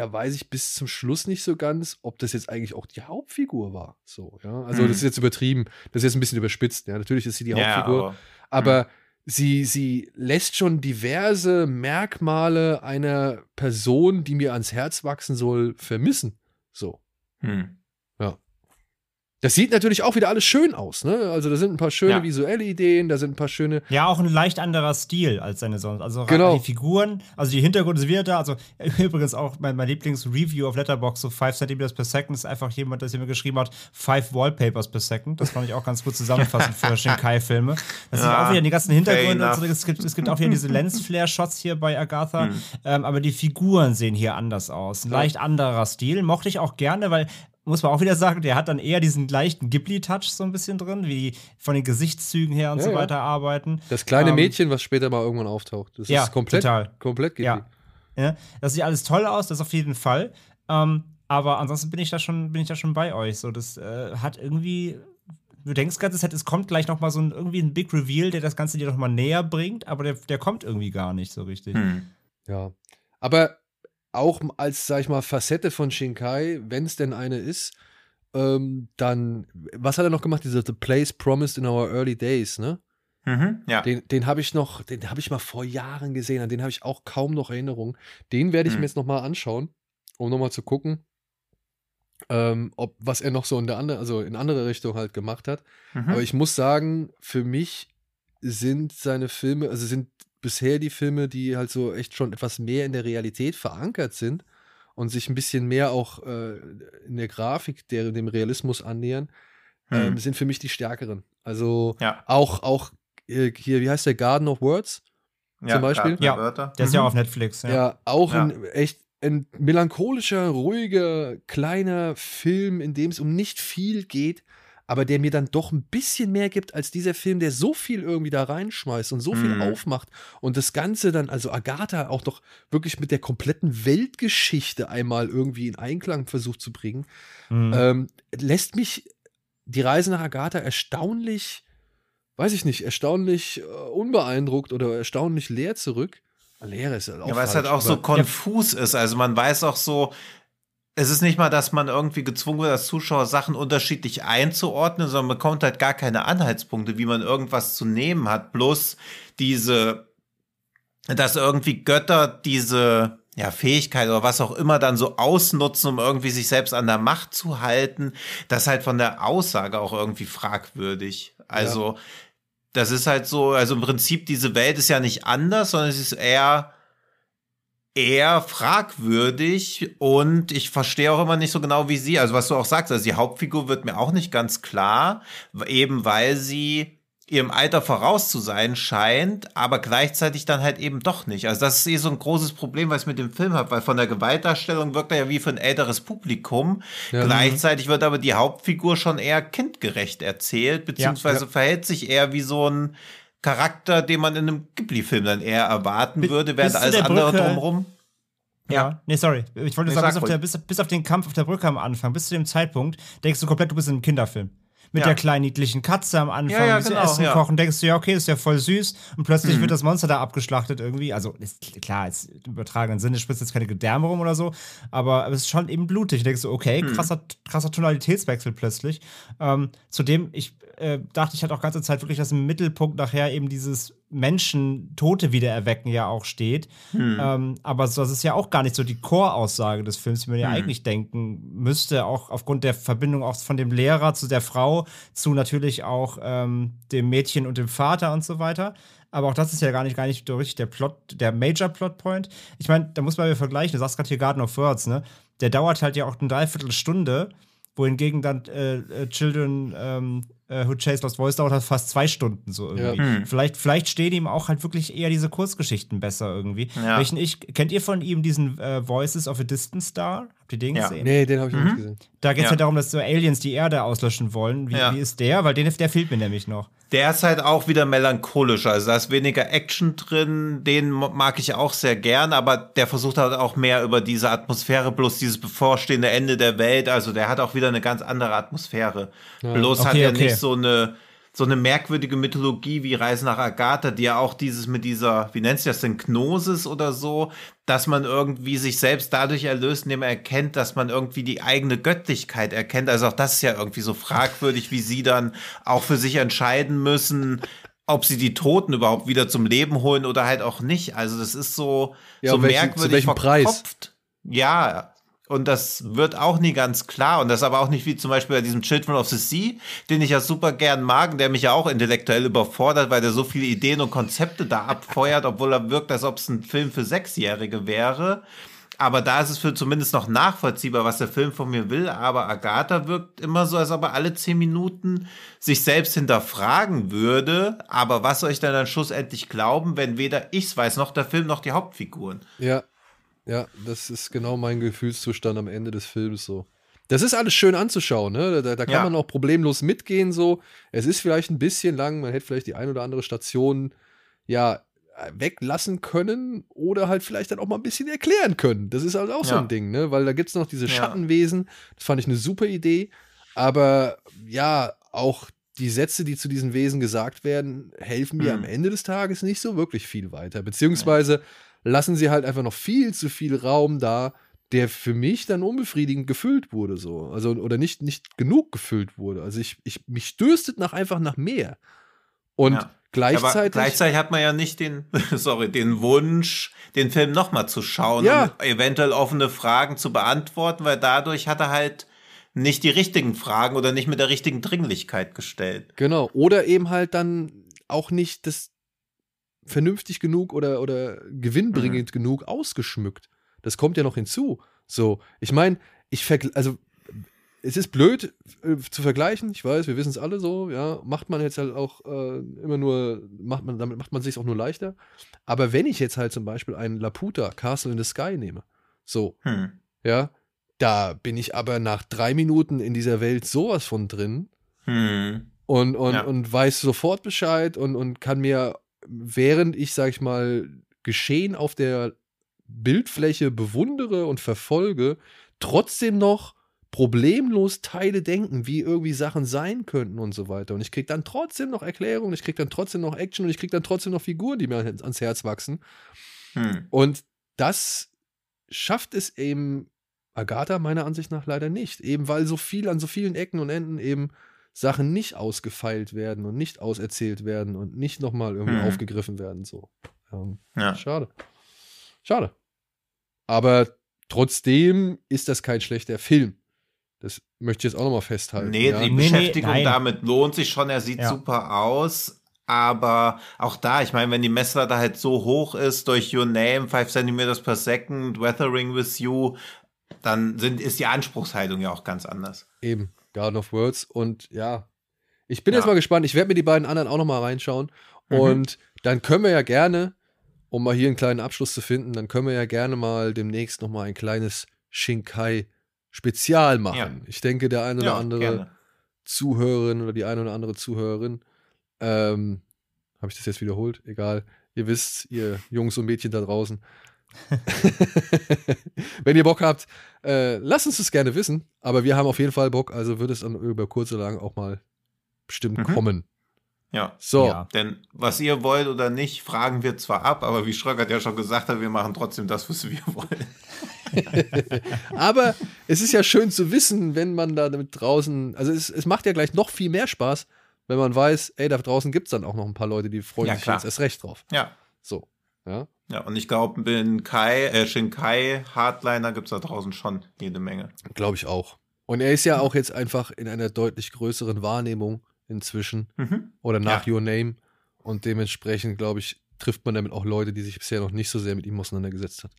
da weiß ich bis zum Schluss nicht so ganz, ob das jetzt eigentlich auch die Hauptfigur war. So, ja. Also, Mhm. das ist jetzt übertrieben, das ist jetzt ein bisschen überspitzt, ja. Natürlich ist sie die Ja, Hauptfigur, aber- aber sie, sie lässt schon diverse Merkmale einer Person, die mir ans Herz wachsen soll, vermissen. So. Hm. Das sieht natürlich auch wieder alles schön aus, ne? Also da sind ein paar schöne Ja. visuelle Ideen, da sind ein paar schöne. Ja, auch ein leicht anderer Stil als seine sonst. Also Genau. die Figuren, also die Hintergründe sind wieder da. Also übrigens auch mein, mein Lieblings-Review auf Letterboxd, so 5 cm per second, ist einfach jemand, der mir geschrieben hat, 5 Wallpapers per second. Das fand ich auch ganz gut zusammenfassend für Shinkai-Filme. Das sind Ja, auch wieder die ganzen Hintergründe. so. es, gibt, es gibt auch wieder diese Lens-Flare-Shots hier bei Agatha. Hm. Ähm, aber die Figuren sehen hier anders aus. Ein leicht anderer Stil. Mochte ich auch gerne, weil muss man auch wieder sagen, der hat dann eher diesen leichten Ghibli-Touch so ein bisschen drin, wie die von den Gesichtszügen her und Ja, so ja. weiter arbeiten. Das kleine Ähm, Mädchen, was später mal irgendwann auftaucht. Das Ja, ist komplett, total. komplett Ghibli. Ja. Ja, das sieht alles toll aus, das auf jeden Fall. Ähm, aber ansonsten bin ich da schon, bin ich da schon bei euch. So, das äh, hat irgendwie. Du denkst hätte- es kommt gleich noch mal so ein, irgendwie ein Big Reveal, der das Ganze dir noch mal näher bringt, aber der, der kommt irgendwie gar nicht so richtig. Hm. Ja. Aber auch als, sag ich mal, Facette von Shinkai, wenn es denn eine ist, ähm, dann, was hat er noch gemacht? Dieser The Place Promised in Our Early Days, ne? Mhm. Ja. Den, den habe ich noch, den habe ich mal vor Jahren gesehen, an den habe ich auch kaum noch Erinnerungen. Den werde ich Hm. mir jetzt noch mal anschauen, um noch mal zu gucken, ähm, ob was er noch so in der andere, also in andere Richtung halt gemacht hat. Mhm. Aber ich muss sagen, für mich sind seine Filme, also sind bisher die Filme, die halt so echt schon etwas mehr in der Realität verankert sind und sich ein bisschen mehr auch äh, in der Grafik der, dem Realismus annähern, ähm, Hm. sind für mich die stärkeren. Also Ja. auch, auch äh, hier, wie heißt der Garden of Words? ja, zum Beispiel? Garten Ja, Wörter. Der ist ja Mhm. auf Netflix. Ja, Ja. auch Ja. ein echt ein melancholischer, ruhiger, kleiner Film, in dem es um nicht viel geht, aber der mir dann doch ein bisschen mehr gibt als dieser Film, der so viel irgendwie da reinschmeißt und so viel Mhm. aufmacht und das Ganze dann, also Agatha auch doch wirklich mit der kompletten Weltgeschichte einmal irgendwie in Einklang versucht zu bringen, Mhm. ähm, lässt mich die Reise nach Agatha erstaunlich, weiß ich nicht, erstaunlich äh, unbeeindruckt oder erstaunlich leer zurück. Leer ist halt auch Ja, weil es falsch, halt auch so konfus ist. Also man weiß auch so, es ist nicht mal, dass man irgendwie gezwungen wird, als Zuschauer Sachen unterschiedlich einzuordnen, sondern man bekommt halt gar keine Anhaltspunkte, wie man irgendwas zu nehmen hat. Bloß diese, dass irgendwie Götter diese ja, Fähigkeit oder was auch immer dann so ausnutzen, um irgendwie sich selbst an der Macht zu halten, das ist halt von der Aussage auch irgendwie fragwürdig. Also, ja. das ist halt so, also im Prinzip, diese Welt ist ja nicht anders, sondern es ist eher eher fragwürdig und ich verstehe auch immer nicht so genau wie sie. Also was du auch sagst, also die Hauptfigur wird mir auch nicht ganz klar, eben weil sie ihrem Alter voraus zu sein scheint, aber gleichzeitig dann halt eben doch nicht. Also das ist eh so ein großes Problem, was ich mit dem Film habe, weil von der Gewaltdarstellung wirkt er ja wie für ein älteres Publikum. Ja, gleichzeitig wird aber die Hauptfigur schon eher kindgerecht erzählt, beziehungsweise ja, ja. verhält sich eher wie so ein Charakter, den man in einem Ghibli-Film dann eher erwarten B würde, während alles andere drumherum. Ja. ja. nee, sorry. Ich wollte nee, sagen, bis auf, der, bis, bis auf, den Kampf auf der Brücke am Anfang, bis zu dem Zeitpunkt, denkst du komplett, du bist in einem Kinderfilm mit ja. der kleinen niedlichen Katze am Anfang, ja, ja, sie genau, Essen ja. kochen, denkst du, ja, okay, ist ja voll süß. Und plötzlich mhm. wird das Monster da abgeschlachtet irgendwie. Also, ist, klar, ist im übertragenen Sinne spritzt jetzt keine Gedärme rum oder so, aber es ist schon eben blutig. Denkst du, okay, mhm. krasser, krasser Tonalitätswechsel plötzlich. Ähm, zudem, ich äh, dachte ich halt auch ganze Zeit wirklich, dass im Mittelpunkt nachher eben dieses Menschen Tote wiedererwecken ja auch steht. Hm. Ähm, aber das ist ja auch gar nicht so die Core-Aussage des Films, wie man ja hm. eigentlich denken müsste, auch aufgrund der Verbindung auch von dem Lehrer zu der Frau, zu natürlich auch ähm, dem Mädchen und dem Vater und so weiter. Aber auch das ist ja gar nicht, gar nicht so richtig der Plot, der Major Plot Point. Ich meine, da muss man ja vergleichen. Du sagst gerade hier Garden of Words, ne? Der dauert halt ja auch eine Dreiviertelstunde, wohingegen dann äh, äh Children ähm, äh, Who Chased Lost Voice dauert halt fast zwei Stunden so irgendwie. Ja. Hm. Vielleicht, vielleicht stehen ihm auch halt wirklich eher diese Kurzgeschichten besser irgendwie. Ja. Welchen ich, kennt ihr von ihm diesen äh, Voices of a Distant Star? Habt ihr den ja. gesehen? Nee, den habe ich mhm. nicht gesehen. Da geht es ja. halt darum, dass so Aliens die Erde auslöschen wollen. Wie, wie ist der? Weil den, der fehlt mir nämlich noch. Der ist halt auch wieder melancholischer. Also da ist weniger Action drin. Den mag ich auch sehr gern, aber der versucht halt auch mehr über diese Atmosphäre, bloß dieses bevorstehende Ende der Welt. Also der hat auch wieder eine ganz andere Atmosphäre. Ja. Bloß okay, hat er okay. nicht so eine so eine merkwürdige Mythologie wie Reise nach Agatha, die ja auch dieses mit dieser, wie nennt sich das denn, Gnosis oder so, dass man irgendwie sich selbst dadurch erlöst, indem er erkennt, dass man irgendwie die eigene Göttlichkeit erkennt. Also auch das ist ja irgendwie so fragwürdig, wie sie dann auch für sich entscheiden müssen, ob sie die Toten überhaupt wieder zum Leben holen oder halt auch nicht. Also das ist so, ja, so welchen, merkwürdig verkopft. Preis? Ja, und das wird auch nie ganz klar. Und das aber auch nicht wie zum Beispiel bei diesem Children of the Sea, den ich ja super gern mag, der mich ja auch intellektuell überfordert, weil der so viele Ideen und Konzepte da abfeuert, obwohl er wirkt, als ob es ein Film für Sechsjährige wäre. Aber da ist es für zumindest noch nachvollziehbar, was der Film von mir will. Aber Agatha wirkt immer so, als ob er alle zehn Minuten sich selbst hinterfragen würde. Aber was soll ich denn dann schlussendlich glauben, wenn weder ich es weiß, noch der Film, noch die Hauptfiguren? Ja, ja, das ist genau mein Gefühlszustand am Ende des Films so. Das ist alles schön anzuschauen, ne? Da, da kann ja. man auch problemlos mitgehen so. Es ist vielleicht ein bisschen lang, man hätte vielleicht die ein oder andere Station ja weglassen können oder halt vielleicht dann auch mal ein bisschen erklären können. Das ist halt auch ja. so ein Ding, ne? Weil da gibt es noch diese Schattenwesen. Das fand ich eine super Idee. Aber ja, auch die Sätze, die zu diesen Wesen gesagt werden, helfen mir hm. am Ende des Tages nicht so wirklich viel weiter. Beziehungsweise lassen sie halt einfach noch viel zu viel Raum da, der für mich dann unbefriedigend gefüllt wurde, so. Also, oder nicht, nicht genug gefüllt wurde. Also, ich, ich, mich dürstet nach einfach nach mehr. Und ja. gleichzeitig. Aber gleichzeitig hat man ja nicht den, sorry, den Wunsch, den Film nochmal zu schauen ja. und eventuell offene Fragen zu beantworten, weil dadurch hat er halt nicht die richtigen Fragen oder nicht mit der richtigen Dringlichkeit gestellt. Genau. Oder eben halt dann auch nicht das, vernünftig genug oder, oder gewinnbringend mhm. genug ausgeschmückt. Das kommt ja noch hinzu. So, ich meine, ich vergleiche, also es ist blöd äh, zu vergleichen, ich weiß, wir wissen es alle so, ja, macht man jetzt halt auch äh, immer nur, macht man, damit macht man sich auch nur leichter. Aber wenn ich jetzt halt zum Beispiel einen Laputa, Castle in the Sky nehme, so, hm. ja, da bin ich aber nach drei Minuten in dieser Welt sowas von drin hm. und, und, ja. und weiß sofort Bescheid und, und kann mir während ich, sag ich mal, Geschehen auf der Bildfläche bewundere und verfolge, trotzdem noch problemlos Teile denken, wie irgendwie Sachen sein könnten und so weiter. Und ich kriege dann trotzdem noch Erklärungen, ich kriege dann trotzdem noch Action und ich kriege dann trotzdem noch Figuren, die mir ans Herz wachsen. Hm. Und das schafft es eben Agatha meiner Ansicht nach leider nicht. Eben weil so viel an so vielen Ecken und Enden eben Sachen nicht ausgefeilt werden und nicht auserzählt werden und nicht nochmal irgendwie Mhm. aufgegriffen werden. So. Ähm, Ja. Schade. Schade. Aber trotzdem ist das kein schlechter Film. Das möchte ich jetzt auch nochmal festhalten. Nee, ja. die Nee, nee, Beschäftigung nein. damit lohnt sich schon. Er sieht Ja. super aus. Aber auch da, ich meine, wenn die Messlatte halt so hoch ist durch Your Name, 5 cm per second, Weathering with You, dann sind, ist die Anspruchshaltung ja auch ganz anders. Eben, Garden of Words. Und ja, ich bin Ja. jetzt mal gespannt. Ich werde mir die beiden anderen auch nochmal reinschauen. Mhm. Und dann können wir ja gerne, um mal hier einen kleinen Abschluss zu finden, dann können wir ja gerne mal demnächst nochmal ein kleines Shinkai-Spezial machen. Ja. Ich denke, der eine oder andere gerne. Zuhörerin oder die eine oder andere Zuhörerin, ähm, habe ich das jetzt wiederholt? Egal. Ihr wisst, ihr Jungs und Mädchen da draußen. Wenn ihr Bock habt, äh, lasst uns das gerne wissen. Aber wir haben auf jeden Fall Bock, also wird es dann über kurz oder lang auch mal bestimmt Mhm. kommen. Ja. So, Ja. Denn was ihr wollt oder nicht, fragen wir zwar ab, aber wie Schröckert ja schon gesagt hat, wir machen trotzdem das, was wir wollen. aber es ist ja schön zu wissen, wenn man da damit draußen, also es, es macht ja gleich noch viel mehr Spaß, wenn man weiß, ey, da draußen gibt es dann auch noch ein paar Leute, die freuen Ja, sich klar. jetzt erst recht drauf. Ja. So, ja. Ja, und ich glaube, in Kai, äh, Shinkai Hardliner gibt es da draußen schon jede Menge. Glaube ich auch. Und er ist ja auch jetzt einfach in einer deutlich größeren Wahrnehmung inzwischen Mhm. oder nach Ja. Your Name. Und dementsprechend, glaube ich, trifft man damit auch Leute, die sich bisher noch nicht so sehr mit ihm auseinandergesetzt hat.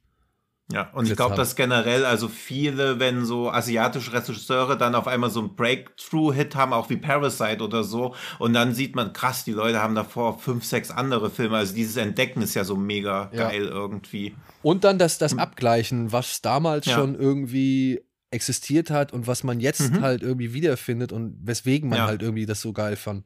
Ja, und ich glaube, dass generell, also viele, wenn so asiatische Regisseure dann auf einmal so einen Breakthrough-Hit haben, auch wie Parasite oder so, und dann sieht man, krass, die Leute haben davor fünf, sechs andere Filme. Also dieses Entdecken ist ja so mega Ja. geil irgendwie. Und dann das, das Abgleichen, was damals Ja. schon irgendwie existiert hat und was man jetzt Mhm. halt irgendwie wiederfindet und weswegen man Ja. halt irgendwie das so geil fand.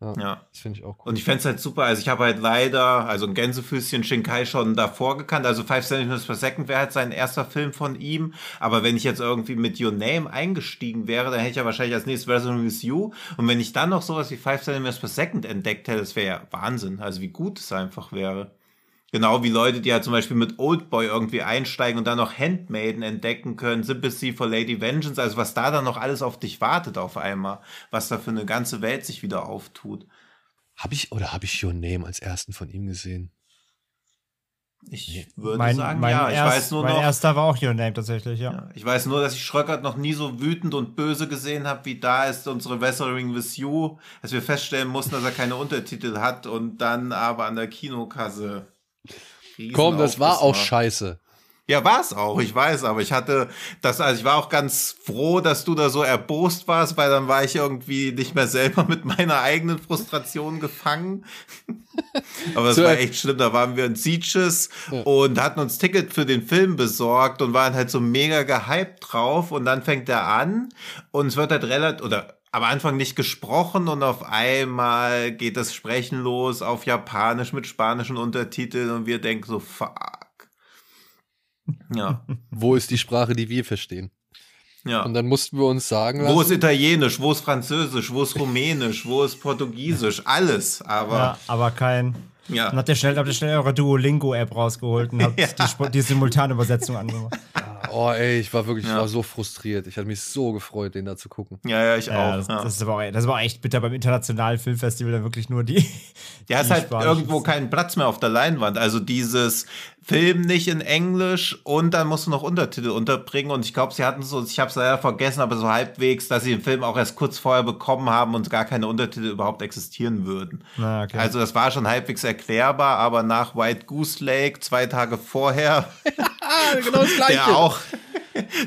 Ja. Das finde ich auch cool. Und ich fänd's halt super, also ich habe halt leider, also ein Gänsefüßchen Shinkai schon davor gekannt, also Five Centimeters per Second wäre halt sein erster Film von ihm, aber wenn ich jetzt irgendwie mit Your Name eingestiegen wäre, dann hätte ich ja wahrscheinlich als nächstes Resident with You und wenn ich dann noch sowas wie Five Centimeters per Second entdeckt hätte, das wäre ja Wahnsinn, also wie gut es einfach wäre. Genau wie Leute, die halt zum Beispiel mit Oldboy irgendwie einsteigen und dann noch Handmaiden entdecken können, Sympathy for Lady Vengeance, also was da dann noch alles auf dich wartet auf einmal, was da für eine ganze Welt sich wieder auftut. Habe ich oder habe ich Your Name als ersten von ihm gesehen? Ich würde Mein, sagen, mein, ja. Ich erst, weiß nur mein noch, erster war auch Your Name tatsächlich, ja. ja, ich weiß nur, dass ich Schröckert noch nie so wütend und böse gesehen habe, wie da ist unsere Weathering with You, als wir feststellen mussten, dass er keine Untertitel hat und dann aber an der Kinokasse. Komm, das war auch scheiße. Ja, war es auch, ich weiß, aber ich hatte das, also ich war auch ganz froh, dass du da so erbost warst, weil dann war ich irgendwie nicht mehr selber mit meiner eigenen Frustration gefangen. aber das So, war echt schlimm, da waren wir in Sieges Ja. und hatten uns Ticket für den Film besorgt und waren halt so mega gehypt drauf und dann fängt er an und es wird halt relativ, oder am Anfang nicht gesprochen und auf einmal geht das Sprechen los auf Japanisch mit spanischen Untertiteln und wir denken so, fuck. Ja, Wo ist die Sprache, die wir verstehen? ja. Und dann mussten wir uns sagen Wo ist lassen, Italienisch, wo ist Französisch, wo ist Rumänisch, wo ist Portugiesisch, alles. Aber Ja, aber kein. ja, Dann habt ihr schnell, habt ihr schnell eure Duolingo-App rausgeholt und habt Ja. die, die Simultanübersetzung angemacht. oh ey, ich war wirklich, ich Ja. war so frustriert. Ich hatte mich so gefreut, den da zu gucken. ja, ja, ich Ja, auch. das, ja. das, ist aber auch, das war auch echt bitter beim internationalen Filmfestival, dann wirklich nur die. Ja, ist die halt irgendwo kein Platz mehr auf der Leinwand. Also dieses Film nicht in Englisch und dann musst du noch Untertitel unterbringen. Und ich glaube, sie hatten so, ich habe es leider vergessen, aber so halbwegs, dass sie den Film auch erst kurz vorher bekommen haben und gar keine Untertitel überhaupt existieren würden. Na, okay. Also das war schon halbwegs erklärbar, aber nach White Goose Lake zwei Tage vorher genau das der auch,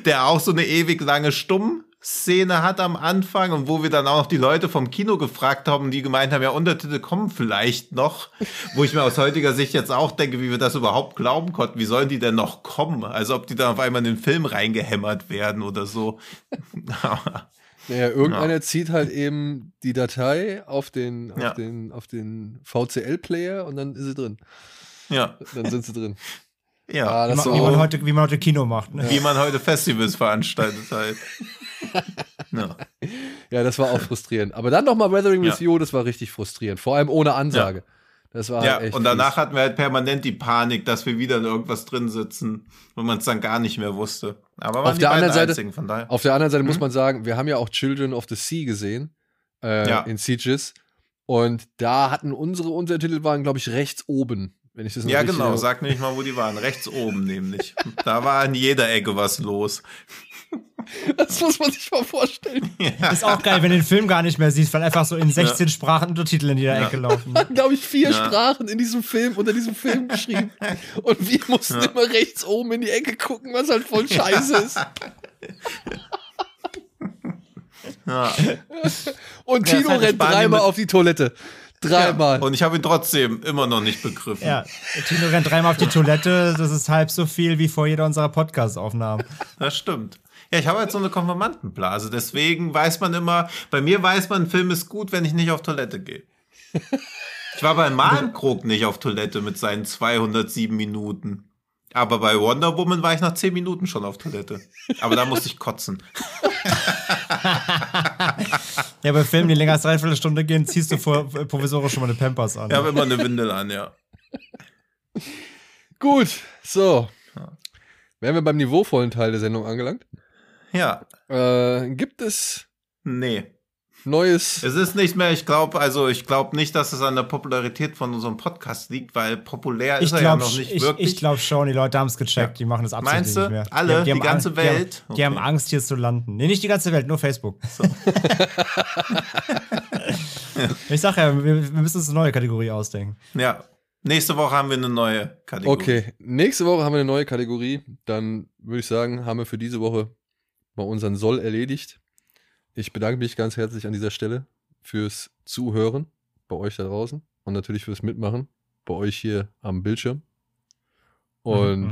der auch so eine ewig lange Stumm-Szene hat am Anfang und wo wir dann auch noch die Leute vom Kino gefragt haben, die gemeint haben, ja, Untertitel kommen vielleicht noch, wo ich mir aus heutiger Sicht jetzt auch denke, wie wir das überhaupt glauben konnten, wie sollen die denn noch kommen? Also ob die dann auf einmal in den Film reingehämmert werden oder so. Naja, irgendeiner zieht halt eben die Datei auf den, auf Ja. den, auf den VCL-Player und dann ist sie drin. ja, Dann sind sie drin. ja. Ah, wie, so- wie, man heute, wie man heute Kino macht. Ne? Wie man heute Festivals veranstaltet halt. ja. Ja, das war auch frustrierend. Aber dann nochmal Weathering with Ja. You, das war richtig frustrierend. Vor allem ohne Ansage. Das war Ja, echt und danach hatten wir halt permanent die Panik, dass wir wieder in irgendwas drin sitzen, wo man es dann gar nicht mehr wusste. Aber Auf die der anderen Seite- einzigen, von daher. Auf der anderen Seite muss Mhm. man sagen, wir haben ja auch Children of the Sea gesehen äh, Ja. in Sieges. Und da hatten unsere Untertitel waren, glaube ich, rechts oben. Wenn ich das noch Ja, genau. Sag nicht mal, wo die waren. Rechts oben nämlich. Da war an jeder Ecke was los. Das muss man sich mal vorstellen. Ist auch geil, wenn du den Film gar nicht mehr siehst, weil einfach so in 16 Sprachen Untertitel in jeder Ja. Ecke laufen. glaube ich, vier Ja. Sprachen in diesem Film, unter diesem Film geschrieben. Und wir mussten Ja. immer rechts oben in die Ecke gucken, was halt voll scheiße ist. Ja. Und Ja, Tino rennt dreimal auf die Toilette. Dreimal. Und ich habe ihn trotzdem immer noch nicht begriffen. Ja, Tino rennt dreimal auf die Toilette, das ist halb so viel wie vor jeder unserer Podcast-Aufnahmen. Das stimmt. Ja, ich habe halt so eine Konfirmandenblase. Deswegen weiß man immer, bei mir weiß man, ein Film ist gut, wenn ich nicht auf Toilette gehe. Ich war bei Malmkrog nicht auf Toilette mit seinen 207 Minuten. Aber bei Wonder Woman war ich nach 10 Minuten schon auf Toilette. Aber da musste ich kotzen. Ja, bei Filmen, die länger als dreiviertel Stunde gehen, ziehst du vor, provisorisch schon mal eine Pampers an. Ich habe immer eine Windel an, ja. Gut, so. Wären wir beim niveauvollen Teil der Sendung angelangt. Ja, Äh, gibt es nee. Neues? Es ist nicht mehr, ich glaube, also ich glaube nicht, dass es an der Popularität von unserem Podcast liegt, weil populär Ich ist er ja glaube noch nicht ich, wirklich. ich glaub schon, die Leute haben es gecheckt, Ja. die machen das du? nicht mehr. Alle? Die haben ganze Angst- Welt? Die haben, die haben. Angst, hier zu landen. Nee, nicht die ganze Welt, nur Facebook. ich sag ja, wir, wir müssen uns eine neue Kategorie ausdenken. ja. Nächste Woche haben wir eine neue Kategorie. Okay, nächste Woche haben wir eine neue Kategorie. Dann würde ich sagen, haben wir für diese Woche mal unseren Soll erledigt. Ich bedanke mich ganz herzlich an dieser Stelle fürs Zuhören bei euch da draußen und natürlich fürs Mitmachen bei euch hier am Bildschirm. Und Mhm.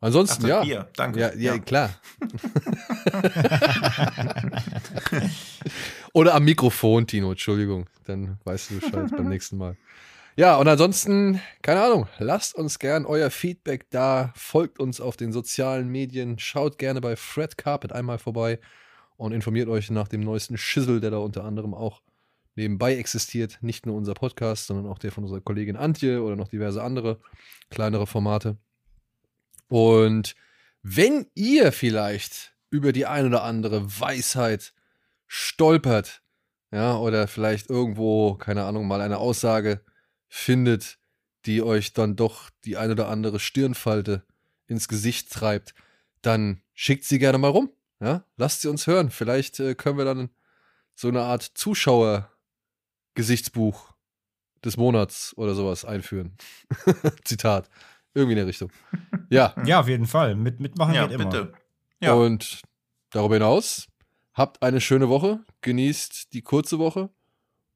Ach, ansonsten, das ja. Danke. Ja, ja, klar. Oder am Mikrofon, Tino, Entschuldigung. Dann weißt du Bescheid beim nächsten Mal. Ja, und ansonsten, keine Ahnung, lasst uns gern euer Feedback da, folgt uns auf den sozialen Medien, schaut gerne bei Fred Carpet einmal vorbei und informiert euch nach dem neuesten Schissel, der da unter anderem auch nebenbei existiert. Nicht nur unser Podcast, sondern auch der von unserer Kollegin Antje oder noch diverse andere kleinere Formate. Und wenn ihr vielleicht über die ein oder andere Weisheit stolpert, ja, oder vielleicht irgendwo, keine Ahnung, mal eine Aussage findet, die euch dann doch die ein oder andere Stirnfalte ins Gesicht treibt, dann schickt sie gerne mal rum. Ja, lasst sie uns hören. Vielleicht äh, können wir dann so eine Art Zuschauer-Gesichtsbuch des Monats oder sowas einführen. Zitat. Irgendwie in der Richtung. Ja, Ja, auf jeden Fall. Mit, mitmachen Ja, geht immer. bitte. Ja. und darüber hinaus, habt eine schöne Woche, genießt die kurze Woche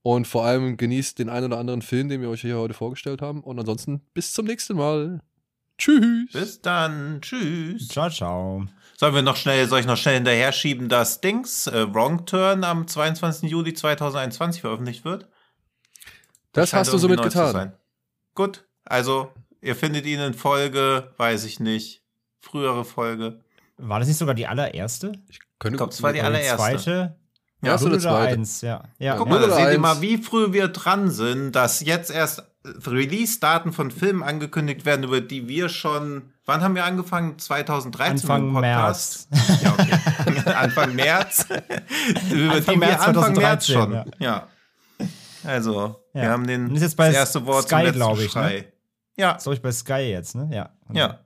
und vor allem genießt den einen oder anderen Film, den wir euch hier heute vorgestellt haben. Und ansonsten bis zum nächsten Mal. Tschüss. Bis dann. Tschüss. Ciao, ciao. Sollen wir noch schnell, soll ich noch schnell hinterher schieben, dass Dings äh, Wrong Turn am 22. Juli 2021 veröffentlicht wird? Das scheint hast du somit getan. sein. Gut, also ihr findet ihn in Folge, weiß ich nicht, frühere Folge. War das nicht sogar die allererste? Könnte Ich glaub, es war die allererste. zweite? Ja, erste Null oder zweite? eins, ja. ja. Guck Null mal, da seht ihr mal, wie früh wir dran sind, dass jetzt erst Release-Daten von Filmen angekündigt werden, über die wir schon, wann haben wir angefangen? 2013 Anfang? März. Ja, okay. Anfang März. über Anfang die wir März Anfang März 2013, schon. ja. Ja. Also, wir Ja. haben den, Und ist jetzt bei das erste Wort Sky, zum letzten glaub ich, ne? Ja, Das ist, glaube ich, bei Sky jetzt, ne? Ja. genau. ja.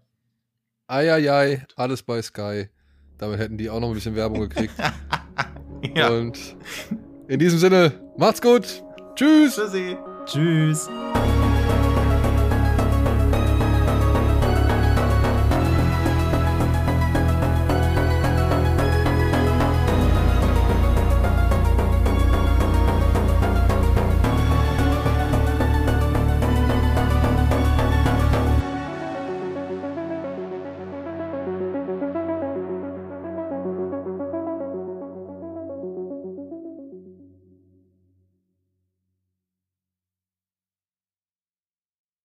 Eieiei, alles bei Sky. Damit hätten die auch noch ein bisschen Werbung gekriegt. ja. Und in diesem Sinne, macht's gut. Tschüss. Tschüssi. Tschüss.